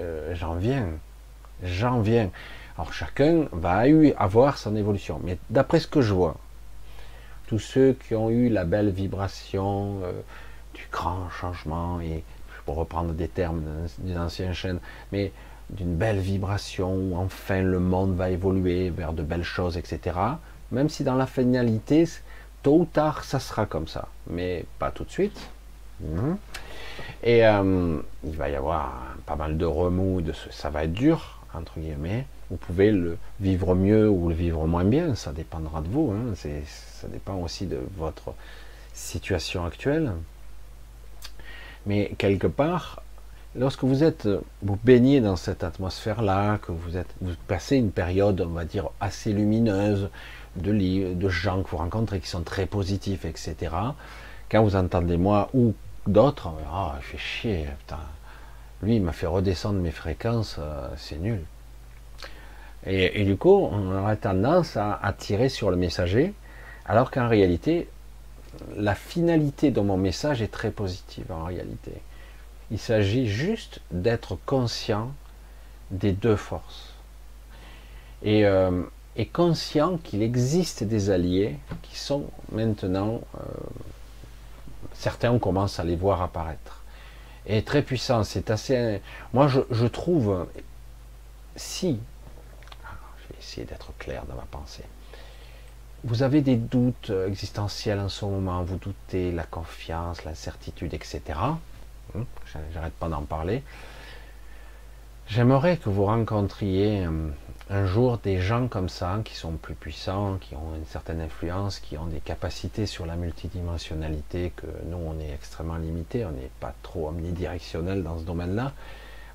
Euh, j'en viens. J'en viens. Alors chacun va avoir son évolution. Mais d'après ce que je vois, tous ceux qui ont eu la belle vibration du grand changement et pour reprendre des termes d'une ancienne chaîne, mais d'une belle vibration où enfin le monde va évoluer vers de belles choses, etc. Même si dans la finalité, tôt ou tard, ça sera comme ça, mais pas tout de suite. Et euh, il va y avoir pas mal de remous, de ce, ça va être dur, entre guillemets. Vous pouvez le vivre mieux ou le vivre moins bien, ça dépendra de vous. Hein. Ça dépend aussi de votre situation actuelle. Mais quelque part, lorsque vous êtes, vous baignez dans cette atmosphère-là, que vous êtes, vous passez une période, on va dire, assez lumineuse de, de gens que vous rencontrez qui sont très positifs, etc. Quand vous entendez moi ou d'autres, ah, oh, fait chier, putain. Lui, il m'a fait redescendre mes fréquences, euh, c'est nul. Et, du coup, on aurait tendance à, à tirer sur le messager, alors qu'en réalité, la finalité de mon message est très positive en réalité. Il s'agit juste d'être conscient des deux forces. Et, euh, conscient qu'il existe des alliés qui sont maintenant, euh, certains on commence à les voir apparaître. Et très puissant, c'est assez... Moi je, trouve, si, je vais essayer d'être clair dans ma pensée, vous avez des doutes existentiels en ce moment, vous doutez la confiance, la certitude, etc. Hum, j'arrête pas d'en parler. J'aimerais que vous rencontriez hum, un jour des gens comme ça, qui sont plus puissants, qui ont une certaine influence, qui ont des capacités sur la multidimensionnalité, que nous on est extrêmement limité, on n'est pas trop omnidirectionnel dans ce domaine-là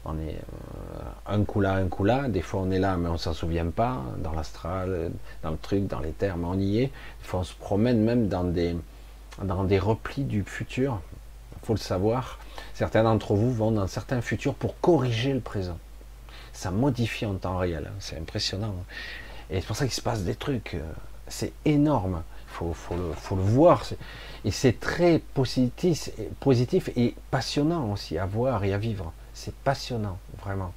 on est euh, un coup là, un coup là. Des fois, on est là, mais on s'en souvient pas. Dans l'astral, dans le truc, dans les termes, on y est. Des fois, on se promène même dans des, dans des replis du futur. Il faut le savoir. Certains d'entre vous vont dans certains futurs pour corriger le présent. Ça modifie en temps réel. C'est impressionnant. Et c'est pour ça qu'il se passe des trucs. C'est énorme. Il faut, faut, le, faut le voir. Et c'est très positif, positif et passionnant aussi à voir et à vivre. C'est passionnant, vraiment.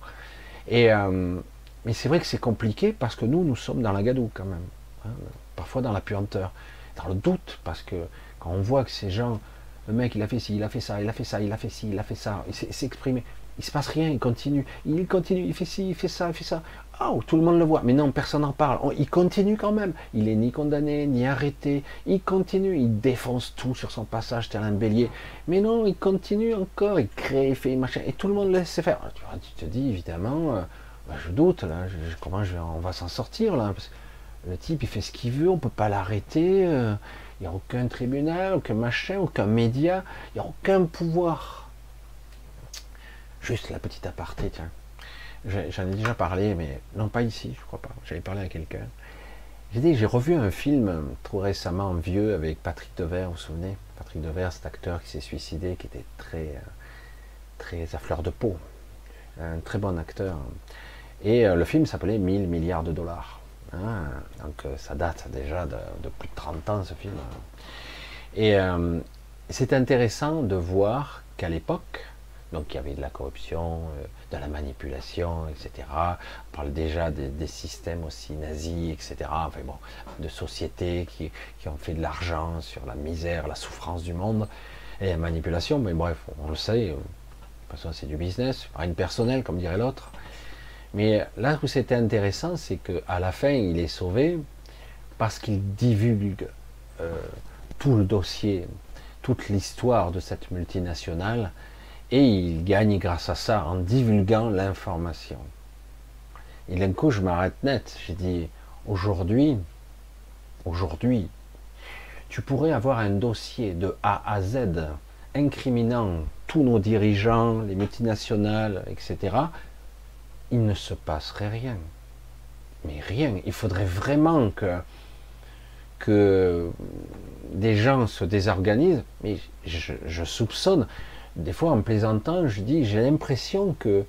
Et, euh, mais c'est vrai que c'est compliqué parce que nous, nous sommes dans la gadoue quand même. Hein, parfois dans la puanteur, dans le doute, parce que quand on voit que ces gens, le mec, il a fait ci, il a fait ça, il a fait ça, il a fait ci, il a fait ça, il s'est exprimé, il se passe rien, il continue, il continue, il fait ci, il fait ça, il fait ça. Oh, tout le monde le voit, mais non, personne n'en parle. Oh, il continue quand même. Il est ni condamné, ni arrêté. Il continue, il défonce tout sur son passage tel un bélier. Mais non, il continue encore, il crée, il fait machin, et tout le monde le laisse faire. Tu, te dis, évidemment, euh, bah, je doute, là, comment je, on va s'en sortir, là? Le type, il fait ce qu'il veut, on peut pas l'arrêter. Euh, il n'y a aucun tribunal, aucun machin, aucun média, il n'y a aucun pouvoir. Juste la petite aparté, tiens. J'en ai déjà parlé, mais non pas ici, je crois pas. J'avais parlé à quelqu'un. J'ai dit, j'ai revu un film trop récemment vieux avec Patrick Devers, vous vous souvenez? Patrick Devers, cet acteur qui s'est suicidé, qui était très, euh, à fleur de peau, un très bon acteur. Et euh, le film s'appelait 1000 milliards de dollars. Hein. donc euh, ça date déjà de, plus de 30 ans ce film. Et c'est intéressant de voir qu'à l'époque, donc il y avait de la corruption, euh, de la manipulation, etc. On parle déjà des, systèmes aussi nazis, etc. Enfin bon, de sociétés qui, ont fait de l'argent sur la misère, la souffrance du monde et la manipulation. Mais bref, on le sait. Euh, de toute façon, c'est du business, rien personnel, comme dirait l'autre. Mais là où c'était intéressant, c'est qu'à la fin, il est sauvé parce qu'il divulgue euh, tout le dossier, toute l'histoire de cette multinationale et il gagne grâce à ça en divulguant l'information. Et d'un coup, je m'arrête net. J'ai dit, aujourd'hui, aujourd'hui, tu pourrais avoir un dossier de A à Z incriminant tous nos dirigeants, les multinationales, etc. Il ne se passerait rien. Mais rien. Il faudrait vraiment que, que des gens se désorganisent. Mais je soupçonne des fois en plaisantant, je dis, j'ai l'impression que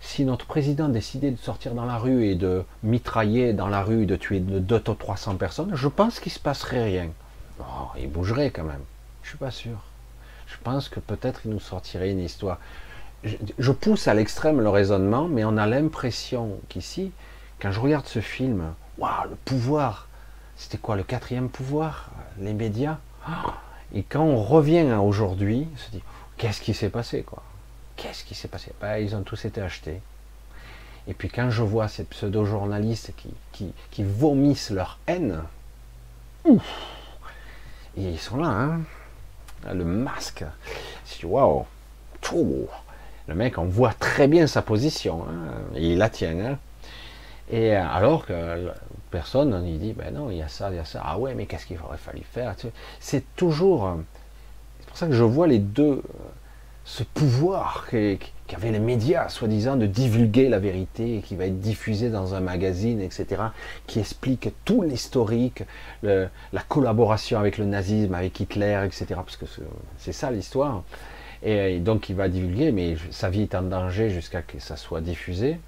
si notre président décidait de sortir dans la rue et de mitrailler dans la rue, de tuer de 200 ou 300 personnes, je pense qu'il se passerait rien. Oh, il bougerait quand même. Je suis pas sûr. Je pense que peut-être il nous sortirait une histoire. Je, pousse à l'extrême le raisonnement, mais on a l'impression qu'ici, quand je regarde ce film, waouh, le pouvoir, c'était quoi le quatrième pouvoir? Les médias? Et quand on revient à aujourd'hui, on se dit, qu'est-ce qui s'est passé quoi? Qu'est-ce qui s'est passé? Ben, Ils ont tous été achetés. Et puis quand je vois ces pseudo-journalistes qui, qui, vomissent leur haine, et ils sont là, hein le masque, waouh, le mec, on voit très bien sa position, hein, il la tient. Hein. Et alors que personne, il dit, ben non, il y a ça, il y a ça. Ah ouais, mais qu'est-ce qu'il aurait fallu faire C'est toujours. Pour ça que je vois les deux ce pouvoir qu'avaient les médias, soi-disant, de divulguer la vérité, qui va être diffusé dans un magazine, etc., qui explique tout l'historique, la collaboration avec le nazisme, avec Hitler, etc., parce que c'est ça l'histoire. Et donc il va divulguer, mais sa vie est en danger jusqu'à ce que ça soit diffusé.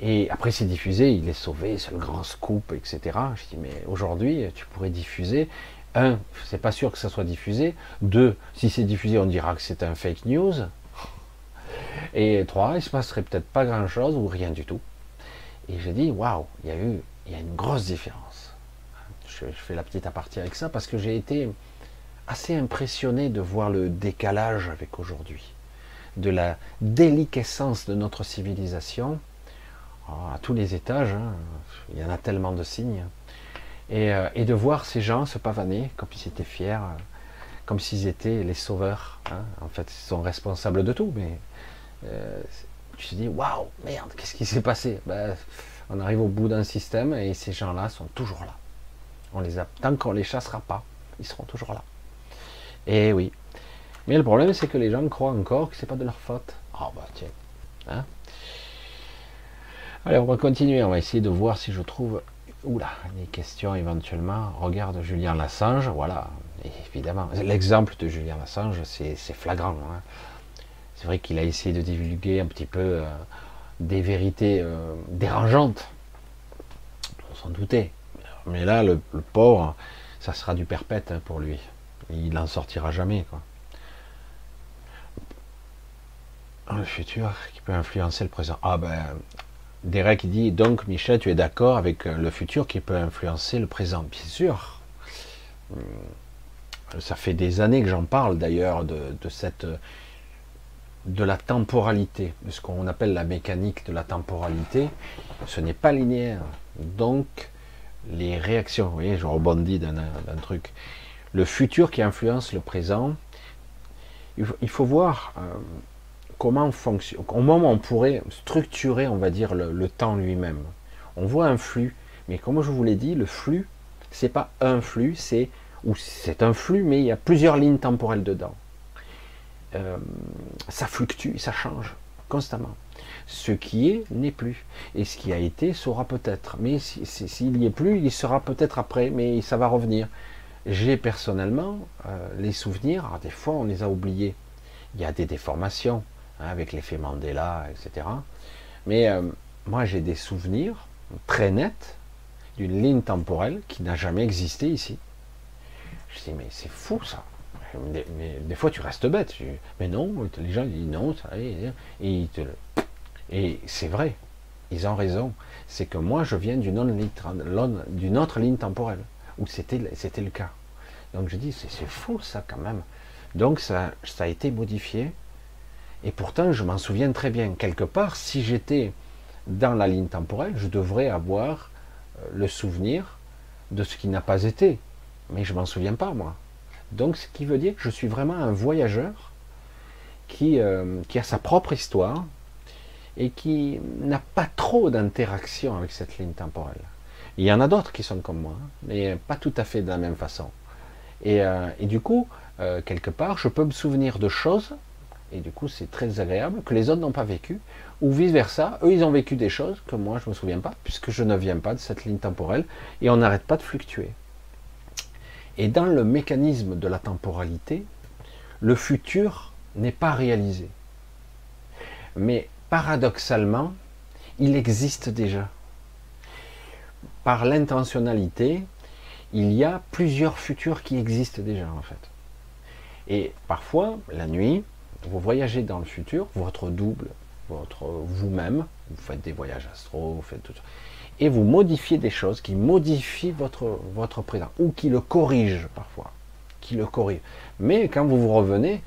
Et après c'est diffusé, il est sauvé, c'est le grand scoop, etc. Je dis, mais aujourd'hui, tu pourrais diffuser un, c'est pas sûr que ça soit diffusé. Deux, si c'est diffusé, on dira que c'est un fake news. Et trois, il se passerait peut-être pas grand chose ou rien du tout. Et j'ai dit, waouh, il y a eu, il y a une grosse différence. Je, fais la petite aparté avec ça parce que j'ai été assez impressionné de voir le décalage avec aujourd'hui, de la déliquescence de notre civilisation à tous les étages. Hein. Il y en a tellement de signes. Euh, et, de voir ces gens se pavaner comme s'ils étaient fiers, euh, comme s'ils étaient les sauveurs. Hein. En fait, ils sont responsables de tout, mais euh, tu te dis waouh, merde, qu'est-ce qui s'est passé? Ben, On arrive au bout d'un système et ces gens-là sont toujours là. On les a, tant qu'on les chassera pas, ils seront toujours là. Et oui. Mais le problème, c'est que les gens croient encore que c'est pas de leur faute. Ah bah tiens. Hein Allez, on va continuer. On va essayer de voir si je trouve Oula, des questions éventuellement. Regarde Julien Lassange, voilà, évidemment. L'exemple de Julien Lassange, c'est flagrant. Hein. C'est vrai qu'il a essayé de divulguer un petit peu euh, des vérités euh, dérangeantes. On s'en doutait. Mais là, le, pauvre, ça sera du perpète hein, pour lui. Il n'en sortira jamais. Le futur qui peut influencer le présent. Ah ben, Derek dit donc Michel, tu es d'accord avec euh, le futur qui peut influencer le présent? Bien sûr. Euh, ça fait des années que j'en parle d'ailleurs de, cette de la temporalité, de ce qu'on appelle la mécanique de la temporalité. Ce n'est pas linéaire. Donc les réactions, vous voyez, je rebondis d'un truc. Le futur qui influence le présent, il faut, voir. Euh, comment comment on pourrait structurer, on va dire, le, temps lui-même. On voit un flux, mais comme je vous l'ai dit, le flux, c'est pas un flux, c'est ou c'est un flux, mais il y a plusieurs lignes temporelles dedans. Euh, ça fluctue, ça change constamment. Ce qui est n'est plus, et ce qui a été sera peut-être. Mais s'il n'y est plus, il sera peut-être après, mais ça va revenir. J'ai personnellement euh, les souvenirs, des fois on les a oubliés. Il y a des déformations, Hein, avec l'effet Mandela, etc. Mais euh, moi, j'ai des souvenirs très nets d'une ligne temporelle qui n'a jamais existé ici. Je dis, mais c'est fou ça. Des fois, tu restes bête. mais non, les gens disent non, ça, et, et c'est vrai. Ils ont raison. C'est que moi, je viens d'une autre, ligne temporelle où c'était le cas. Donc je dis, c'est fou ça quand même. Donc ça a été modifié et pourtant, je m'en souviens très bien. Quelque part, si j'étais dans la ligne temporelle, je devrais avoir euh, le souvenir de ce qui n'a pas été. Mais je m'en souviens pas, moi. Donc, ce qui veut dire que je suis vraiment un voyageur qui, euh, qui a sa propre histoire et qui n'a pas trop d'interaction avec cette ligne temporelle. Il y en a d'autres qui sont comme moi, mais pas tout à fait de la même façon. Et, euh, et du coup, quelque part, je peux me souvenir de choses et du coup c'est très agréable, que les autres n'ont pas vécu, ou vice-versa, eux ils ont vécu des choses que moi je ne me souviens pas, puisque je ne viens pas de cette ligne temporelle, et on n'arrête pas de fluctuer. Et dans le mécanisme de la temporalité, le futur n'est pas réalisé. Mais paradoxalement, il existe déjà. Par l'intentionnalité, il y a plusieurs futurs qui existent déjà en fait. Et parfois, la nuit, vous voyagez dans le futur, votre double, votre vous-même, vous faites des voyages astro, vous faites tout ça, et vous modifiez des choses qui modifient votre, votre présent, ou qui le corrigent parfois, qui le corrigent. Mais quand vous vous revenez,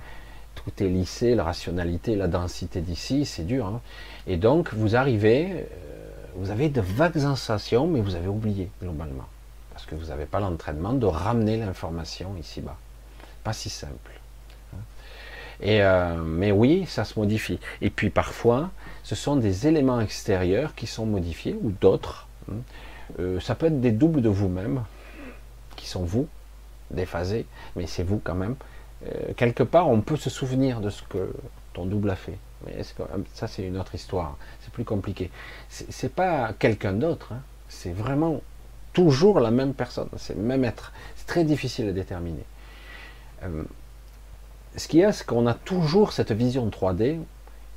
tout est lissé, la rationalité, la densité d'ici, c'est dur. Hein. et donc, vous arrivez, euh, vous avez de vagues sensations, mais vous avez oublié, globalement. Parce que vous n'avez pas l'entraînement de ramener l'information ici-bas. Pas si simple. Hein. Et euh, mais oui, ça se modifie. Et puis parfois, ce sont des éléments extérieurs qui sont modifiés, ou d'autres. Hein. Euh, ça peut être des doubles de vous-même, qui sont vous, déphasés, mais c'est vous quand même. Euh, quelque part, on peut se souvenir de ce que ton double a fait. Mais ça, c'est une autre histoire. C'est plus compliqué. C'est pas quelqu'un d'autre. Hein. C'est vraiment toujours la même personne. C'est le même être. C'est très difficile à déterminer. Ce qu'il y a, c'est qu'on a toujours cette vision 3D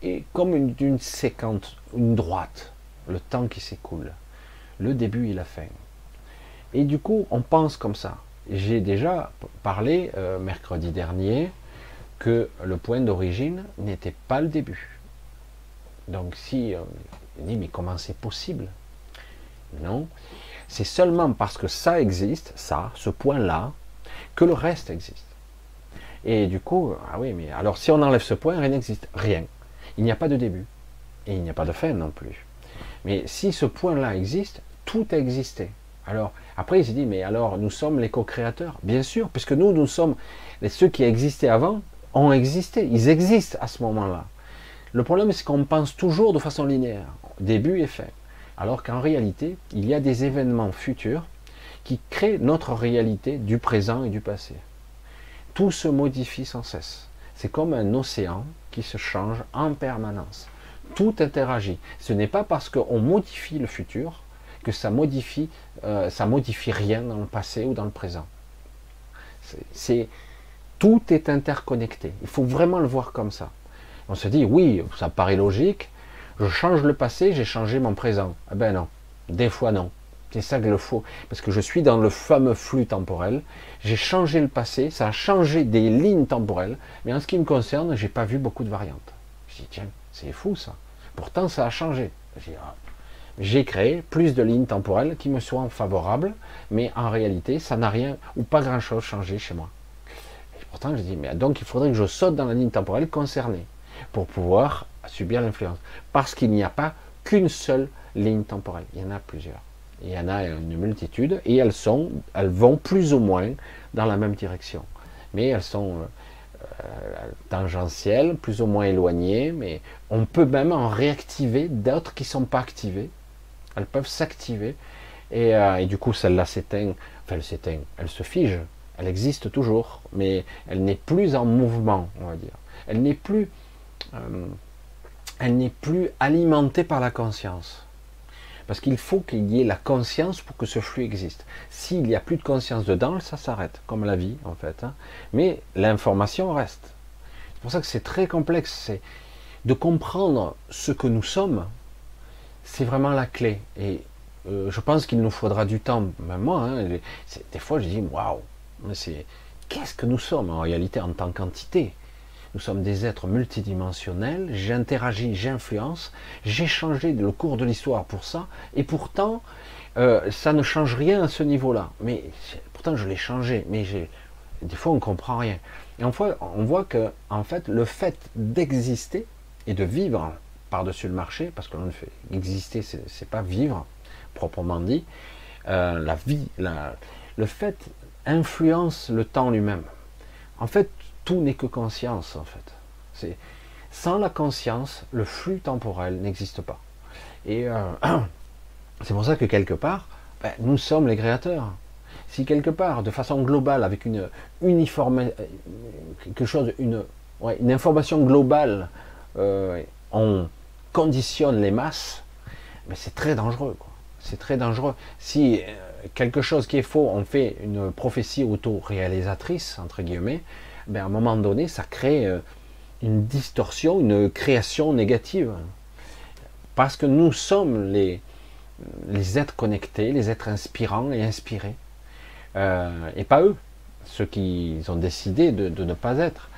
et comme une, séquence, une droite, le temps qui s'écoule, le début et la fin. Et du coup, on pense comme ça. J'ai déjà parlé euh, mercredi dernier que le point d'origine n'était pas le début. Donc si on euh, dit mais comment c'est possible? Non, c'est seulement parce que ça existe, ça, ce point-là, que le reste existe. Et du coup, ah oui, mais alors si on enlève ce point, rien n'existe, rien. Il n'y a pas de début et il n'y a pas de fin non plus. Mais si ce point-là existe, tout a existé. Alors, après, il s'est dit, mais alors, nous sommes les co-créateurs? Bien sûr, puisque nous, nous sommes, ceux qui existaient avant, ont existé. Ils existent à ce moment-là. Le problème, c'est qu'on pense toujours de façon linéaire, début et fin. Alors qu'en réalité, il y a des événements futurs qui créent notre réalité du présent et du passé. Tout se modifie sans cesse. C'est comme un océan qui se change en permanence. Tout interagit. Ce n'est pas parce qu'on modifie le futur que ça modifie, euh, ça modifie rien dans le passé ou dans le présent. C'est tout est interconnecté. Il faut vraiment le voir comme ça. On se dit oui, ça paraît logique. Je change le passé, j'ai changé mon présent. Eh ben non, des fois non. C'est ça que le faut, parce que je suis dans le fameux flux temporel. J'ai changé le passé, ça a changé des lignes temporelles, mais en ce qui me concerne, j'ai pas vu beaucoup de variantes. Je dis tiens, c'est fou ça. Pourtant, ça a changé. Ah, j'ai créé plus de lignes temporelles qui me soient favorables, mais en réalité, ça n'a rien ou pas grand-chose changé chez moi. Et pourtant, je dis, mais donc il faudrait que je saute dans la ligne temporelle concernée pour pouvoir subir l'influence. Parce qu'il n'y a pas qu'une seule ligne temporelle, il y en a plusieurs. Il y en a une multitude et elles sont, elles vont plus ou moins dans la même direction. Mais elles sont euh, tangentielles, plus ou moins éloignées, mais on peut même en réactiver d'autres qui ne sont pas activées elles peuvent s'activer. Euh, et, du coup, celle-là s'éteint. Enfin, elle s'éteint. Elle se fige. Elle existe toujours. Mais elle n'est plus en mouvement, on va dire. Elle n'est plus, euh, elle n'est plus alimentée par la conscience. Parce qu'il faut qu'il y ait la conscience pour que ce flux existe. S'il n'y a plus de conscience dedans, ça s'arrête, comme la vie en fait. Hein. Mais l'information reste. C'est pour ça que c'est très complexe. De comprendre ce que nous sommes, c'est vraiment la clé. Et euh, je pense qu'il nous faudra du temps, même moi. Hein, des fois, je dis waouh, c'est qu'est-ce que nous sommes en réalité en tant qu'entité? Nous sommes des êtres multidimensionnels. J'interagis, j'influence. J'ai changé le cours de l'histoire pour ça, et pourtant, euh, ça ne change rien à ce niveau-là. Mais pourtant, je l'ai changé. Mais des fois, on comprend rien. Et en fait, on voit que, en fait, le fait d'exister et de vivre par-dessus le marché, parce que l'on fait exister, c'est pas vivre, proprement dit. Euh, la vie, le fait influence le temps lui-même. En fait, tout n'est que conscience, en fait. Sans la conscience, le flux temporel n'existe pas. Et euh, c'est pour ça que quelque part, ben, nous sommes les créateurs. Si quelque part, de façon globale, avec une uniforme, quelque chose, une, information globale, euh, on conditionne les masses, mais c'est très dangereux. C'est très dangereux. Si euh, quelque chose qui est faux, on fait une prophétie auto-réalisatrice, entre guillemets, ben à un moment donné, ça crée euh, une distorsion, une création négative. Parce que nous sommes les, les êtres connectés, les êtres inspirants et inspirés. Euh, et pas eux, ceux qui ont décidé de, ne pas être.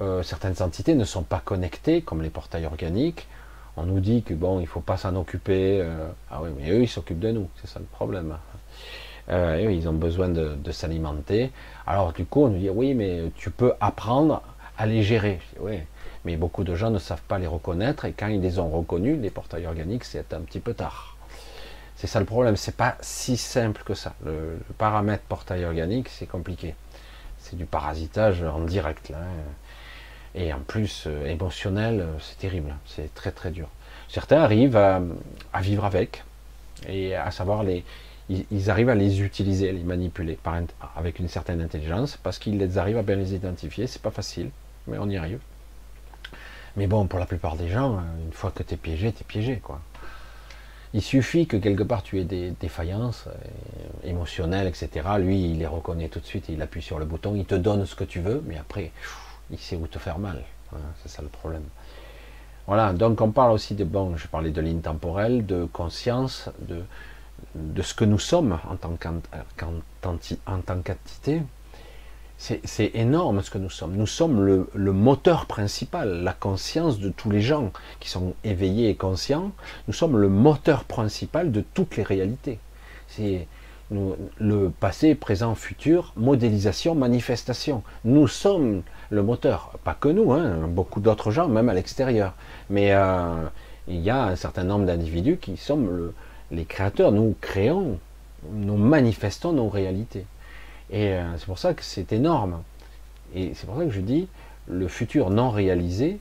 Euh, certaines entités ne sont pas connectées, comme les portails organiques. On nous dit que bon, il faut pas s'en occuper. Ah oui, mais eux, ils s'occupent de nous, c'est ça le problème. Eux, ils ont besoin de, s'alimenter. Alors du coup, on nous dit oui, mais tu peux apprendre à les gérer. Oui, mais beaucoup de gens ne savent pas les reconnaître et quand ils les ont reconnus, les portails organiques, c'est un petit peu tard. C'est ça le problème, c'est pas si simple que ça. Le, paramètre portail organique, c'est compliqué. C'est du parasitage en direct là. Et en plus, euh, émotionnel, euh, c'est terrible. C'est très très dur. Certains arrivent à, vivre avec et à savoir les. Ils, arrivent à les utiliser, à les manipuler avec une certaine intelligence parce qu'ils arrivent à bien les identifier. C'est pas facile, mais on y arrive. Mais bon, pour la plupart des gens, euh, une fois que tu es piégé, tu es piégé. Quoi. Il suffit que quelque part tu aies des défaillances euh, émotionnelles, etc. Lui, il les reconnaît tout de suite, il appuie sur le bouton, il te donne ce que tu veux, mais après, il sait où te faire mal. c'est ça le problème. Voilà, donc on parle aussi de, bon, je parlais de ligne temporelle, de conscience, de, de ce que nous sommes en tant qu'entité. C'est énorme ce que nous sommes. Nous sommes le, moteur principal, la conscience de tous les gens qui sont éveillés et conscients. Nous sommes le moteur principal de toutes les réalités. C'est le passé, présent, futur, modélisation, manifestation. Nous sommes le moteur. Pas que nous, hein, beaucoup d'autres gens, même à l'extérieur. Mais euh, il y a un certain nombre d'individus qui sont les créateurs. Nous créons, nous manifestons nos réalités. Et euh, c'est pour ça que c'est énorme. Et c'est pour ça que je dis, le futur non réalisé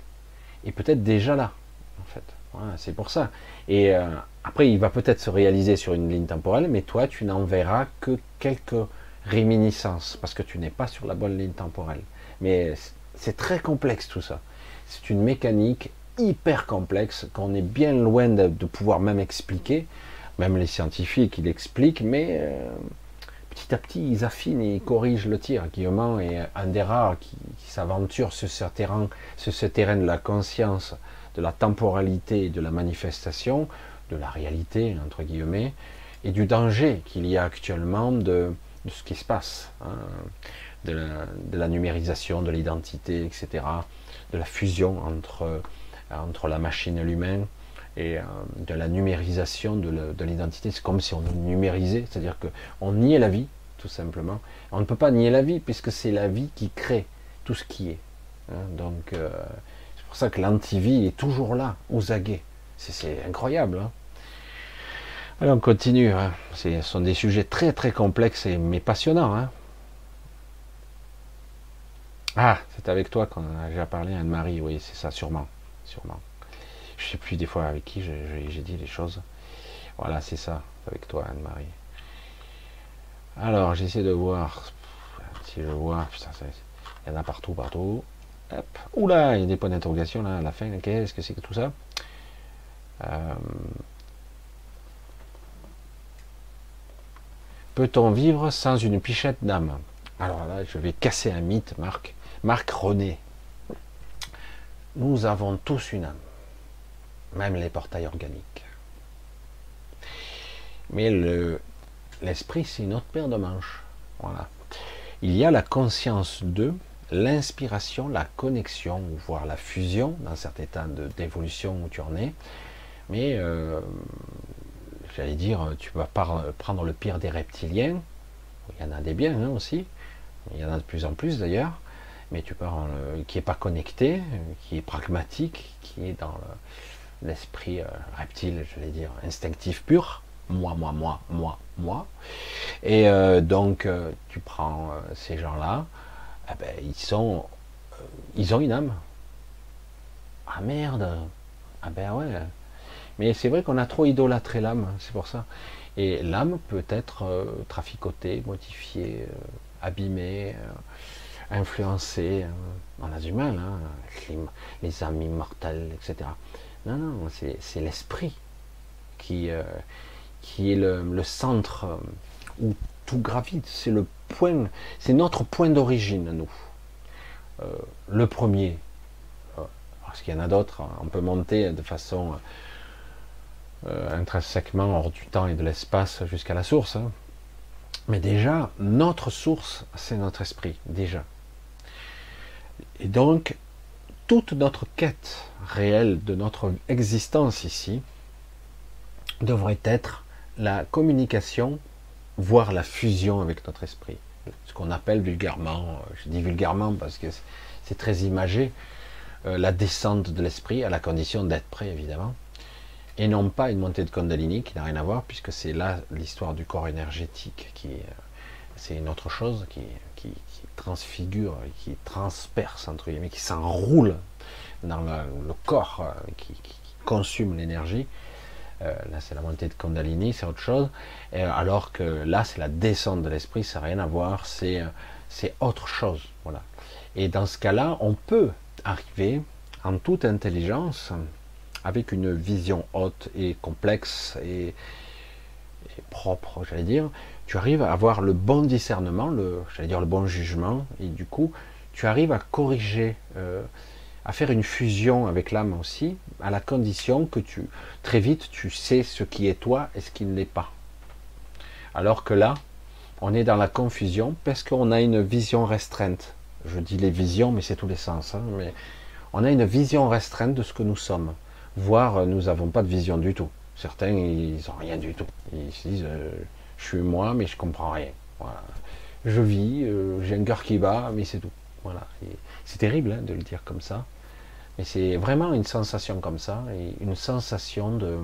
est peut-être déjà là, en fait. c'est pour ça. Et euh, après, il va peut-être se réaliser sur une ligne temporelle, mais toi, tu n'en verras que quelques réminiscences, parce que tu n'es pas sur la bonne ligne temporelle. Mais c'est très complexe tout ça. C'est une mécanique hyper complexe qu'on est bien loin de, pouvoir même expliquer. Même les scientifiques, ils l'expliquent, mais euh, petit à petit, ils affinent et ils corrigent le tir. Guillaume est un des rares qui, s'aventure sur ce terrain, sur ce terrain de la conscience, de la temporalité, de la manifestation, de la réalité, entre guillemets, et du danger qu'il y a actuellement de, ce qui se passe, hein, de, la, numérisation, de l'identité, etc., de la fusion entre, entre la machine et l'humain, et euh, de la numérisation de l'identité. C'est comme si on numérisait, c'est-à-dire qu'on niait la vie, tout simplement. On ne peut pas nier la vie, puisque c'est la vie qui crée tout ce qui est. Hein. donc, euh, c'est pour ça que l'antivie est toujours là, aux aguets. C'est incroyable. Hein. Allez, on continue. Hein. Ce sont des sujets très très complexes et, mais passionnants. Ah, c'est avec toi qu'on a déjà parlé, Anne-Marie. Oui, c'est ça, sûrement. sûrement. Je sais plus des fois avec qui j'ai dit les choses. Voilà, c'est ça, avec toi, Anne-Marie. Alors, j'essaie de voir si je vois. il y en a partout, partout. Hop. Oula, il y a des points d'interrogation là à la fin. Qu'est-ce que c'est que tout ça? Euh, Peut-on vivre sans une pichette d'âme? Alors là, je vais casser un mythe, Marc. Marc René. Nous avons tous une âme même les portails organiques. Mais l'esprit, c'est une autre paire de manches. Voilà. Il y a la conscience de l'inspiration, la connexion, voire la fusion, dans certains état d'évolution où tu en es. Mais, euh, j'allais dire, tu vas pas prendre le pire des reptiliens. Il y en a des biens hein, aussi. Il y en a de plus en plus d'ailleurs. Mais tu pars qui n'est pas connecté, qui est pragmatique, qui est dans le, l'esprit euh, reptile, je vais dire, instinctif pur, moi, moi, moi, moi, moi. Et euh, donc, euh, tu prends ces gens-là, eh ben, ils sont, ils ont une âme. Ah merde, ah ben ouais. Mais c'est vrai qu'on a trop idolâtré l'âme, c'est pour ça. Et l'âme peut être traficotée, modifiée, abîmée, influencée. on a du mal, hein, les, les âmes immortelles, etc. Non, non, c'est l'esprit qui, euh, qui est le, centre euh, où tout gravite. C'est le point, c'est notre point d'origine, nous. Euh, le premier, parce qu'il y en a d'autres, on peut monter de façon intrinsèquement hors du temps et de l'espace jusqu'à la source. Hein. Mais déjà, notre source, c'est notre esprit, déjà. Et donc, toute notre quête réelle de notre existence ici devrait être la communication, voire la fusion avec notre esprit. Ce qu'on appelle vulgairement, euh, je dis vulgairement parce que c'est très imagé, euh, la descente de l'esprit, à la condition d'être prêt évidemment, et non pas une montée de Kundalini qui n'a rien à voir, puisque c'est là l'histoire du corps énergétique qui euh, c'est une autre chose qui, qui, transfigure, qui transperce entre guillemets, qui s'enroule dans le, corps, euh, qui, consume l'énergie. Euh, là, c'est la montée de Kundalini, c'est autre chose. alors que là, c'est la descente de l'esprit, ça n'a rien à voir, c'est c'est autre chose, voilà. Et dans ce cas-là, on peut arriver en toute intelligence avec une vision haute et complexe et, propre, j'allais dire, tu arrives à avoir le bon discernement, le, j'allais dire le bon jugement, et du coup, tu arrives à corriger, euh, à faire une fusion avec l'âme aussi, à la condition que tu, très vite, tu sais ce qui est toi et ce qui ne l'est pas. Alors que là, on est dans la confusion parce qu'on a une vision restreinte. Je dis les visions, mais c'est tous les sens. Hein, mais on a une vision restreinte de ce que nous sommes voire euh, nous n'avons pas de vision du tout. Certains, ils n'ont rien du tout. Ils se disent, euh, je suis moi, mais je comprends rien. Je vis, euh, j'ai un cœur qui bat, mais c'est tout. Voilà. C'est terrible hein, de le dire comme ça. Mais c'est vraiment une sensation comme ça, une sensation de,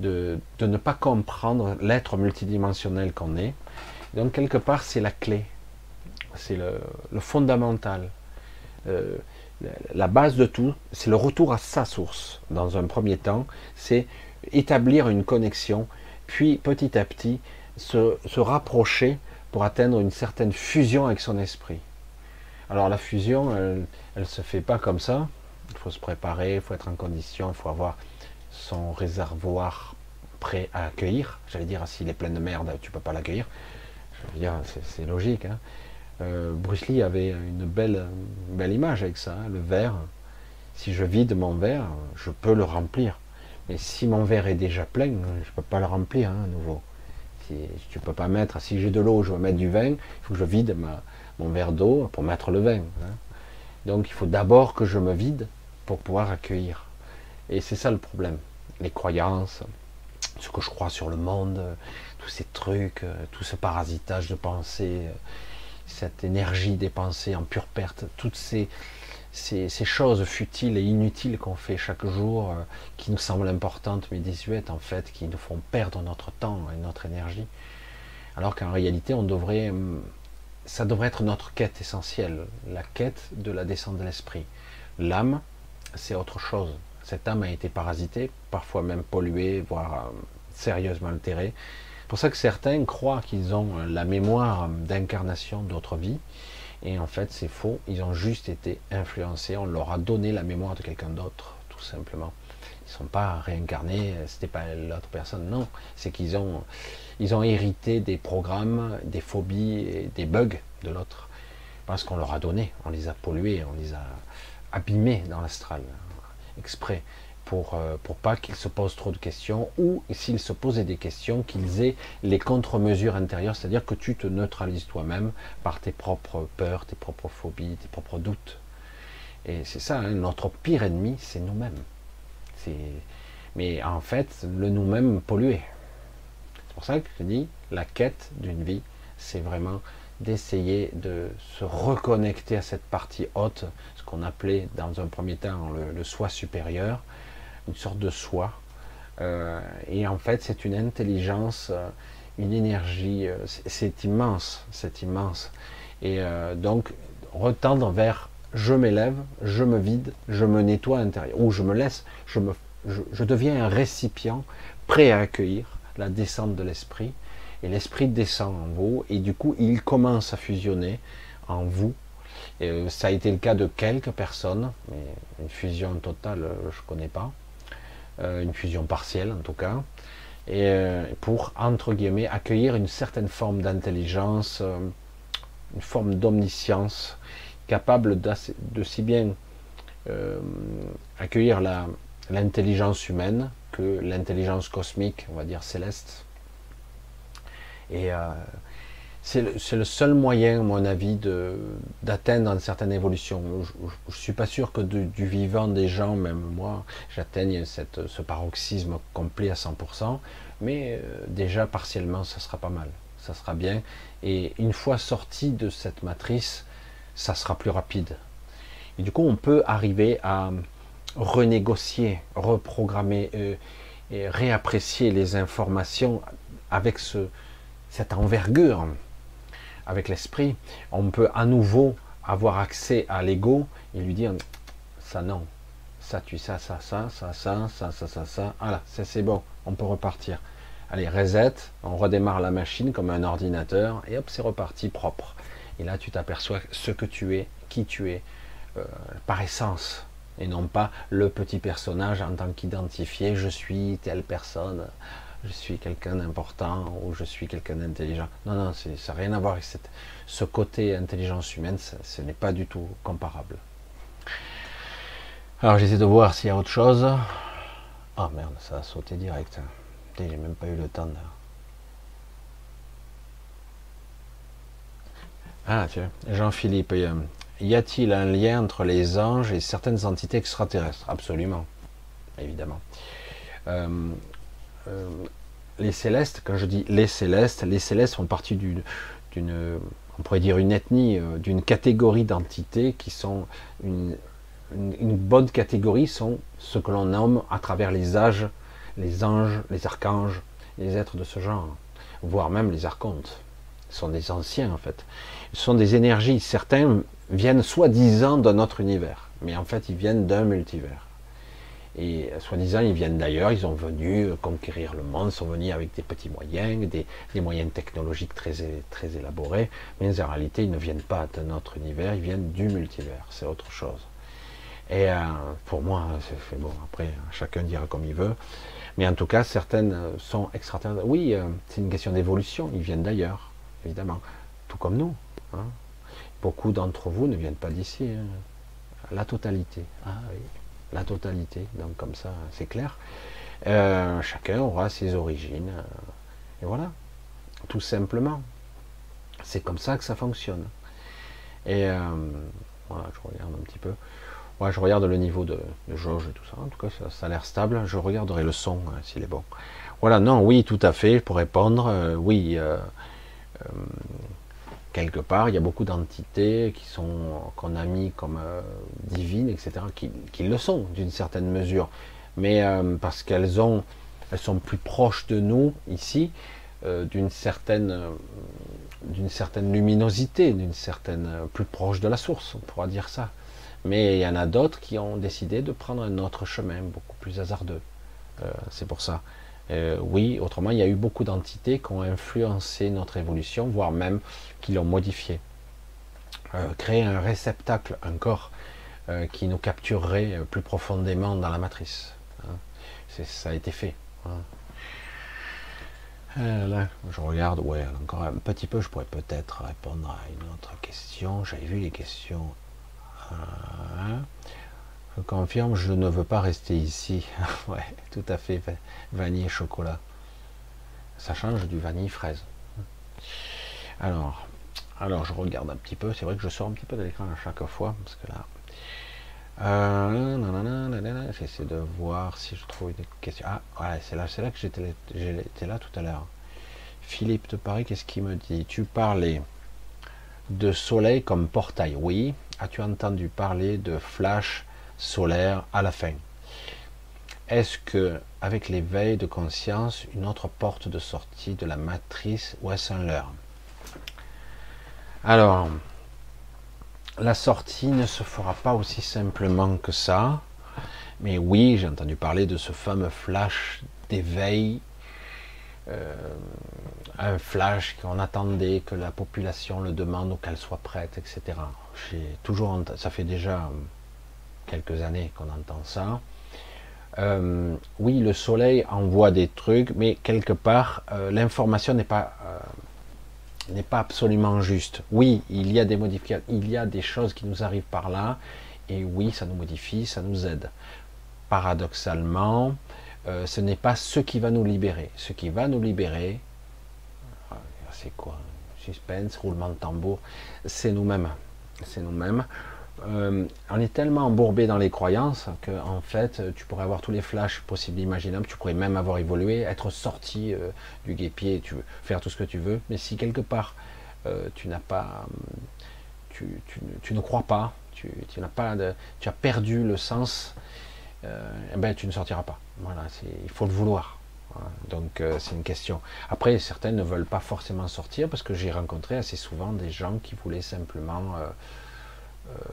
de, ne pas comprendre l'être multidimensionnel qu'on est. Donc quelque part, c'est la clé. C'est le, fondamental la base de tout, c'est le retour à sa source. Dans un premier temps, c'est établir une connexion, puis petit à petit se, rapprocher pour atteindre une certaine fusion avec son esprit. Alors la fusion, elle ne se fait pas comme ça. Il faut se préparer, il faut être en condition, il faut avoir son réservoir prêt à accueillir. J'allais dire, s'il est plein de merde, tu ne peux pas l'accueillir. Je veux dire, c'est logique. Hein. Euh, Bruce Lee avait une belle, image avec ça, hein, le verre. Si je vide mon verre, je peux le remplir. Mais si mon verre est déjà plein, je ne peux pas le remplir hein, à nouveau. Si, peux pas mettre, si j'ai de l'eau, je veux mettre du vin, il faut que je vide mon verre d'eau pour mettre le vin. Hein. Donc il faut d'abord que je me vide pour pouvoir accueillir. Et c'est ça le problème. Les croyances, ce que je crois sur le monde, tous ces trucs, tout ce parasitage de pensée cette énergie dépensée en pure perte, toutes ces, ces, choses futiles et inutiles qu'on fait chaque jour, euh, qui nous semblent importantes mais désuètes en fait, qui nous font perdre notre temps et notre énergie, alors qu'en réalité, on devrait, hum, ça devrait être notre quête essentielle, la quête de la descente de l'esprit. L'âme, c'est autre chose. Cette âme a été parasitée, parfois même polluée, voire euh, sérieusement altérée pour ça que certains croient qu'ils ont la mémoire d'incarnation d'autres vies. Et en fait, c'est faux. Ils ont juste été influencés. On leur a donné la mémoire de quelqu'un d'autre, tout simplement. Ils ne sont pas réincarnés. C'était pas l'autre personne. Non, c'est qu'ils ont, ont hérité des programmes, des phobies des bugs de l'autre, parce qu'on leur a donné. On les a pollués, on les a abîmés dans l'astral, exprès pour, euh, pour pas qu'ils se posent trop de questions, ou s'ils se posaient des questions, qu'ils aient les contre-mesures intérieures, c'est-à-dire que tu te neutralises toi-même par tes propres peurs, tes propres phobies, tes propres doutes. Et c'est ça, hein, notre pire ennemi, c'est nous-mêmes. Mais en fait, le nous-mêmes pollué. C'est pour ça que je dis, la quête d'une vie, c'est vraiment d'essayer de se reconnecter à cette partie haute, ce qu'on appelait dans un premier temps le soi supérieur, une sorte de soi. Euh, et en fait, c'est une intelligence, euh, une énergie, euh, c'est immense, c'est immense. Et donc, retendre vers je m'élève, je me vide, je me nettoie à l'intérieur, ou je me laisse, je, deviens un récipient prêt à accueillir la descente de l'esprit, et l'esprit descend en vous, et du coup, il commence à fusionner en vous. Et ça a été le cas de quelques personnes, mais une fusion totale, je ne connais pas. Euh, une fusion partielle en tout cas, et euh, pour, entre guillemets, accueillir une certaine forme d'intelligence, euh, une forme d'omniscience, capable de si bien accueillir l'intelligence humaine que l'intelligence cosmique, on va dire céleste. Et c'est le, seul moyen, à mon avis, d'atteindre une certaine évolution. Je ne suis pas sûr que du vivant des gens, même moi, j'atteigne ce paroxysme complet à 100%, mais euh, déjà partiellement, ça sera pas mal. Ça sera bien. Et une fois sorti de cette matrice, ça sera plus rapide. Et du coup, on peut arriver à renégocier, reprogrammer euh, et réapprécier les informations avec ce, cette envergure, avec l'esprit. On peut à nouveau avoir accès à l'ego et lui dire ça non, ça tu ça, ça, ça, ça, ça, ça, ça, ça, ça. Voilà, c'est bon, on peut repartir. Allez, reset, on redémarre la machine comme un ordinateur et hop, c'est reparti propre. Et là, tu t'aperçois ce que tu es, qui tu es, euh, par essence, et non pas le petit personnage en tant qu'identifié, je suis telle personne, je suis quelqu'un d'important ou je suis quelqu'un d'intelligent. Non, non, ça n'a rien à voir avec cette, ce côté intelligence humaine, ce n'est pas du tout comparable. Alors j'essaie de voir s'il y a autre chose. Ah merde, ça a sauté direct. J'ai même pas eu le temps de... Ah tiens, Jean-Philippe, y a-t-il un lien entre les anges et certaines entités extraterrestres? Absolument, évidemment. Euh, euh, les célestes, quand je dis les célestes, les célestes font partie d'une, on pourrait dire une ethnie, euh, d'une catégorie d'entités qui sont une, bonne catégorie, sont ce que l'on nomme à travers les âges les anges, les archanges, les êtres de ce genre, voire même les archontes. Ce sont des anciens en fait. Ce sont des énergies. Certains viennent soi-disant d'un autre univers, mais en fait ils viennent d'un multivers. Et soi-disant, ils viennent d'ailleurs, ils sont venus conquérir le monde, sont venus avec des petits moyens, des, moyens technologiques très, élaborés, mais en réalité, ils ne viennent pas d'un autre univers, ils viennent du multivers, c'est autre chose. Et euh, pour moi, c'est bon, après, chacun dira comme il veut, mais en tout cas, certaines sont extraterrestres. Oui, euh, c'est une question d'évolution. Ils viennent d'ailleurs, évidemment. Tout comme nous. Hein. Beaucoup d'entre vous ne viennent pas d'ici. Hein. La totalité. Ah la totalité. Donc comme ça, c'est clair. Euh, chacun aura ses origines. Euh, et voilà. Tout simplement. C'est comme ça que ça fonctionne. Et voilà, je regarde un petit peu je regarde le niveau de, jauge et tout ça. En tout cas, ça, a l'air stable. Je regarderai le son hein, s'il est bon. Voilà, non, oui, tout à fait. Pour répondre, euh, oui, euh, euh, quelque part, il y a beaucoup d'entités qui sont qu'on a mis comme divines, etc., qui, qui le sont d'une certaine mesure, mais parce qu'elles ont, elles sont plus proches de nous ici, d'une certaine d'une certaine luminosité, d'une certaine plus proche de la source, on pourra dire ça. Mais il y en a d'autres qui ont décidé de prendre un autre chemin, beaucoup plus hasardeux. Euh, c'est pour ça. Euh, oui, autrement, il y a eu beaucoup d'entités qui ont influencé notre évolution, voire même qui l'ont modifié. Euh, créer un réceptacle, un corps qui nous capturerait plus profondément dans la matrice. Hein. Ça a été fait. Hein. là, je regarde, ouais, encore un petit peu, je pourrais peut-être répondre à une autre question. J'avais vu les questions je confirme, je ne veux pas rester ici. ouais, tout à fait, vanille et chocolat. Ça change du vanille fraise. Alors, alors je regarde un petit peu. C'est vrai que je sors un petit peu de l'écran à chaque fois parce que là. Euh, J'essaie de voir si je trouve une question. Ah, ouais, c'est là, là que j'étais là tout à l'heure. Philippe de Paris, qu'est-ce qu'il me dit? Tu parlais de soleil comme portail. Oui, as-tu entendu parler de flash? Solaire à la fin Est-ce que, avec l'éveil de conscience, une autre porte de sortie de la matrice ou est-ce un leurre? Alors, la sortie ne se fera pas aussi simplement que ça. Mais oui, j'ai entendu parler de ce fameux flash d'éveil euh, un flash qu'on attendait, que la population le demande ou qu'elle soit prête, etc. J'ai toujours, ça fait déjà quelques années qu'on entend ça. Euh, oui, le soleil envoie des trucs, mais quelque part, l'information n'est pas n'est pas absolument juste. Oui, il y a des modifications, il y a des choses qui nous arrivent par là, Et oui, ça nous modifie, ça nous aide. Paradoxalement, euh, ce n'est pas ce qui va nous libérer. Ce qui va nous libérer, c'est quoi? Suspense, roulement de tambour, c'est nous-mêmes. C'est nous-mêmes. Euh, on est tellement embourbé dans les croyances que en fait, tu pourrais avoir tous les flashs possibles imaginables, tu pourrais même avoir évolué, être sorti euh, du guépier, tu veux faire tout ce que tu veux, mais si quelque part tu n'as pas, tu, ne crois pas, tu, n'as pas de, tu as perdu le sens, eh ben, tu ne sortiras pas. Voilà, il faut le vouloir. Donc euh, c'est une question. Après, certains ne veulent pas forcément sortir parce que j'ai rencontré assez souvent des gens qui voulaient simplement euh, euh,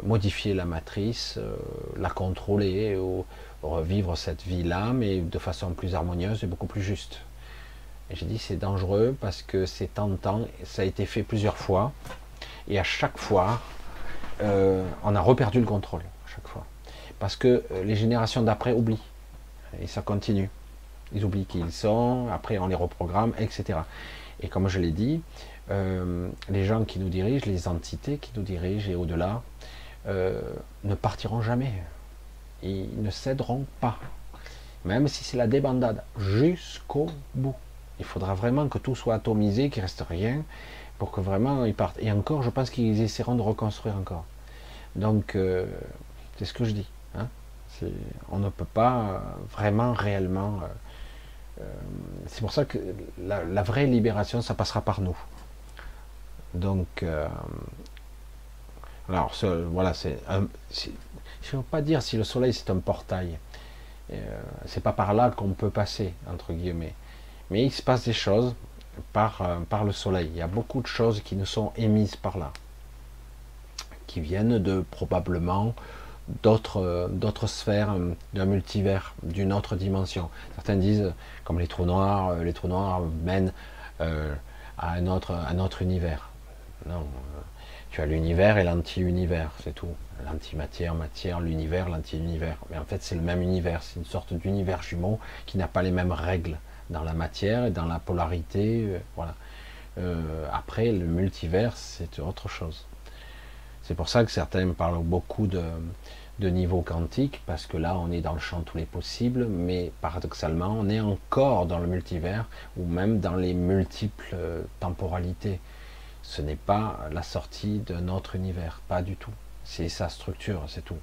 modifier la matrice, la contrôler revivre cette vie-là, mais de façon plus harmonieuse et beaucoup plus juste. J'ai dit c'est dangereux parce que c'est tentant, ça a été fait plusieurs fois, et à chaque fois, on a reperdu le contrôle, à chaque fois. Parce que les générations d'après oublient et ça continue. Ils oublient qui ils sont, après on les reprogramme, etc. Et comme je l'ai dit, euh, les gens qui nous dirigent, les entités qui nous dirigent et au-delà, euh, ne partiront jamais. Ils ne céderont pas. Même si c'est la débandade, jusqu'au bout. Il faudra vraiment que tout soit atomisé, qu'il ne reste rien, pour que vraiment ils partent. Et encore, je pense qu'ils essaieront de reconstruire encore. Donc, euh, c'est ce que je dis on ne peut pas vraiment réellement. Euh, euh, c'est pour ça que la, vraie libération, ça passera par nous. Donc, alors voilà, c'est. Je ne veux pas dire si le soleil c'est un portail. c'est pas par là qu'on peut passer entre guillemets. Mais il se passe des choses par le soleil. Il y a beaucoup de choses qui nous sont émises par là, qui viennent de probablement d'autres d'autres sphères euh, d'un multivers, d'une autre dimension. Certains disent, comme les trous noirs, euh, les trous noirs mènent euh, à un autre, autre univers. Non, tu as l'univers et l'anti-univers, c'est tout. L'antimatière, matière, l'univers, l'anti-univers. Mais en fait, c'est le même univers, c'est une sorte d'univers jumeau qui n'a pas les mêmes règles dans la matière et dans la polarité. voilà. après, le multivers, c'est autre chose. C'est pour ça que certains parlent beaucoup de, de niveau quantique, parce que là, on est dans le champ tous les possibles, mais paradoxalement, on est encore dans le multivers, ou même dans les multiples euh, temporalités. Ce n'est pas la sortie de notre univers, pas du tout. C'est sa structure, c'est tout.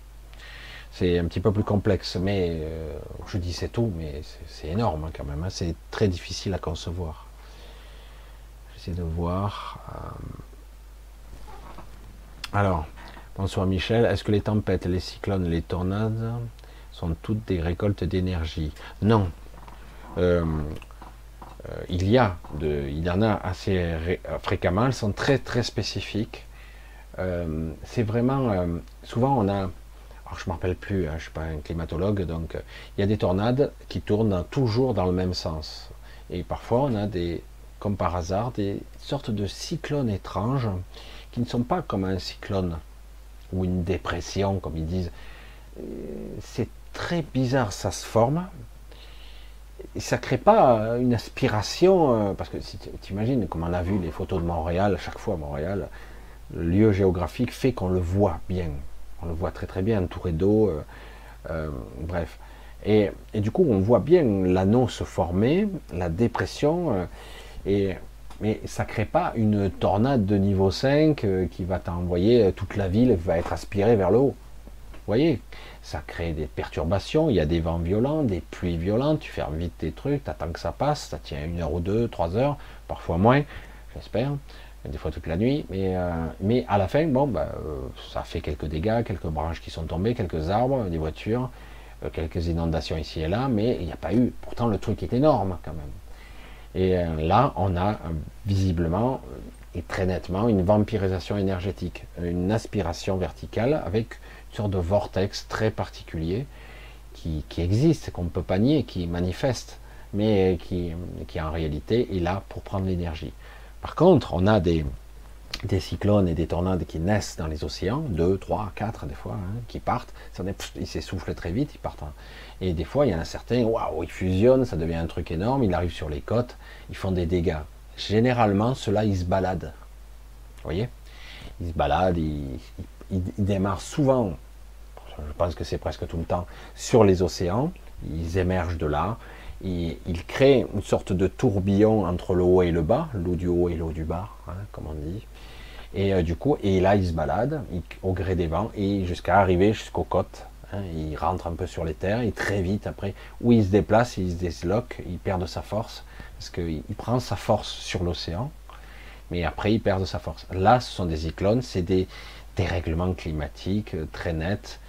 C'est un petit peu plus complexe, mais euh, je dis c'est tout, mais c'est énorme hein, quand même. Hein. c'est très difficile à concevoir. J'essaie de voir. Euh, alors, bonsoir Michel. Est-ce que les tempêtes, les cyclones, les tornades sont toutes des récoltes d'énergie? Non. Euh, euh, il y a, de, il en a assez fréquemment. Elles sont très très spécifiques. Euh, c'est vraiment, souvent on a, alors je ne me rappelle plus, hein, je ne suis pas un climatologue, donc il y a des tornades qui tournent toujours dans le même sens. Et parfois on a des, comme par hasard, des sortes de cyclones étranges qui ne sont pas comme un cyclone ou une dépression, comme ils disent. Euh, c'est très bizarre, ça se forme. Et ça crée pas une aspiration, euh, parce que si tu imagines, comme on a vu les photos de Montréal, à chaque fois Montréal, le lieu géographique fait qu'on le voit bien. On le voit très très bien, entouré d'eau, euh, bref. Et, et, du coup, on voit bien l'anneau se former, la dépression, et mais ça crée pas une tornade de niveau 5 euh, qui va t'envoyer euh, toute la ville va être aspirée vers le haut. Vous voyez, ça crée des perturbations, il y a des vents violents, des pluies violentes, tu fermes vite tes trucs, tu attends que ça passe, ça tient une heure ou deux, trois heures, parfois moins, j'espère, des fois toute la nuit, mais, euh, mais à la fin, bon, bah, ça fait quelques dégâts, quelques branches qui sont tombées, quelques arbres, des voitures, quelques inondations ici et là, mais il n'y a pas eu, pourtant le truc est énorme quand même. Et euh, là, on a euh, visiblement euh, et très nettement une vampirisation énergétique, une aspiration verticale avec une sorte de vortex très particulier qui, existe, qu'on ne peut pas nier, qui manifeste, mais qui, en réalité est là pour prendre l'énergie. Par contre, on a des, des cyclones et des tornades qui naissent dans les océans, 2, 3, 4 des fois, hein, qui partent, ils s'essoufflent très vite, ils partent. Et des fois, il y en a certains, waouh, ils fusionnent, ça devient un truc énorme, ils arrivent sur les côtes, ils font des dégâts. Généralement, ceux-là, ils se baladent. Vous voyez? Ils se baladent, ils, démarrent souvent, je pense que c'est presque tout le temps, sur les océans. Ils émergent de là. Ils, créent une sorte de tourbillon entre le haut et le bas, l'eau du haut et l'eau du bas, hein, comme on dit. Et euh, du coup, et là, ils se baladent au gré des vents et jusqu'à arriver jusqu'aux côtes. Hein, ils rentrent un peu sur les terres et très vite après, où ils se déplacent, ils se désloquent, ils perdent sa force parce qu'il prend sa force sur l'océan, mais après il perd sa force. Là, ce sont des cyclones, c'est des dérèglements climatiques euh, très nets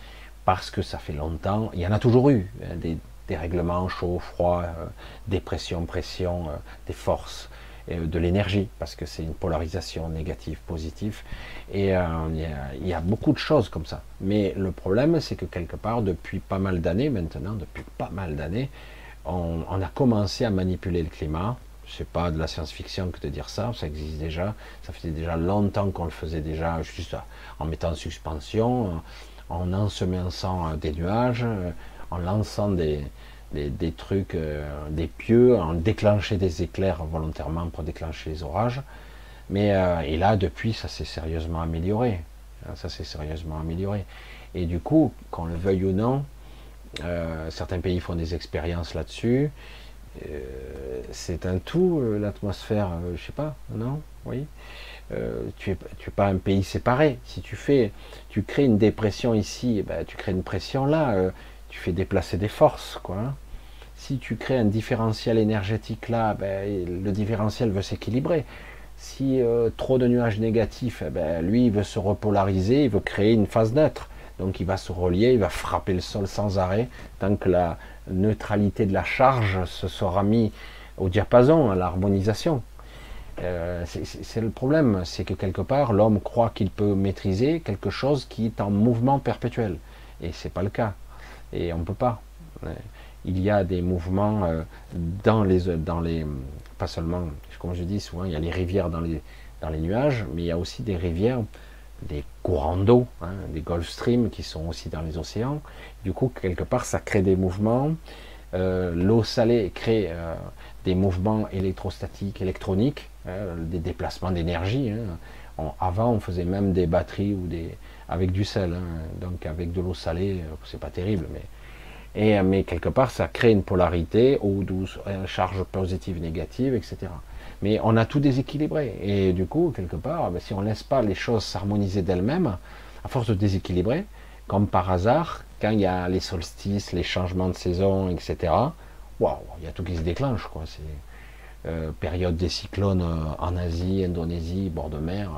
parce que ça fait longtemps. Il y en a toujours eu hein, des dérèglements chaud, froid, euh, dépression, pression, des forces de l'énergie, parce que c'est une polarisation négative, positive. Et euh, il, y a, beaucoup de choses comme ça. Mais le problème, c'est que quelque part, depuis pas mal d'années maintenant, depuis pas mal d'années, on, a commencé à manipuler le climat. C'est pas de la science-fiction que de dire ça, ça existe déjà. Ça faisait déjà longtemps qu'on le faisait déjà, juste en mettant en suspension, en ensemençant des nuages, en lançant des, des, trucs, euh, des pieux, en déclencher des éclairs volontairement pour déclencher les orages. Mais euh, et là, depuis, ça s'est sérieusement amélioré. Ça s'est sérieusement amélioré. Et du coup, qu'on le veuille ou non, euh, certains pays font des expériences là-dessus. c'est un tout, l'atmosphère, je sais pas, non? Oui. tu n'es es pas un pays séparé. Si tu fais, tu crées une dépression ici, eh ben, tu crées une pression là tu fais déplacer des forces, quoi. Si tu crées un différentiel énergétique là, ben, le différentiel veut s'équilibrer. Si euh, trop de nuages négatifs, eh ben, lui, il veut se repolariser, il veut créer une phase neutre. Donc il va se relier, il va frapper le sol sans arrêt, tant que la neutralité de la charge se sera mis au diapason, à l'harmonisation. Euh, c'est le problème, c'est que quelque part, l'homme croit qu'il peut maîtriser quelque chose qui est en mouvement perpétuel. Et c'est pas le cas et on ne peut pas. Il y a des mouvements euh, dans les, dans les, pas seulement, comme je dis souvent, il y a les rivières dans les, dans les nuages, mais il y a aussi des rivières, des courants d'eau, hein, des Gulf Stream qui sont aussi dans les océans. Du coup, quelque part, ça crée des mouvements. Euh, l'eau salée crée euh, des mouvements électrostatiques, électroniques, hein, des déplacements d'énergie. Hein. avant, on faisait même des batteries avec du sel. Donc avec de l'eau salée, euh, c'est pas terrible, mais et, mais quelque part ça crée une polarité, eau douce, charge positive, négative, etc. Mais on a tout déséquilibré et du coup quelque part, ben, si on laisse pas les choses s'harmoniser d'elles-mêmes, à force de déséquilibrer, comme par hasard, quand il y a les solstices, les changements de saison, etc. Waouh, il y a tout qui se déclenche quoi. C'est période des cyclones en Asie, Indonésie, bord de mer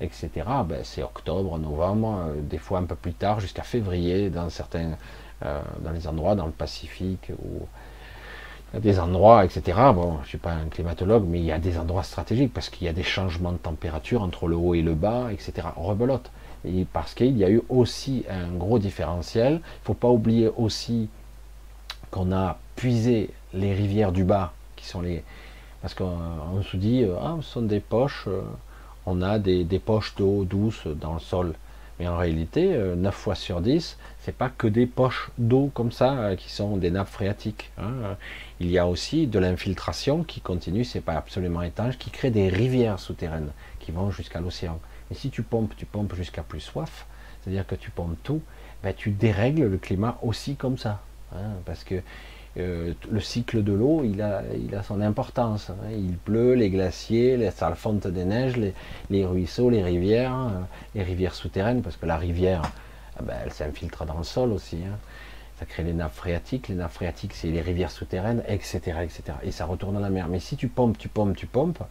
etc. Ben, c'est octobre, novembre, euh, des fois un peu plus tard, jusqu'à février, dans certains, euh, dans les endroits, dans le Pacifique, des endroits, etc. Bon, je suis pas un climatologue, mais il y a des endroits stratégiques parce qu'il y a des changements de température entre le haut et le bas, etc. Rebelote. Et parce qu'il y a eu aussi un gros différentiel. Il ne faut pas oublier aussi qu'on a puisé les rivières du bas, qui sont les. Parce qu'on se dit, euh, ah, ce sont des poches on a des, poches d'eau douce dans le sol. Mais en réalité, 9 euh, fois sur 10, c'est pas que des poches d'eau comme ça euh, qui sont des nappes phréatiques. Hein. Il y a aussi de l'infiltration qui continue, c'est pas absolument étanche, qui crée des rivières souterraines qui vont jusqu'à l'océan. Et si tu pompes, tu pompes jusqu'à plus soif, c'est-à-dire que tu pompes tout, ben, tu dérègles le climat aussi comme ça. Hein, parce que euh, le cycle de l'eau, il a, il a son importance. Hein. Il pleut, les glaciers, les fonte des neiges, les, ruisseaux, les rivières, les rivières souterraines, parce que la rivière, ben, elle s'infiltre dans le sol aussi. Hein. Ça crée les nappes phréatiques. Les nappes phréatiques, c'est les rivières souterraines, etc., etc. Et ça retourne dans la mer. Mais si tu pompes, tu pompes, tu pompes,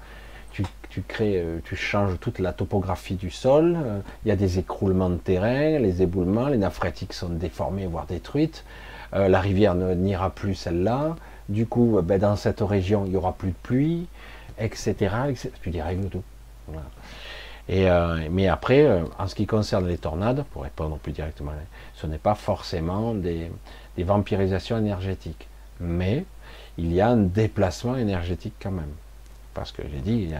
tu, crées, euh, tu changes toute la topographie du sol. Euh, il y a des écroulements de terrain, les éboulements, les nappes phréatiques sont déformées, voire détruites. Euh, la rivière n'ira plus celle-là, du coup, ben, dans cette région, il n'y aura plus de pluie, etc. etc. tu dérègles tout. Euh, mais après, en ce qui concerne les tornades, pour répondre plus directement, ce n'est pas forcément des, vampirisations énergétiques. Mais il y a un déplacement énergétique quand même. Parce que j'ai dit,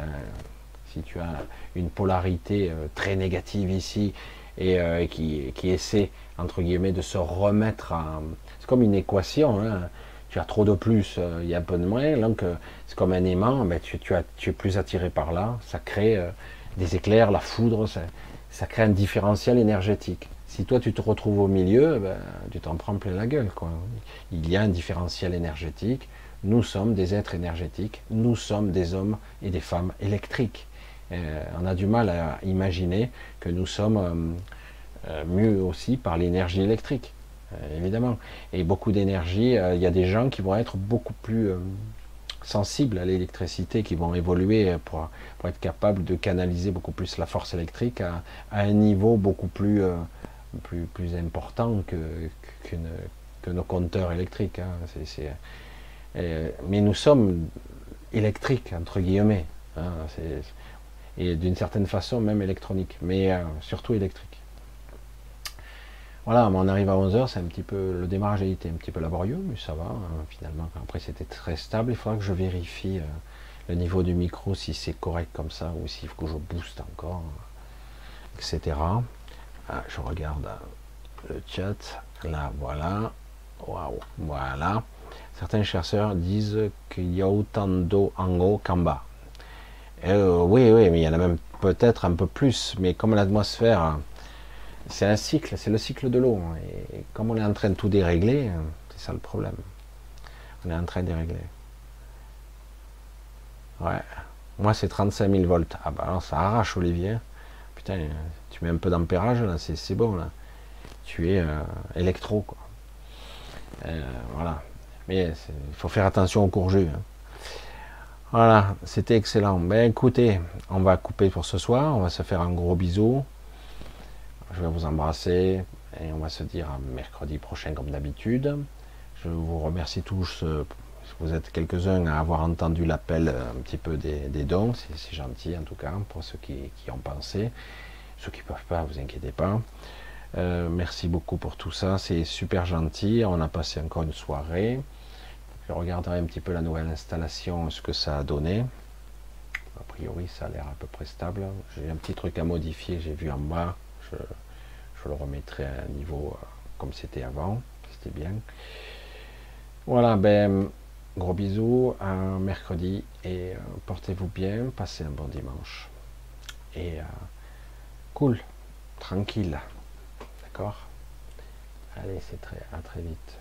si tu as une polarité très négative ici et qui, essaie, entre guillemets, de se remettre à, c'est comme une équation. Hein. Tu as trop de plus, euh, il y a un peu de moins. Donc, euh, c'est comme un aimant, mais tu, es plus attiré par là. Ça crée euh, des éclairs, la foudre, ça, crée un différentiel énergétique. Si toi tu te retrouves au milieu, ben, tu t'en prends plein la gueule. Il y a un différentiel énergétique. Nous sommes des êtres énergétiques. Nous sommes des hommes et des femmes électriques. Euh, on a du mal à imaginer que nous sommes euh, euh, mieux aussi par l'énergie électrique, évidemment. Et beaucoup d'énergie, il y a des gens qui vont être beaucoup plus sensibles à l'électricité, qui vont évoluer pour, être capables de canaliser beaucoup plus la force électrique à, un niveau beaucoup plus, plus, plus, important que, que, nos compteurs électriques. Hein. mais nous sommes électriques, entre guillemets. Hein. et d'une certaine façon même électronique, mais euh, surtout électrique. Voilà, on arrive à 11h, c'est un petit peu, le démarrage a été un petit peu laborieux, mais ça va, hein, finalement, après c'était très stable, il faudra que je vérifie euh, le niveau du micro, si c'est correct comme ça, ou s'il faut que je booste encore, etc. Ah, je regarde euh, le chat, là, voilà, waouh, voilà. Certains chercheurs disent qu'il y a autant d'eau en haut qu'en bas. Euh, oui, oui, mais il y en a même peut-être un peu plus, mais comme l'atmosphère, c'est un cycle, c'est le cycle de l'eau. Hein, et comme on est en train de tout dérégler, c'est ça le problème. On est en train de dérégler. Ouais. Moi, c'est 35 000 volts. Ah bah alors, ça arrache, Olivier. Putain, tu mets un peu d'ampérage, là, c'est bon, là. Tu es euh, électro, quoi. Euh, voilà. Mais il faut faire attention au courgeux. Hein. Voilà, c'était excellent. Ben écoutez, on va couper pour ce soir. On va se faire un gros bisou. Je vais vous embrasser et on va se dire à mercredi prochain comme d'habitude. Je vous remercie tous. Vous êtes quelques-uns à avoir entendu l'appel euh, un petit peu des, dons. C'est gentil en tout cas pour ceux qui, ont pensé. Ceux qui ne peuvent pas, vous inquiétez pas. Euh, merci beaucoup pour tout ça. C'est super gentil. On a passé encore une soirée. Je regarderai un petit peu la nouvelle installation, ce que ça a donné. A priori, ça a l'air à peu près stable. J'ai un petit truc à modifier, j'ai vu en bas. Je, le remettrai à un niveau euh, comme c'était avant. C'était bien. Voilà, ben, gros bisous, un mercredi et euh, portez-vous bien, passez un bon dimanche. Et euh, cool, tranquille. D'accord? Allez, c'est très, à très vite.